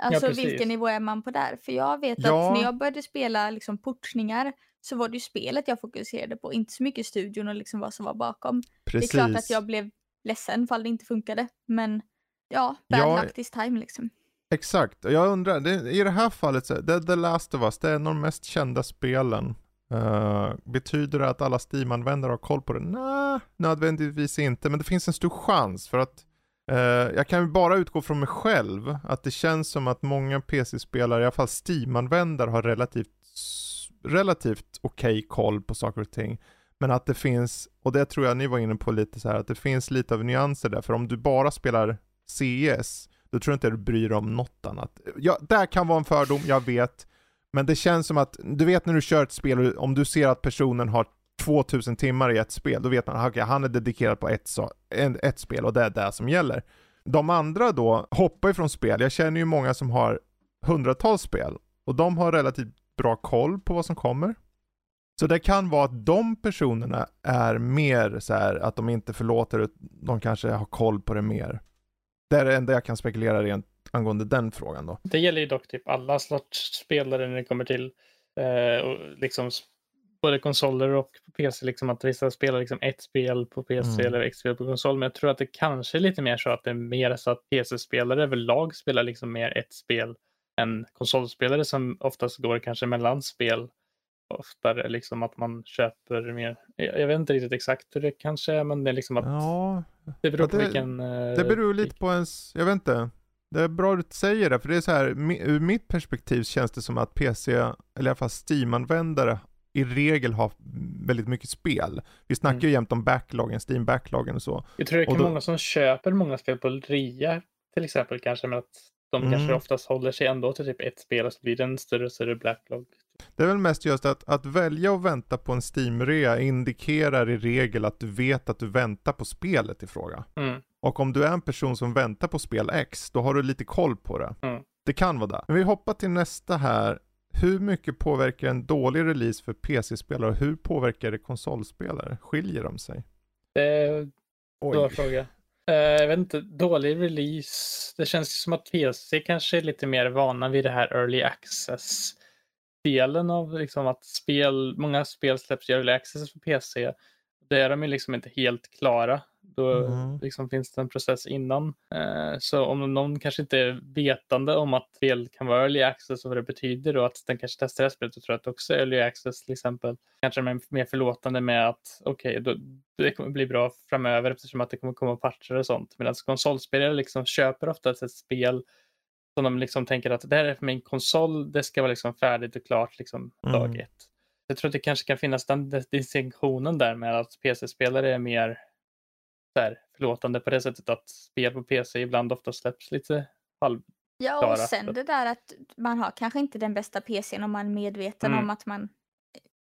Alltså ja, vilken nivå är man på där? För jag vet ja. att när jag började spela liksom portningar så var det ju spelet jag fokuserade på, inte så mycket studion och liksom vad som var bakom. Precis. Det är klart att jag blev ledsen fall det inte funkade, men ja, bad ja, luck this time liksom. Exakt, jag undrar, det, i det här fallet, så, det, The Last of Us, det är en av de mest kända spelen. Uh, betyder det att alla Steam-användare har koll på det? Nej, nödvändigtvis inte, men det finns en stor chans för att Uh, jag kan ju bara utgå från mig själv, att det känns som att många PC-spelare, i alla fall Steam-användare, har relativt, relativt okej okay koll på saker och ting. Men att det finns, och det tror jag ni var inne på lite så här, att det finns lite av nyanser där, för om du bara spelar CS, då tror jag inte du bryr dig om något annat. Ja, där kan vara en fördom, jag vet. Men det känns som att, du vet när du kör ett spel, om du ser att personen har 2000 timmar i ett spel, då vet man ah, att okay, han är dedikerad på ett, så, ett spel och det är det som gäller. De andra då hoppar ju från spel, jag känner ju många som har hundratals spel och de har relativt bra koll på vad som kommer. Så det kan vara att de personerna är mer så här, att de inte förlåter, de kanske har koll på det mer. Det är det enda jag kan spekulera rent angående den frågan då. Det gäller ju dock typ alla sorts spelare när det kommer till eh, och liksom både konsoler och PC, liksom att vissa spelar liksom ett spel på PC mm. eller ett spel på konsol. Men jag tror att det kanske är lite mer så att det är mer så att PC-spelare överlag spelar liksom mer ett spel än konsolspelare som oftast går kanske mellan spel oftare liksom att man köper mer. Jag vet inte riktigt exakt hur det kanske är, men det är liksom att ja, det beror på det, vilken. Det eh, beror lite på ens, jag vet inte. Det är bra att du säger det, för det är så här, ur mitt perspektiv känns det som att PC, eller i alla fall Steam-användare, i regel har väldigt mycket spel. Vi snackar mm. ju jämt om backloggen, Steam-backloggen och så. Jag tror det kan vara många som köper många spel på rea till exempel kanske, men att de mm. kanske oftast håller sig ändå till typ ett spel och så blir det en större och större backlog. Det är väl mest just att, att välja och vänta på en Steam-rea indikerar i regel att du vet att du väntar på spelet i fråga. Mm. Och om du är en person som väntar på spel X, då har du lite koll på det. Mm. Det kan vara det. Men vi hoppar till nästa här. Hur mycket påverkar en dålig release för PC-spelare och hur påverkar det konsolspelare? Skiljer de sig? Det är bra fråga. Uh, jag vet inte, dålig release. Det känns som att PC kanske är lite mer vana vid det här early access delen av liksom att spel, många spel släpps i early access för PC. Det är de ju liksom inte helt klara. Då mm. liksom finns det en process innan. Eh, så om någon kanske inte är vetande om att spel kan vara early access och vad det betyder och att den kanske testar det spelet och tror att det också är early access till exempel. Kanske är mer förlåtande med att okej, okay, det kommer bli bra framöver eftersom att det kommer komma patcher och sånt. Medan konsolspelare liksom köper ofta ett spel som de liksom tänker att det här är för min konsol, det ska vara liksom färdigt och klart liksom dag mm. ett. Jag tror att det kanske kan finnas den distinktionen där med att PC-spelare är mer där, förlåtande på det sättet att spel på PC ibland ofta släpps lite halv Ja, och sen det där att man har kanske inte den bästa PCn om man är medveten mm. om att man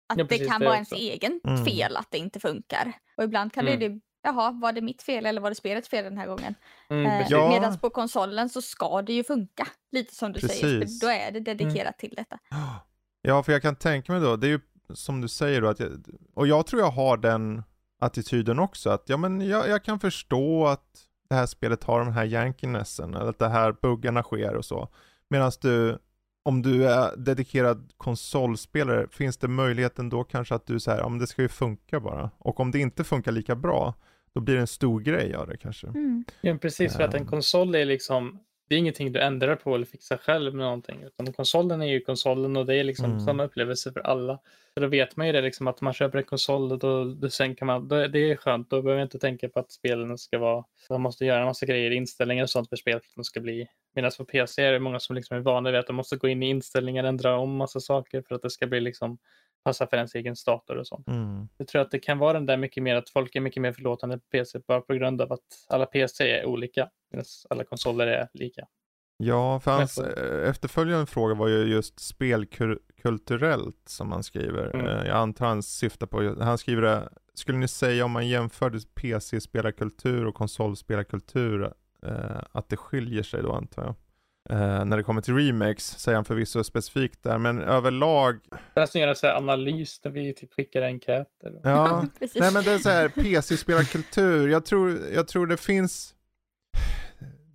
att ja, det kan det vara ens egen mm. fel att det inte funkar. Och ibland kan mm. det jaha, var det mitt fel eller var det spelets fel den här gången? Mm, eh, ja. Medan på konsolen så ska det ju funka, lite som du Precis. säger, då är det dedikerat mm. till detta. Ja, för jag kan tänka mig då, det är ju som du säger då, att jag, och jag tror jag har den attityden också, att ja men jag, jag kan förstå att det här spelet har den här jankinessen, eller att det här buggarna sker och så. Medan du, om du är dedikerad konsolspelare, finns det möjligheten då kanske att du säger, ja men det ska ju funka bara. Och om det inte funkar lika bra, då blir det en stor grej av det kanske. Mm. Ja, precis, för att en ehm. konsol är liksom, det är ingenting du ändrar på eller fixar själv med någonting, utan konsolen är ju konsolen och det är liksom mm. samma upplevelse för alla. Så då vet man ju det liksom att man köper en konsol och då, då sen kan man, då, det är skönt, då behöver jag inte tänka på att spelen ska vara, man måste göra en massa grejer, inställningar och sånt för spelet för att de ska bli Medan på PC är det många som liksom är vana vid att de måste gå in i inställningar, ändra om massa saker för att det ska bli liksom passa för ens egen dator och sånt. Mm. Jag tror att det kan vara den där mycket mer att folk är mycket mer förlåtande på PC bara på grund av att alla PC är olika medan alla konsoler är lika. Ja, för hans eh, efterföljande fråga var ju just spelkulturellt som han skriver. Mm. Eh, jag antar han syftar på, han skriver det, skulle ni säga om man jämförde PC-spelarkultur och konsolspelarkultur eh, att det skiljer sig då antar jag? Uh, när det kommer till remakes säger han förvisso specifikt där, men överlag. Det är som gör en analys när vi typ skickar enkäter. Ja, nej men det är så här PC-spelarkultur. Jag tror, jag tror det finns.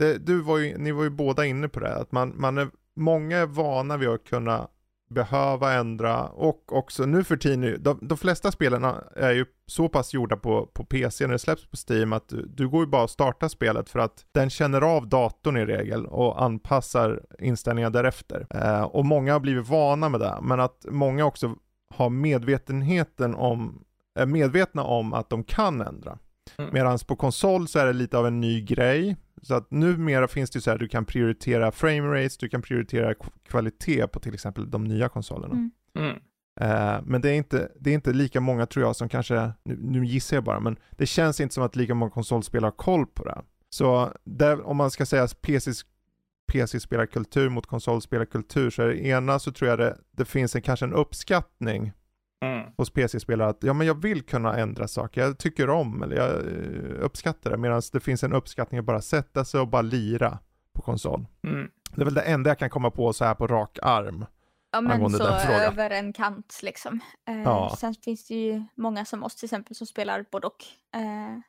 Det, du var ju, ni var ju båda inne på det, att man, man är, många är vana vid att kunna behöva ändra och också nu för tiden, de, de flesta spelarna är ju så pass gjorda på, på PC när det släpps på Steam att du, du går ju bara att starta spelet för att den känner av datorn i regel och anpassar inställningar därefter. Eh, och många har blivit vana med det, men att många också har medvetenheten om, är medvetna om att de kan ändra. Mm. Medan på konsol så är det lite av en ny grej. Så att numera finns det så här, du kan prioritera frame rates, du kan prioritera kvalitet på till exempel de nya konsolerna. Mm. Mm. Eh, men det är, inte, det är inte lika många tror jag som kanske, nu, nu gissar jag bara, men det känns inte som att lika många konsolspelare har koll på det. Så där, om man ska säga PC, PC-spelarkultur mot konsolspelarkultur så är det ena så tror jag det, det finns en, kanske en uppskattning Mm. hos PC-spelare att ja men jag vill kunna ändra saker, jag tycker om eller jag eh, uppskattar det. Medan det finns en uppskattning att bara sätta sig och bara lira på konsol. Mm. Det är väl det enda jag kan komma på så här på rak arm. Ja men så över en kant liksom. Eh, Ja. Sen finns det ju många som oss till exempel som spelar både och. Eh,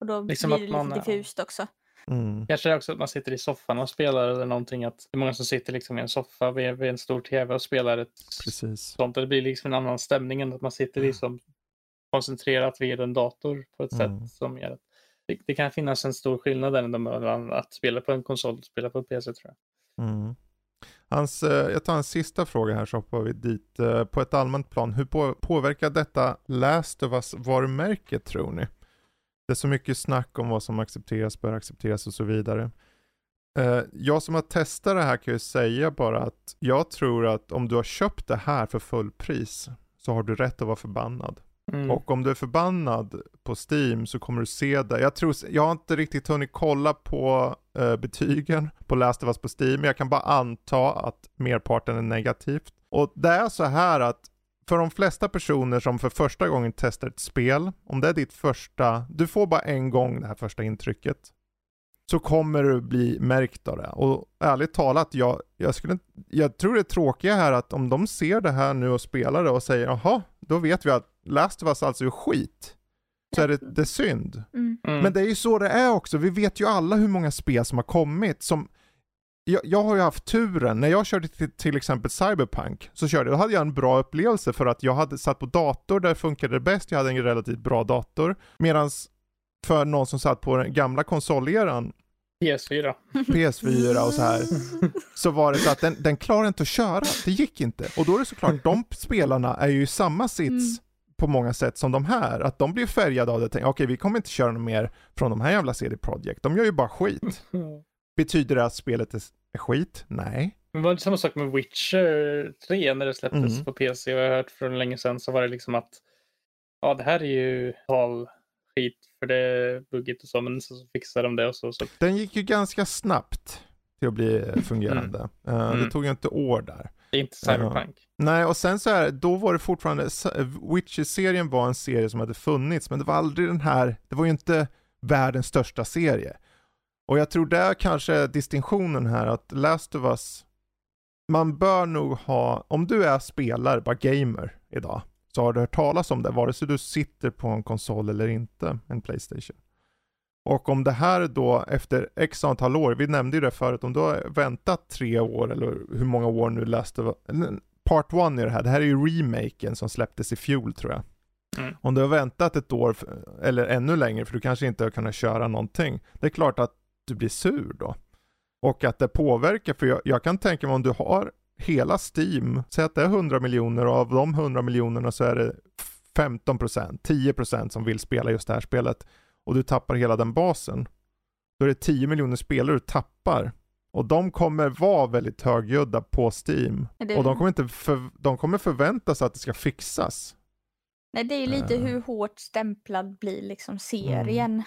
och då Liksom blir det man, lite eh, diffust också. Mm. Kanske också att man sitter i soffan och spelar eller någonting. Att det är många som sitter liksom i en soffa vid, vid en stor tv och spelar ett Precis. sånt. Det blir liksom en annan stämning än att man sitter liksom koncentrerat vid en dator på ett Mm. sätt som gör att det, det kan finnas en stor skillnad där ändå mellan att spela på en konsol och spela på en PC tror jag. Mm. Hans, eh, jag tar en sista fråga här så hoppar vi dit. Eh, På ett allmänt plan, hur på, påverkar detta Last of Us varumärket tror ni? Det är så mycket snack om vad som accepteras, bör accepteras och så vidare. Eh, Jag som har testat det här kan ju säga bara att jag tror att om du har köpt det här för fullpris så har du rätt att vara förbannad. Mm. Och om du är förbannad på Steam så kommer du se det. Jag, tror, jag har inte riktigt hunnit kolla på eh, betygen på Last of Us på Steam, men jag kan bara anta att merparten är negativt. Och det är så här att för de flesta personer som för första gången testar ett spel, om det är ditt första, du får bara en gång det här första intrycket, så kommer du bli märkt av det. Och ärligt talat, jag, jag, skulle, jag tror det tråkiga här att om de ser det här nu och spelar det och säger jaha, då vet vi att Last of Us alltså är skit. Så är det, det är synd. Mm. Mm. Men det är ju så det är också. Vi vet ju alla hur många spel som har kommit som jag, jag har ju haft turen, när jag körde till, till exempel Cyberpunk, så körde, då hade jag en bra upplevelse för att jag hade satt på dator, där funkade det bäst, jag hade en relativt bra dator. Medan för någon som satt på den gamla konsoleran, PS4. PS4 och så här, så var det så att den, den klarar inte att köra, det gick inte. Och då är det såklart, de spelarna är ju i samma sits Mm. på många sätt som de här, att de blir färgade av det, okej vi kommer inte köra något mer från de här jävla CD Projekt, de gör ju bara skit. Betyder det att spelet är, skit? Nej. Men var det samma sak med Witcher 3 när det släpptes Mm. på PC? Och jag har hört för länge sedan så var det liksom att ja, det här är ju tal skit för det är buggigt och så, men så, fixar de det och så. så. Den gick ju ganska snabbt till att bli fungerande. Eh, Det Mm. tog ju inte år där. Det är inte Cyberpunk. Nej, och sen så är det, då var det fortfarande, Witcher-serien var en serie som hade funnits, men det var aldrig den här, det var ju inte världens största serie. Och jag tror det är kanske distinktionen här, att Last of Us, man bör nog ha, om du är spelare, bara gamer idag, så har du hört talas om det, vare sig du sitter på en konsol eller inte, en Playstation. Och om det här då efter x antal år, vi nämnde ju det förut, om du har väntat tre år eller hur många år nu läste, part one i det här, det här är ju remaken som släpptes i fjol tror jag. Mm. Om du har väntat ett år eller ännu längre för du kanske inte har kunnat köra någonting, det är klart att du blir sur då. Och att det påverkar, för jag, jag kan tänka mig om du har hela Steam, säg att det är 100 miljoner och av de 100 miljonerna så är det 15%, 10% som vill spela just det här spelet och du tappar hela den basen. Då är det 10 miljoner spelare du tappar. Och de kommer vara väldigt högljudda på Steam. Det- Och de kommer, inte för, de kommer förvänta sig att det ska fixas. Nej, det är ju lite Eh. hur hårt stämplad blir liksom serien.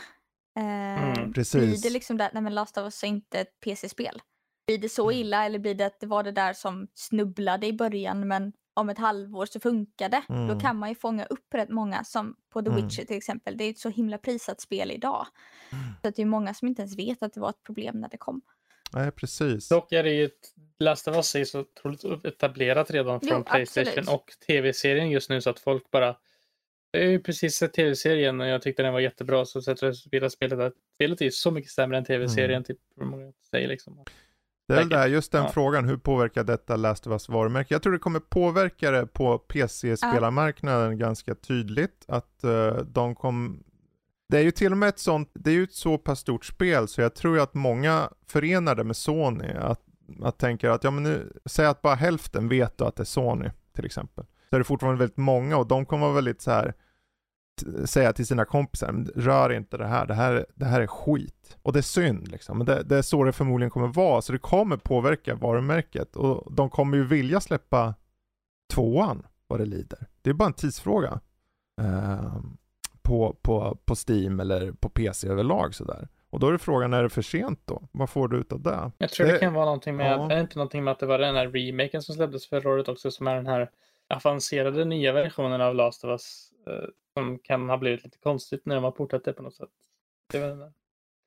Eh, Mm, Blir det liksom där, nej men Last of Us är inte ett PC-spel. Blir det så Mm. illa eller blir det att det var det där som snubblade i början men om ett halvår så funkade. Mm. Då kan man ju fånga upp rätt många som på The Mm. Witcher till exempel. Det är ett så himla prisat spel idag. Mm. Så att det är många som inte ens vet att det var ett problem när det kom. Nej, precis. Dock är det ju Last of Us är så otroligt etablerat redan Jo, från Playstation absolut. och tv-serien just nu så att folk bara jag har ju precis sett tv-serien och jag tyckte den var jättebra så jag spela spelet att spelet är så mycket sämre än tv-serien Mm. typ många säger liksom. Det är där, just den Ja. frågan, hur påverkar detta Last of Us varumärke? Jag tror det kommer påverka det på PC-spelarmarknaden ganska tydligt. Att eh, de kom... Det är ju till och med ett sånt, det är ju ett så pass stort spel så jag tror ju att många förenar det med Sony. Att, att tänka att, ja men nu, säg att bara hälften vet då att det är Sony till exempel. Så är det fortfarande väldigt många och de kommer vara väldigt så här säga till sina kompisar, rör inte det här, det här, det här är skit. Och det är synd liksom, men det, det är så det förmodligen kommer vara, så det kommer påverka varumärket och de kommer ju vilja släppa tvåan vad det lider. Det är bara en tidsfråga. Uh, på, på, på Steam eller på PC överlag sådär. Och då är det frågan, är det för sent då? Vad får du ut av det? Jag tror det, det kan vara någonting med, ja. är inte någonting med att det var den här remaken som släpptes förra året också som är den här avancerade nya versionen av Last of Us eh, som kan ha blivit lite konstigt när de har portat det på något sätt. Men,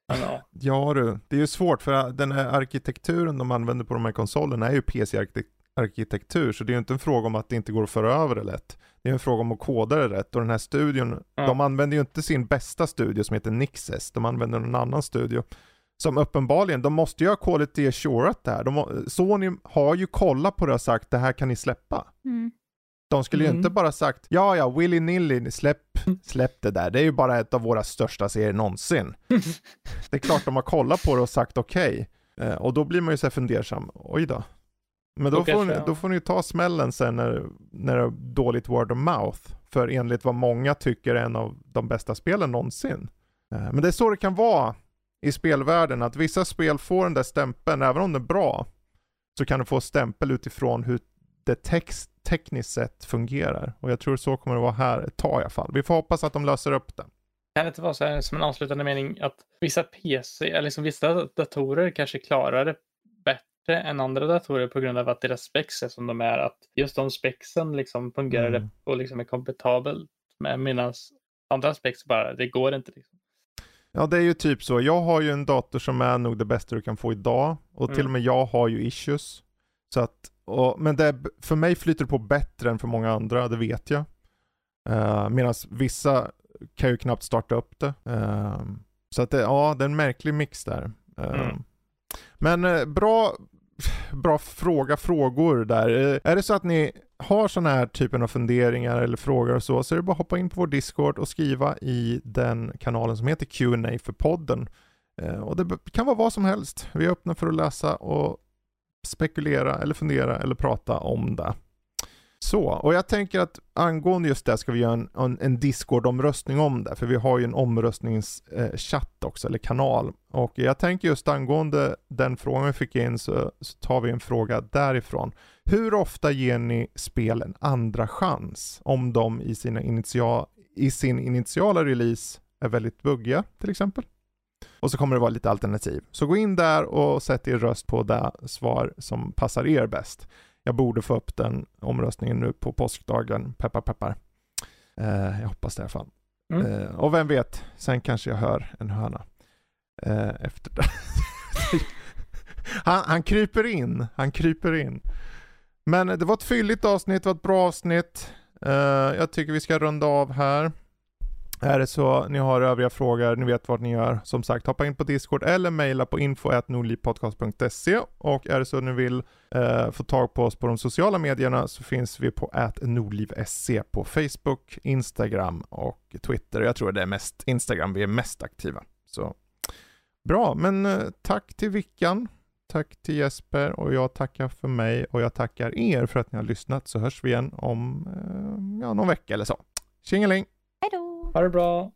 ja. ja du, det är ju svårt för den här arkitekturen de använder på de här konsolerna är ju PC-arkitektur så det är ju inte en fråga om att det inte går att föra över det lätt. Det är en fråga om att koda det rätt och den här studion, ja. de använder ju inte sin bästa studio som heter Nixes, de använder en annan studio. Som uppenbarligen, de måste ju ha quality assurat det här. De, Sony har ju kollat på det och sagt det här kan ni släppa. De skulle mm. ju inte bara sagt ja ja, Willy Nilly, släpp, släpp det där. Det är ju bara ett av våra största serier någonsin. det är klart de har kollat på det och sagt okej. Okay. Eh, och då blir man ju så fundersam, oj då. Men då, får, ni, då får ni ta smällen sen när, när det är dåligt word of mouth. För enligt vad många tycker är en av de bästa spelen någonsin. Eh, men det är så det kan vara i spelvärlden, att vissa spel får den där stämpeln, även om det är bra, så kan du få stämpel utifrån hur det text, tekniskt sett fungerar. Och jag tror så kommer det vara här ett tag i alla fall. Vi får hoppas att de löser upp det. Kan det inte vara så här som en avslutande mening att vissa PC, eller liksom vissa datorer kanske klarar det bättre än andra datorer på grund av att deras spex är som de är. Att just de spexen liksom fungerar mm. och liksom är kompatibelt med medan andra spex bara, det går inte. Liksom. Ja det är ju typ så. Jag har ju en dator som är nog det bästa du kan få idag. Och mm. till och med jag har ju issues. Så att, och, men det, för mig flyter det på bättre än för många andra, det vet jag. Uh, Medan vissa kan ju knappt starta upp det. Uh, så att det, ja, det är en märklig mix där. Uh, mm. Men bra, bra fråga, frågor där. är det så att ni har sådana här typen av funderingar eller frågor och så, så är det bara att hoppa in på vår Discord och skriva i den kanalen som heter Q&A för podden. och det kan vara vad som helst. Vi är öppna för att läsa och spekulera eller fundera eller prata om det. Så, och jag tänker att angående just det ska vi göra en, en, en Discord-omröstning om det, för vi har ju en omröstningschatt eh, också, eller kanal. Och jag tänker just angående den frågan vi fick in så, så, tar vi en fråga därifrån. Hur ofta ger ni spel en andra chans om de i, sina initial, i sin initiala release är väldigt buggiga till exempel? Och så kommer det vara lite alternativ. Så gå in där och sätt er röst på det svar som passar er bäst. Jag borde få upp den omröstningen nu på påskdagen, peppar peppar. Eh, jag hoppas det i alla fall. Mm. Eh, och vem vet, sen kanske jag hör en höna eh, efter det. han, han kryper in, han kryper in. Men det var ett fylligt avsnitt, det var ett bra avsnitt. Uh, jag tycker vi ska runda av här. Är det så ni har övriga frågor, ni vet vad ni gör. Som sagt, hoppa in på Discord eller mejla på info.nordlivpodcast.se och är det så ni vill eh, få tag på oss på de sociala medierna så finns vi på nordliv.se på Facebook, Instagram och Twitter. Jag tror det är mest Instagram vi är mest aktiva. Så bra, men eh, tack till Vickan. Tack till Jesper och jag tackar för mig och jag tackar er för att ni har lyssnat så hörs vi igen om eh, ja, någon vecka eller så. Tjingeling! Hej då! Ha det bra!